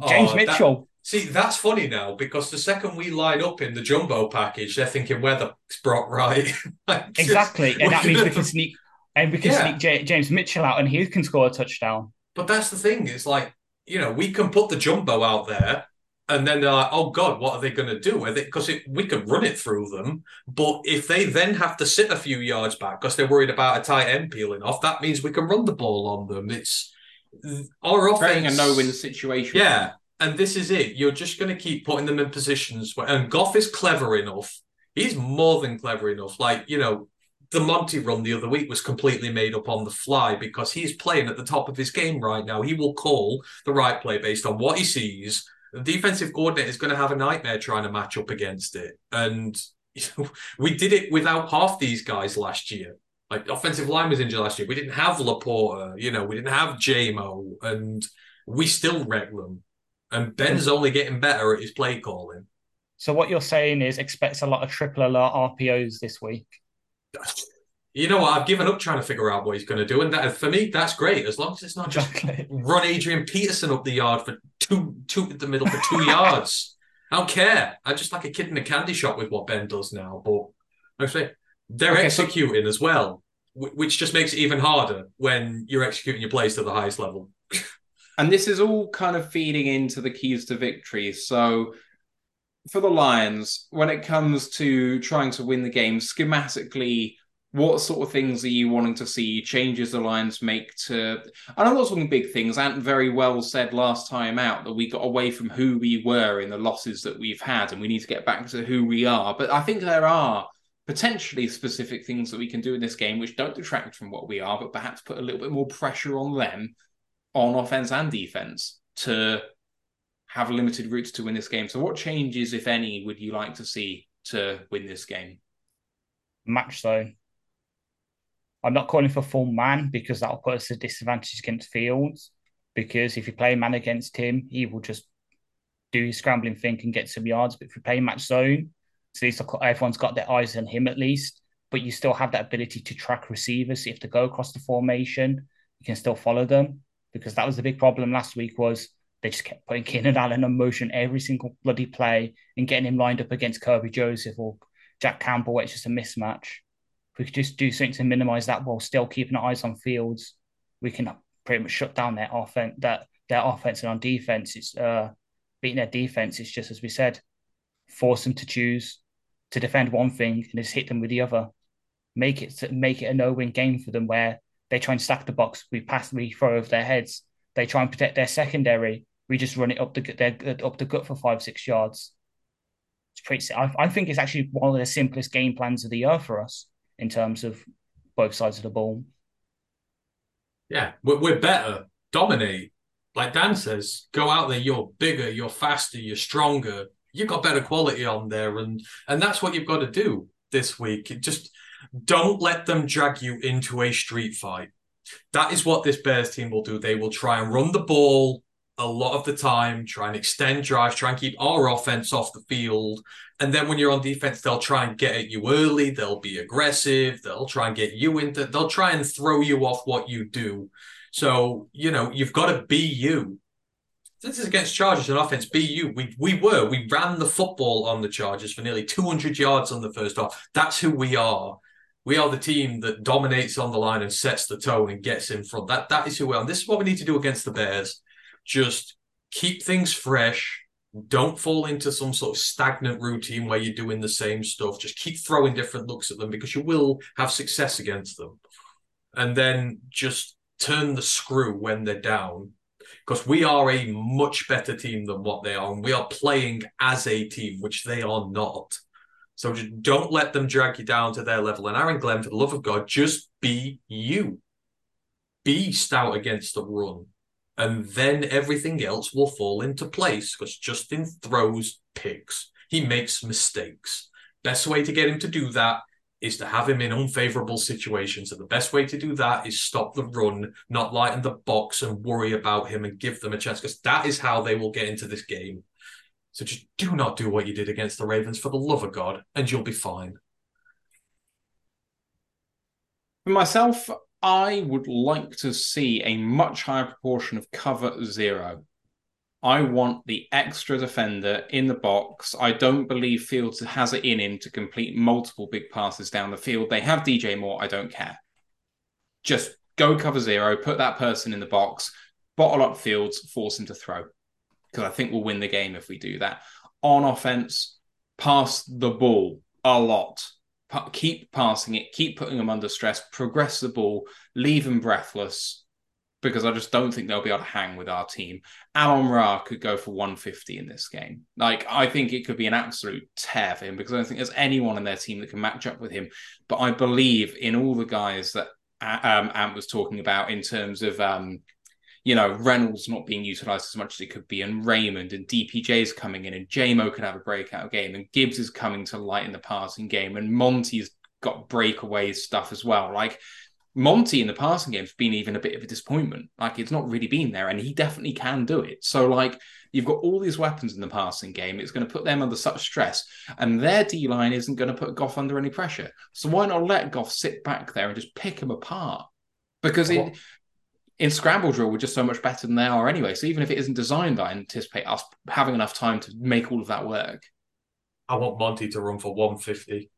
F: Oh,
E: James
F: that-
E: Mitchell.
F: See, that's funny now because the second we line up in the jumbo package, they're thinking where the Brock Wright. Like, just-
E: Exactly. And that means we can sneak and we can
F: Yeah.
E: sneak J- James Mitchell out and he can score a touchdown.
F: But that's the thing. It's like you know we can put the jumbo out there, and then they're like, "Oh God, what are they going to do?" With it?" Because we could run it through them, but if they then have to sit a few yards back because they're worried about a tight end peeling off, that means we can run the ball on them. It's our offense
D: a no-win situation.
F: Yeah, and this is it. You're just going to keep putting them in positions where, and Goff is clever enough. He's more than clever enough. Like you know, the Monty run the other week was completely made up on the fly because he's playing at the top of his game right now. He will call the right play based on what he sees the defensive coordinator is going to have a nightmare trying to match up against it. And you know, we did it without half these guys last year. Like offensive line was injured last year. We didn't have LaPorta, you know, we didn't have JMO, and we still wrecked them. And Ben's only getting better at his play calling.
E: So what you're saying is expect a lot of triple alert RPOs this week.
F: you know what? I've given up trying to figure out what he's going to do, and that for me, that's great as long as it's not just exactly. run Adrian Peterson up the yard for two, two in the middle for two yards. I don't care. I'm just like a kid in a candy shop with what Ben does now. But actually, they're okay, executing so... as well, which just makes it even harder when you're executing your plays to the highest level.
D: And this is all kind of feeding into the keys to victory. So for the Lions, when it comes to trying to win the game, schematically what sort of things are you wanting to see changes the Lions make to? And I'm not talking big things. Ant very well said last time out that we got away from who we were in the losses that we've had, and we need to get back to who we are. But I think there are potentially specific things that we can do in this game which don't detract from what we are, but perhaps put a little bit more pressure on them on offense and defense to have limited routes to win this game. So, what changes, if any, would you like to see to win this game?
E: Match zone. I'm not calling for full man because that'll put us at a disadvantage against Fields. Because if you play man against him, he will just do his scrambling thing and get some yards. But if you play match zone, so least everyone's got their eyes on him at least. But you still have that ability to track receivers. If they go across the formation, you can still follow them. Because that was the big problem last week was they just kept putting Keenan Allen on motion every single bloody play and getting him lined up against Kerby Joseph or Jack Campbell, it's just a mismatch If we could just do something to minimize that while still keeping our eyes on Fields, we can pretty much shut down their offense. That their offense and on defense, it's uh, beating their defense. It's just as we said, force them to choose to defend one thing and just hit them with the other. Make it make it a no-win game for them where they try and stack the box. We pass, we throw over their heads. They try and protect their secondary. We just run it up the their, up the gut for five six yards. It's pretty. I, I think it's actually one of the simplest game plans of the year for us in terms of both sides of the ball.
F: Yeah, we're, we're better. Dominate. Like Dan says, go out there. You're bigger. You're faster. You're stronger. You've got better quality on there, and and that's what you've got to do this week. Just don't let them drag you into a street fight. That is what this Bears team will do. They will try and run the ball a lot of the time, try and extend drives, try and keep our offense off the field. And then when you're on defense, they'll try and get at you early. They'll be aggressive. They'll try and get you into, they'll try and throw you off what you do. So, you know, you've got to be you. This is against Chargers and offense. Be you. We we were. We ran the football on the Chargers for nearly 200 yards on the first half. That's who we are. We are the team that dominates on the line and sets the tone and gets in front. That that is who we are. And this is what we need to do against the Bears just keep things fresh. Don't fall into some sort of stagnant routine where you're doing the same stuff. Just keep throwing different looks at them because you will have success against them. And then just turn the screw when they're down because we are a much better team than what they are. And we are playing as a team, which they are not. So just don't let them drag you down to their level. And Aaron Glenn, for the love of God, just be you. Be stout against the run and then everything else will fall into place because Justin throws picks. He makes mistakes. Best way to get him to do that is to have him in unfavorable situations. And the best way to do that is stop the run, not lighten the box and worry about him and give them a chance because that is how they will get into this game. So just do not do what you did against the Ravens for the love of God, and you'll be fine.
D: For myself, I would like to see a much higher proportion of cover zero. I want the extra defender in the box. I don't believe Fields has it in him to complete multiple big passes down the field. They have DJ Moore. I don't care. Just go cover zero, put that person in the box, bottle up Fields, force him to throw. Because I think we'll win the game if we do that. On offense, pass the ball a lot. Pa- keep passing it, keep putting them under stress, progress the ball, leave them breathless, because I just don't think they'll be able to hang with our team. Amon Ra could go for 150 in this game. Like, I think it could be an absolute tear for him because I don't think there's anyone in their team that can match up with him. But I believe in all the guys that um, Ant was talking about in terms of, um, you know, Reynolds not being utilized as much as it could be, and Raymond and DPJ is coming in, and JMO could have a breakout game, and Gibbs is coming to light in the passing game, and Monty's got breakaway stuff as well. Like, Monty in the passing game has been even a bit of a disappointment. Like it's not really been there, and he definitely can do it. So like you've got all these weapons in the passing game. It's going to put them under such stress, and their D line isn't going to put Goff under any pressure. So why not let Goff sit back there and just pick him apart? Because in in scramble drill, we're just so much better than they are anyway. So even if it isn't designed, I anticipate us having enough time to make all of that work.
F: I want Monty to run for 150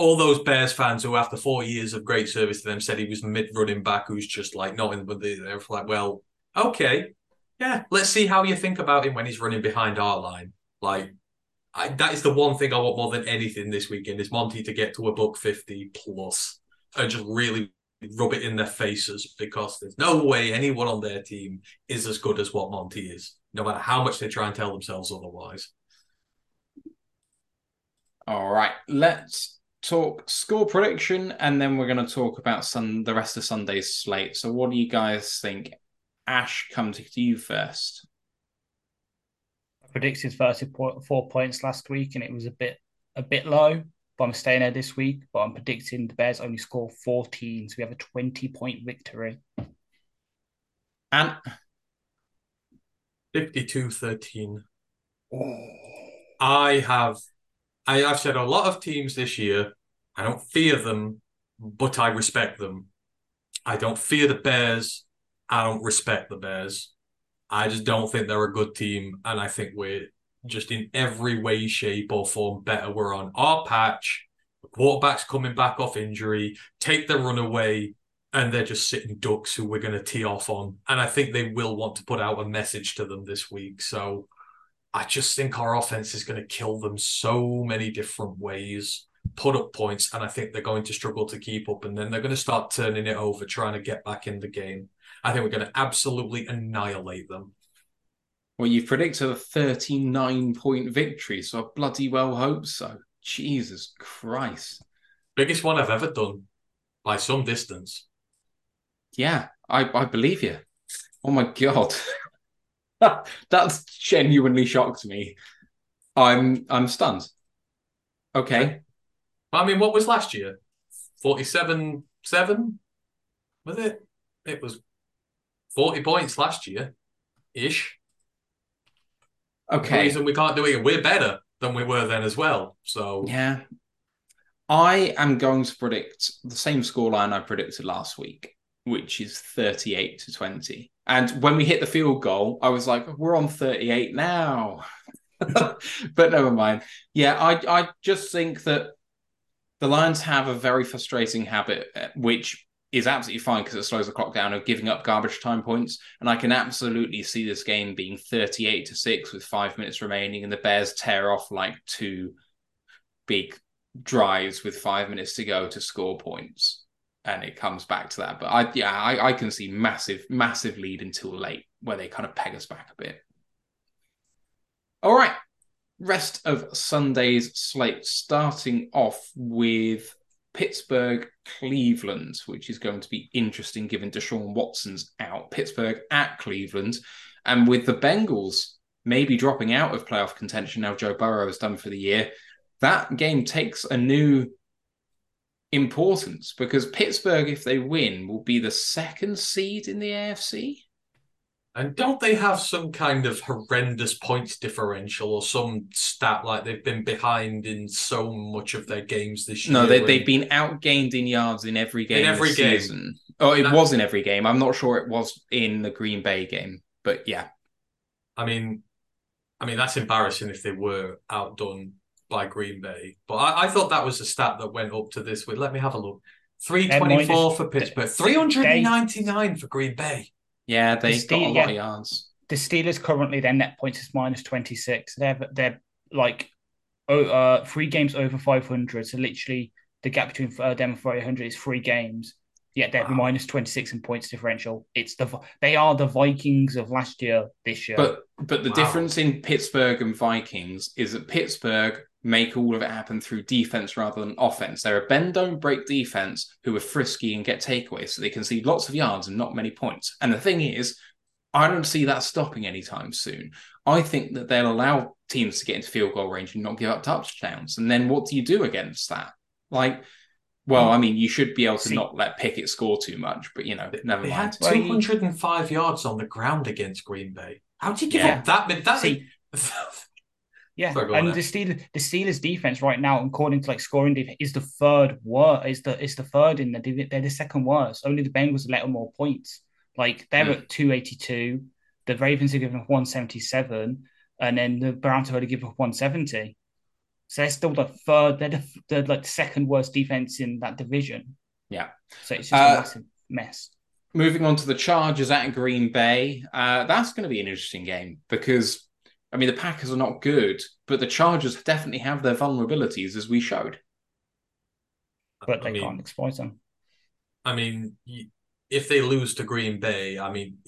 F: all those Bears fans who, after four years of great service to them, said he was mid running back who's just like not in. But they're like, well, okay, yeah, let's see how you think about him when he's running behind our line. Like, I, that is the one thing I want more than anything this weekend is Monty to get to a buck fifty plus and just really rub it in their faces because there's no way anyone on their team is as good as what Monty is, no matter how much they try and tell themselves otherwise.
D: All right, let's talk score prediction, and then we're going to talk about some the rest of Sunday's slate. So, what do you guys think? Ash, come to you first.
E: I predicted 34 points last week, and it was a bit a bit low. But I'm staying there this week. But I'm predicting the Bears only score 14, so we have a 20 point victory.
D: And
F: 52 13. I have I, have said a lot of teams this year. I don't fear them, but I respect them. I don't fear the Bears. I don't respect the Bears. I just don't think they're a good team, and I think we're just in every way, shape, or form better. We're on our patch. The quarterback's coming back off injury. Take the run away, and they're just sitting ducks who we're going to tee off on. And I think they will want to put out a message to them this week. So I just think our offense is going to kill them so many different ways, put up points, and I think they're going to struggle to keep up. And then they're going to start turning it over, trying to get back in the game. I think we're going to absolutely annihilate them.
D: Well, you've predicted a 39 point victory, so I bloody well hope so. Jesus Christ.
F: Biggest one I've ever done by some distance.
D: Yeah, I, I believe you. Oh my God. That's genuinely shocked me. I'm I'm stunned. Okay.
F: I mean, what was last year? 47 7? Was it? It was 40 points last year ish.
D: Okay.
F: The reason we can't do it, we're better than we were then as well. So,
D: yeah. I am going to predict the same scoreline I predicted last week, which is 38 to 20. And when we hit the field goal, I was like, we're on 38 now. but never mind. Yeah, I, I just think that the Lions have a very frustrating habit, uh, which is absolutely fine because it slows the clock down of giving up garbage time points. And I can absolutely see this game being 38 to 6 with five minutes remaining, and the Bears tear off like two big drives with five minutes to go to score points and it comes back to that. But I yeah, I, I can see massive, massive lead until late where they kind of peg us back a bit. All right. Rest of Sunday's slate, starting off with Pittsburgh, Cleveland, which is going to be interesting given Deshaun Watson's out. Pittsburgh at Cleveland. And with the Bengals maybe dropping out of playoff contention now Joe Burrow is done for the year, that game takes a new importance because Pittsburgh, if they win, will be the second seed in the AFC.
F: And don't they have some kind of horrendous points differential or some stat like they've been behind in so much of their games this year?
D: No, they, they've been outgained in yards in every game.
F: In every game.
D: Season. Oh, it was in every game. I'm not sure it was in the Green Bay game, but yeah.
F: I mean, I mean that's embarrassing if they were outdone by Green Bay. But I, I, thought that was a stat that went up to this week. Let me have a look. 324 for Pittsburgh, 399 for Green Bay.
D: Yeah, they got a lot of yards.
E: the Steelers currently their net points is minus twenty six. They're they're like oh, uh, three games over five hundred. So literally the gap between uh, them and five hundred is three games. Yet they're minus twenty six in points differential. It's the they are the Vikings of last year this year.
D: But but the
F: Wow.
D: difference in Pittsburgh and Vikings is that Pittsburgh make all of it happen through defense rather than offense. They're a bend don't break defense who are frisky and get takeaways, so they can see lots of yards and not many points. And the thing is, I don't see that stopping anytime soon. I think that they'll allow teams to get into field goal range and not give up touchdowns. And then what do you do against that? Like, well, I mean, you should be able to
E: See-
D: not let Pickett score too much, but you know, never
F: They
D: mind.
F: had
E: Well,
F: 205 yards on the ground against Green Bay. How do you give
E: Yeah.
F: up that many? That
E: See, Yeah,
F: Sorry,
E: and
F: there.
E: the Steelers, the Steelers defense right now, according to like scoring defense, is the third worst. Is the is the third in the they're the second worst. Only the Bengals let them more points. Like they're
D: Hmm.
E: at two eighty two. The Ravens are giving up one seventy seven, and then the Browns have only given up one seventy. So they're still the third. They're the, the like second worst defense in that division.
D: Yeah.
E: So it's just
D: Uh,
E: a massive mess.
D: Moving on to the Chargers at Green Bay, uh, that's going to be an interesting game because, I mean, the Packers are not good, but the Chargers definitely have their vulnerabilities, as we showed.
E: But
F: I
E: they
F: mean-
E: can't exploit them.
F: I mean, if they lose to Green Bay, I mean,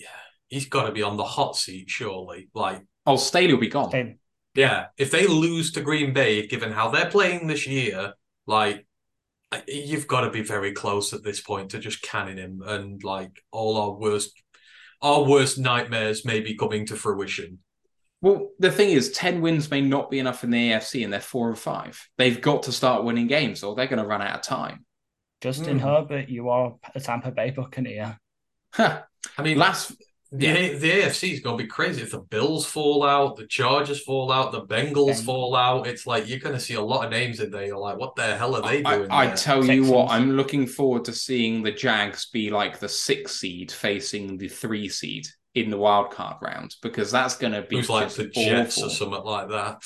F: he's got to be on the hot seat, surely. Like,
D: Oh, Staley will be gone.
E: They,
F: yeah, if they lose to Green Bay, given how they're playing this year, like, you've got to be very close at this point to just canning him, and like all our worst, our worst nightmares may be coming to fruition.
D: Well, the thing is, 10 wins may not be enough in the AFC, and they're four and five. They've got to start winning games, or they're going to run out of time.
E: Justin
F: Hmm.
E: Herbert, you are a Tampa Bay Buccaneer.
D: Huh.
F: I mean,
D: Last,
F: The,
D: Yeah.
F: the AFC is going to be crazy if the Bills fall out, the Chargers fall out, the Bengals
E: Bengals.
F: fall out. It's like you're going to see a lot of names in there. You're like, what the hell are they doing?
D: I, I
F: there?
D: tell you what, I'm looking forward to seeing the Jags be like the six seed facing the three seed in the wild card round because that's going to be
F: Who's like the Jets or something like that.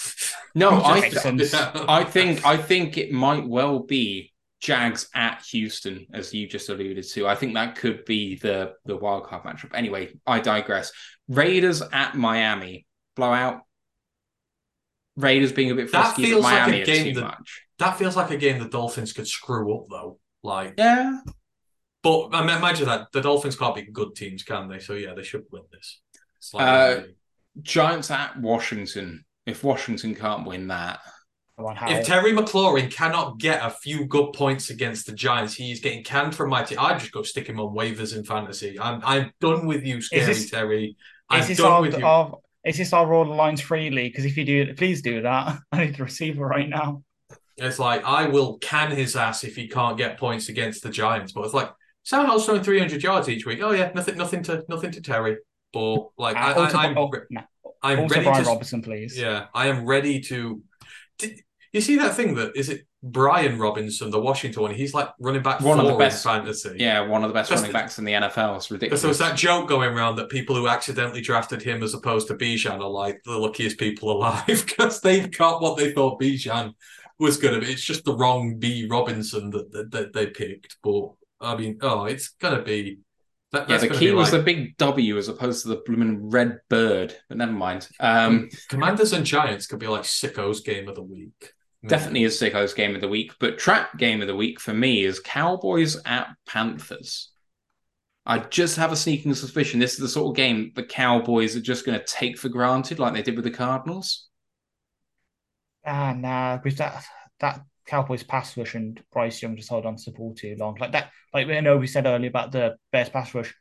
D: No, I,
E: Texans.
D: I think I think it might well be Jags at Houston, as you just alluded to. I think that could be the the wild card matchup. Anyway, I digress. Raiders at Miami blowout. Raiders being a bit
F: That
D: frisky, but
F: feels like a game
D: too
F: that-
D: much.
F: that feels like a game the Dolphins could screw up though. Like,
D: Yeah,
F: but I mean, imagine that the Dolphins can't be good teams, can they? So yeah, they should win this.
D: Uh, Giants at Washington. If Washington can't win that,
E: on,
F: If Terry McLaurin cannot get a few good points against the Giants, he's getting canned from my team. I just go stick him on waivers in fantasy. I'm I'm done with you, scary
E: this-
F: Terry. I'm
E: is this
F: done
E: our,
F: with you.
E: our is this our roll the lines freely? Because if you do, please do that. I need the receiver right now.
F: It's like I will can his ass if he can't get points against the Giants. But it's like Sam Howell's throwing 300 yards each week. Oh yeah, nothing, nothing to nothing to Terry. But like I,
E: Uh, also,
F: I, I'm,
E: oh,
F: re-
E: no.
F: I'm
E: also
F: ready
E: Brian
F: to.
E: Robertson, please.
F: Yeah, I am ready to. Did you see that thing that is it? Brian Robinson, the Washington one. He's like running back
D: One of the
F: four in
D: best-
F: fantasy.
D: yeah, one of the best
F: That's
D: running
F: the-
D: backs in the NFL. It's ridiculous.
F: So it's that joke going around that people who accidentally drafted him as opposed to Bijan are like the luckiest people alive because they've got what they thought Bijan was going to be. It's just the wrong B Robinson that, that, that they picked. But I mean, oh, it's going to be. That,
D: yeah,
F: that's
D: the key
F: be
D: was
F: like,
D: the big W as opposed to the blooming red bird. But never mind. Um,
F: Commanders and Giants could be like sickos game of the week.
D: definitely a sickos game of the week. But trap game of the week for me is Cowboys at Panthers. I just have a sneaking suspicion this is the sort of game the Cowboys are just going to take for granted, like they did with the Cardinals.
E: Ah, nah, because that that Cowboys pass rush and Bryce Young just hold on to the ball too long. Like that, like I know we said earlier about the Bears pass rush.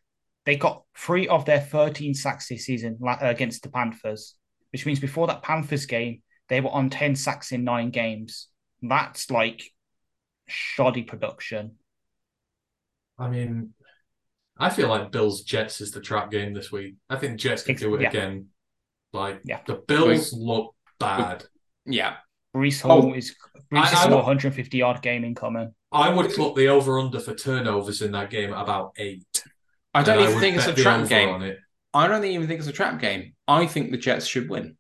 E: They got three of their 13 sacks this season la- uh, against the Panthers, which means before that Panthers game, they were on 10 sacks in nine games. That's like shoddy production.
F: I mean, I feel like Bills Jets is the trap game this week. I think Jets can do it
E: Yeah.
F: again. Like
E: Yeah.
F: the Bills look bad.
D: Yeah.
E: Breece Hall
D: Oh,
E: is Breece
F: I-
E: is
F: I
E: a 150 yard game incoming.
F: I would put the over under for turnovers in that game at about eight.
D: I don't
F: And
D: even
F: would
D: think it's a trap game.
F: on it.
D: I don't even think it's a trap game. I think the Jets should win.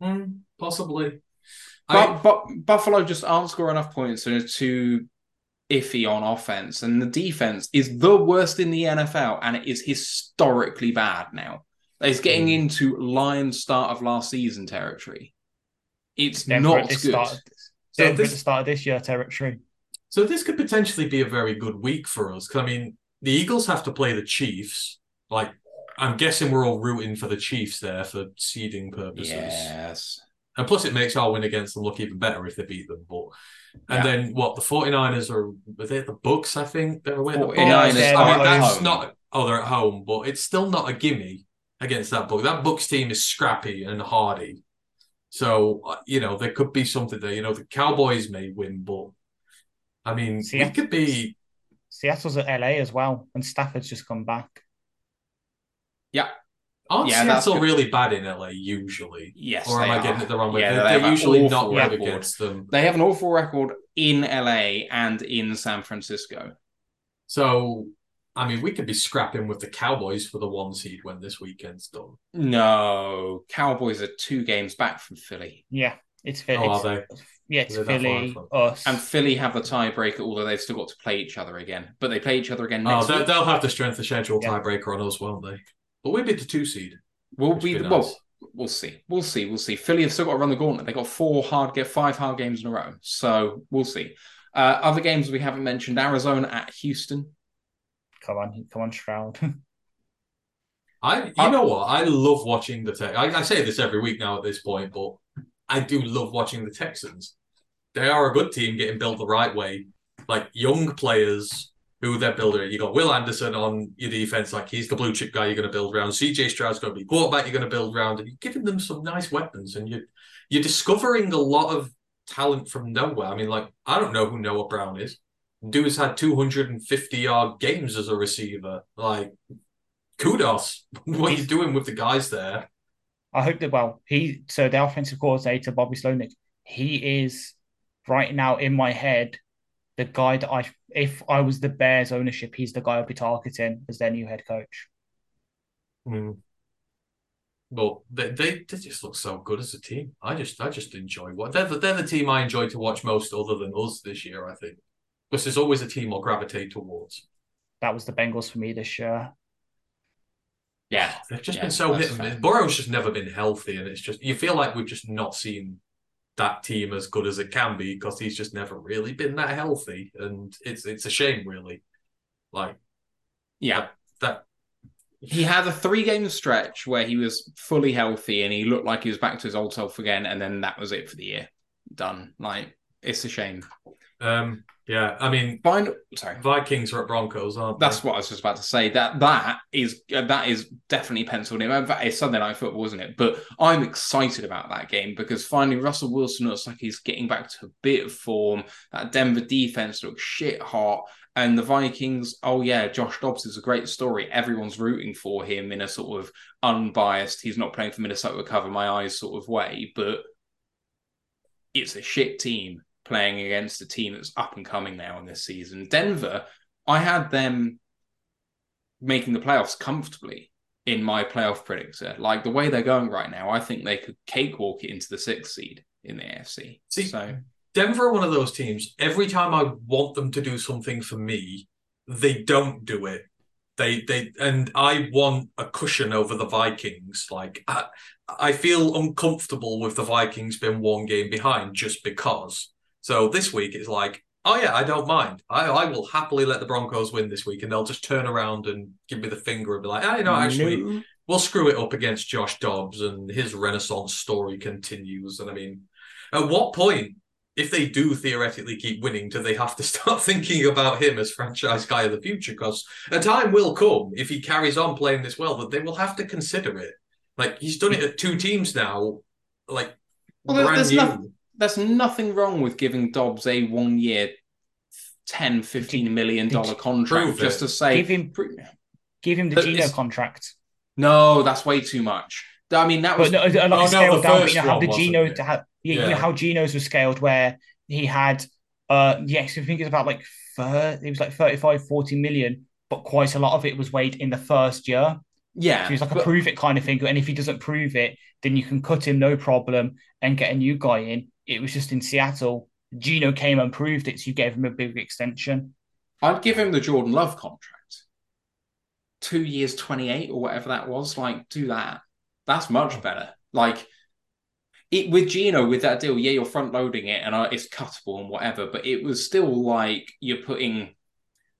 F: Hmm, possibly.
D: But,
F: I,
D: but Buffalo just aren't scoring enough points to, to iffy on offense, and the defense is the worst in the NFL, and it is historically bad now. It's getting
F: Mm.
D: into Lions start of last season territory. It's
E: Denver
D: not
E: the
D: good.
E: start,
F: So
E: Denver
F: this-
E: at the start of this year territory.
F: So this could potentially be a very good week for us. 'Cause, I mean, the Eagles have to play the Chiefs. Like, I'm guessing we're all rooting for the Chiefs there for seeding purposes.
D: Yes.
F: And plus, it makes our win against them look even better if they beat them. But and
D: Yeah.
F: then what? The 49ers are were they the Bucks? I think they're away. The
D: 49ers
F: Bucks. I mean, that's
D: home.
F: not. Oh, they're at home, but it's still not a gimme against that book. That Bucks team is scrappy and hardy. So uh, you know there could be something there. You know the Cowboys may win, but I mean
E: See,
F: we could be.
E: Seattle's at LA as well, and Stafford's just come back.
F: Yeah, aren't
D: Yeah, that's
F: Seattle
D: good.
F: really bad in LA usually?
D: Yes.
F: Or am
D: they
F: I getting it the wrong way?
D: Yeah,
F: they're
D: they have
F: they're usually not good
D: record.
F: against them.
D: They have an awful record in LA and in San Francisco.
F: So, I mean, we could be scrapping with the Cowboys for the one seed when this weekend's done.
D: No, Cowboys are two games back from Philly,
E: Yeah, it's Philly.
F: Oh, are they?
E: Yeah, it's
F: They're
E: Philly, us.
D: and Philly have the tiebreaker. Although they've still got to play each other again, but they play each other again
F: Oh,
D: next
F: they,
D: week.
F: they'll have the strength of schedule
E: Yeah.
F: tiebreaker on us, won't they? But we'll be the two seed.
D: We'll be the
F: be
D: well. We'll see. We'll see. We'll see. Philly have still got to run the gauntlet. They've got four hard get five hard games in a row. So we'll see. Uh, other games we haven't mentioned: Arizona at Houston.
E: Come on, come on, Stroud.
F: I, you
D: I-
F: know what? I love watching the Tex. I, I say this every week now at this point, but I do love watching the Texans. They are a good team getting built the right way. Like young players who they're building. You got Will Anderson on your defense, like he's the blue chip guy you're going to build around. CJ Stroud's going to be quarterback you're going to build around, and you're giving them some nice weapons, and you you're discovering a lot of talent from nowhere. I mean, like I don't know who Noah Brown is. Dude's had 250 yard games as a receiver. Like, kudos. what he's doing with the guys there.
E: I hope that well, he so the offensive coordinator Bobby Slowik, he is right now in my head the guy that I if I was the Bears ownership, he's the guy I'd be targeting as their new head coach.
F: Hmm. well they, they they just look so good as a team. I just I just enjoy what they're the, they're the team I enjoy to watch most, other than us this year. I think because there's always a team I'll gravitate towards.
E: That was the Bengals for me this year.
D: Yeah,
F: They've just
D: Yeah,
F: been so hit and miss.
D: fair.
F: Burrow's just never been healthy, and it's just you feel like we've just not seen that team as good as it can be because he's just never really been that healthy, and it's it's a shame, really. Like
D: yeah.
F: that,
D: He had a three game stretch where he was fully healthy and he looked like he was back to his old self again, and then that was it for the year. Done. Like it's a shame.
F: um, yeah. I mean,
D: Final. Sorry.
F: Vikings are at Broncos, aren't they?
D: That's what I was just about to say. That that is uh, that is definitely penciled in. It's Sunday night football, isn't it? But I'm excited about that game because finally Russell Wilson looks like he's getting back to a bit of form. That Denver defense looks shit hot, and the Vikings. Oh yeah, Josh Dobbs is a great story. Everyone's rooting for him in a sort of unbiased. He's not playing for Minnesota to cover my eyes sort of way, but it's a shit team playing against a team that's up and coming now in this season. Denver, I had them making the playoffs comfortably in my playoff predictor. Like the way they're going right now, I think they could cakewalk it into the sixth seed in the AFC.
F: See,
D: so
F: Denver are one of those teams. Every time I want them to do something for me, they don't do it. They they and I want a cushion over the Vikings. Like I, I feel uncomfortable with the Vikings being one game behind just because. So this week it's like, oh yeah, I don't mind. I I will happily let the Broncos win this week, and they'll just turn around and give me the finger and be like, I oh, you know actually
D: No.
F: we'll screw it up against Josh Dobbs and his renaissance story continues. And I mean, at what point, if they do theoretically keep winning, do they have to start thinking about him as franchise guy of the future? Because a time will come if he carries on playing this well that they will have to consider it. Like he's done it at two teams now, like
D: Well,
F: brand
D: there's
F: new.
D: nothing- There's nothing wrong with giving Dobbs a one year 10 15 million dollar contract just to say
E: Give him- Give him the Geno contract.
D: no that's way too much i mean that was
E: But no, a lot
F: no,
E: of
F: the
E: scaled down. You know how the Geno to have, yeah, you know how Geno's was scaled where he had, uh, yes, I think it's about like thir it was like 35, 40 million, but quite a lot of it was weighed in the first year.
D: yeah
E: So it's like a
D: but-
E: prove it kind of thing. And if he doesn't prove it, then you can cut him no problem and get a new guy in. It was just in Seattle. Geno came and proved it, so you gave him a big extension.
D: I'd give him the Jordan Love contract. Two years, 28 or whatever that was. Like, do that. That's much better. Like, it with Geno, with that deal, yeah, you're front loading it and uh, it's cuttable and whatever, but it was still like you're putting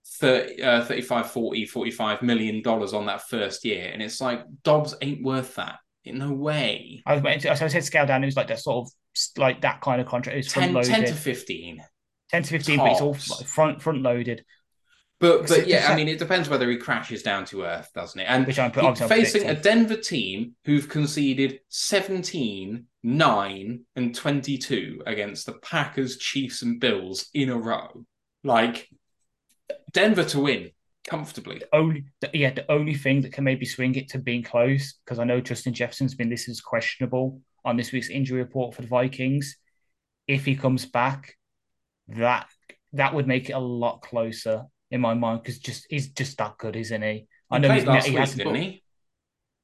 D: 30, uh, 35, 40, 45 million dollars on that first year. And it's like, Dobbs ain't worth that. In no way.
E: I was, so I said scale down. It was like that sort of like that kind of contract. It was
D: 10,
E: front
D: 10
E: loaded.
D: to 15.
E: 10 to 15, but it's all like front front loaded.
D: But but yeah,
E: it's
D: I mean, it depends whether he crashes down to earth, doesn't it? And
E: Which I'm
D: facing a. Denver team who've conceded 17, 9, and 22 against the Packers, Chiefs, and Bills in a row. Like Denver to win comfortably.
E: Only the, yeah, the only thing that can maybe swing it to being close because I know Justin Jefferson's been listed as questionable on this week's injury report for the Vikings. If he comes back, that that would make it a lot closer in my mind because just he's just that good, isn't he? I know
D: played
E: he's
D: last
E: he
D: week,
E: hasn't-
D: didn't he?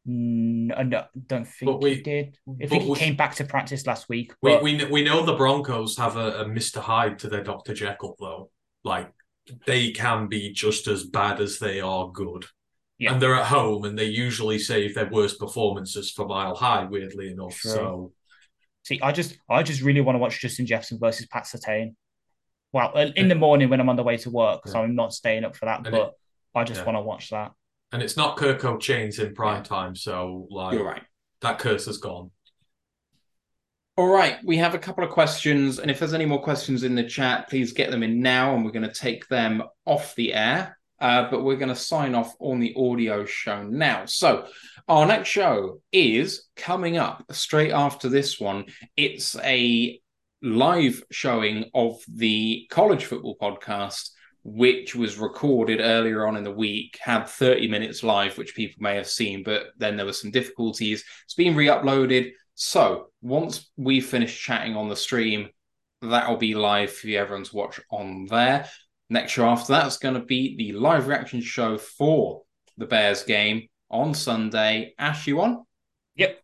E: I no- don't think
F: But we-
E: he did. I think he
F: we-
E: came back to practice last week.
F: We,
E: But
F: we kn- we know the Broncos have a, a Mr. Hyde to their Dr. Jekyll though. Like they can be just as bad as they are good.
E: Yeah.
F: And they're at home and they usually save their worst performances for Mile High, weirdly enough.
E: True.
F: So
E: see, I just I just really want to watch Justin Jefferson versus Pat Surtain. Well, uh, in the morning when I'm on the way to work, because
F: Yeah.
E: I'm not staying up for that.
F: And
E: but I just
F: yeah.
E: want to watch that.
F: and it's not Kirko Chainz in prime time, so like
D: You're right.
F: that curse has gone.
D: All right, we have a couple of questions, and if there's any more questions in the chat, please get them in now, and we're going to take them off the air. Uh, but we're going to sign off on the audio show now. So, our next show is coming up straight after this one. It's a live showing of the college football podcast, which was recorded earlier on in the week, had 30 minutes live, which people may have seen, but then there were some difficulties. It's been re uploaded. So once we finish chatting on the stream, that'll be live for everyone to watch on there. Next show after that is going to be the live reaction show for the Bears game on Sunday. Ash, you on?
E: Yep.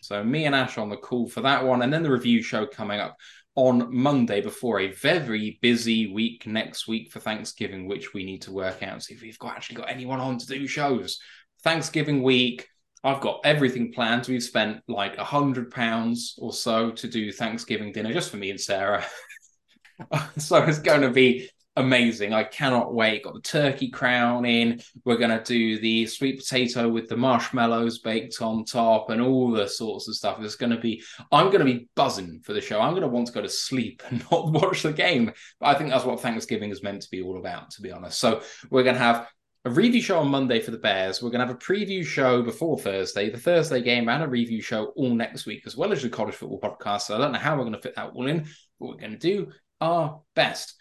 D: So me and Ash on the call for that one, and then the review show coming up on Monday before a very busy week next week for Thanksgiving, which we need to work out see if we've got actually got anyone on to do shows. Thanksgiving week, I've got everything planned. We've spent like a hundred pounds or so to do Thanksgiving dinner just for me and Sarah. so it's going to be amazing. I cannot wait. Got the turkey crown in. We're going to do the sweet potato with the marshmallows baked on top and all the sorts of stuff. It's going to be, I'm going to be buzzing for the show. I'm going to want to go to sleep and not watch the game. But I think that's what Thanksgiving is meant to be all about, to be honest. So we're going to have a review show on Monday for the Bears. We're going to have a preview show before Thursday, the Thursday game, and a review show all next week, as well as the college football podcast. So I don't know how we're going to fit that all in, but we're going to do our best.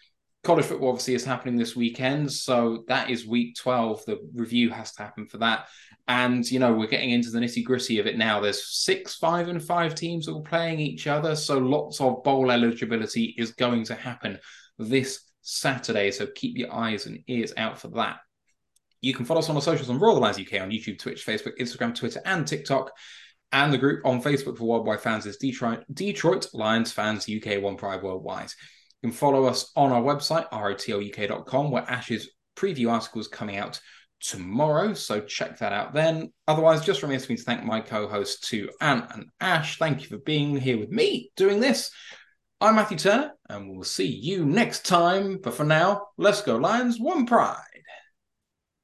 D: College football obviously is happening this weekend, so that is week 12. The review has to happen for that. And, you know, we're getting into the nitty gritty of it now. There's six, five, and five teams all playing each other, so lots of bowl eligibility is going to happen this Saturday. So keep your eyes and ears out for that. You can follow us on our socials on Roar Of The Lions UK on YouTube, Twitch, Facebook, Instagram, Twitter, and TikTok. And the group on Facebook for Worldwide fans is Detroit, Detroit Lions Fans UK One Pride Worldwide. You can follow us on our website, rotluk.com, where Ash's preview article is coming out tomorrow. So check that out then. Otherwise, just remains for me to thank my co-hosts to Ant and Ash. Thank you for being here with me doing this. I'm Matthew Turner, and we'll see you next time. But for now, let's go Lions, one pride.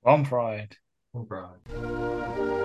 E: One pride.
F: One pride.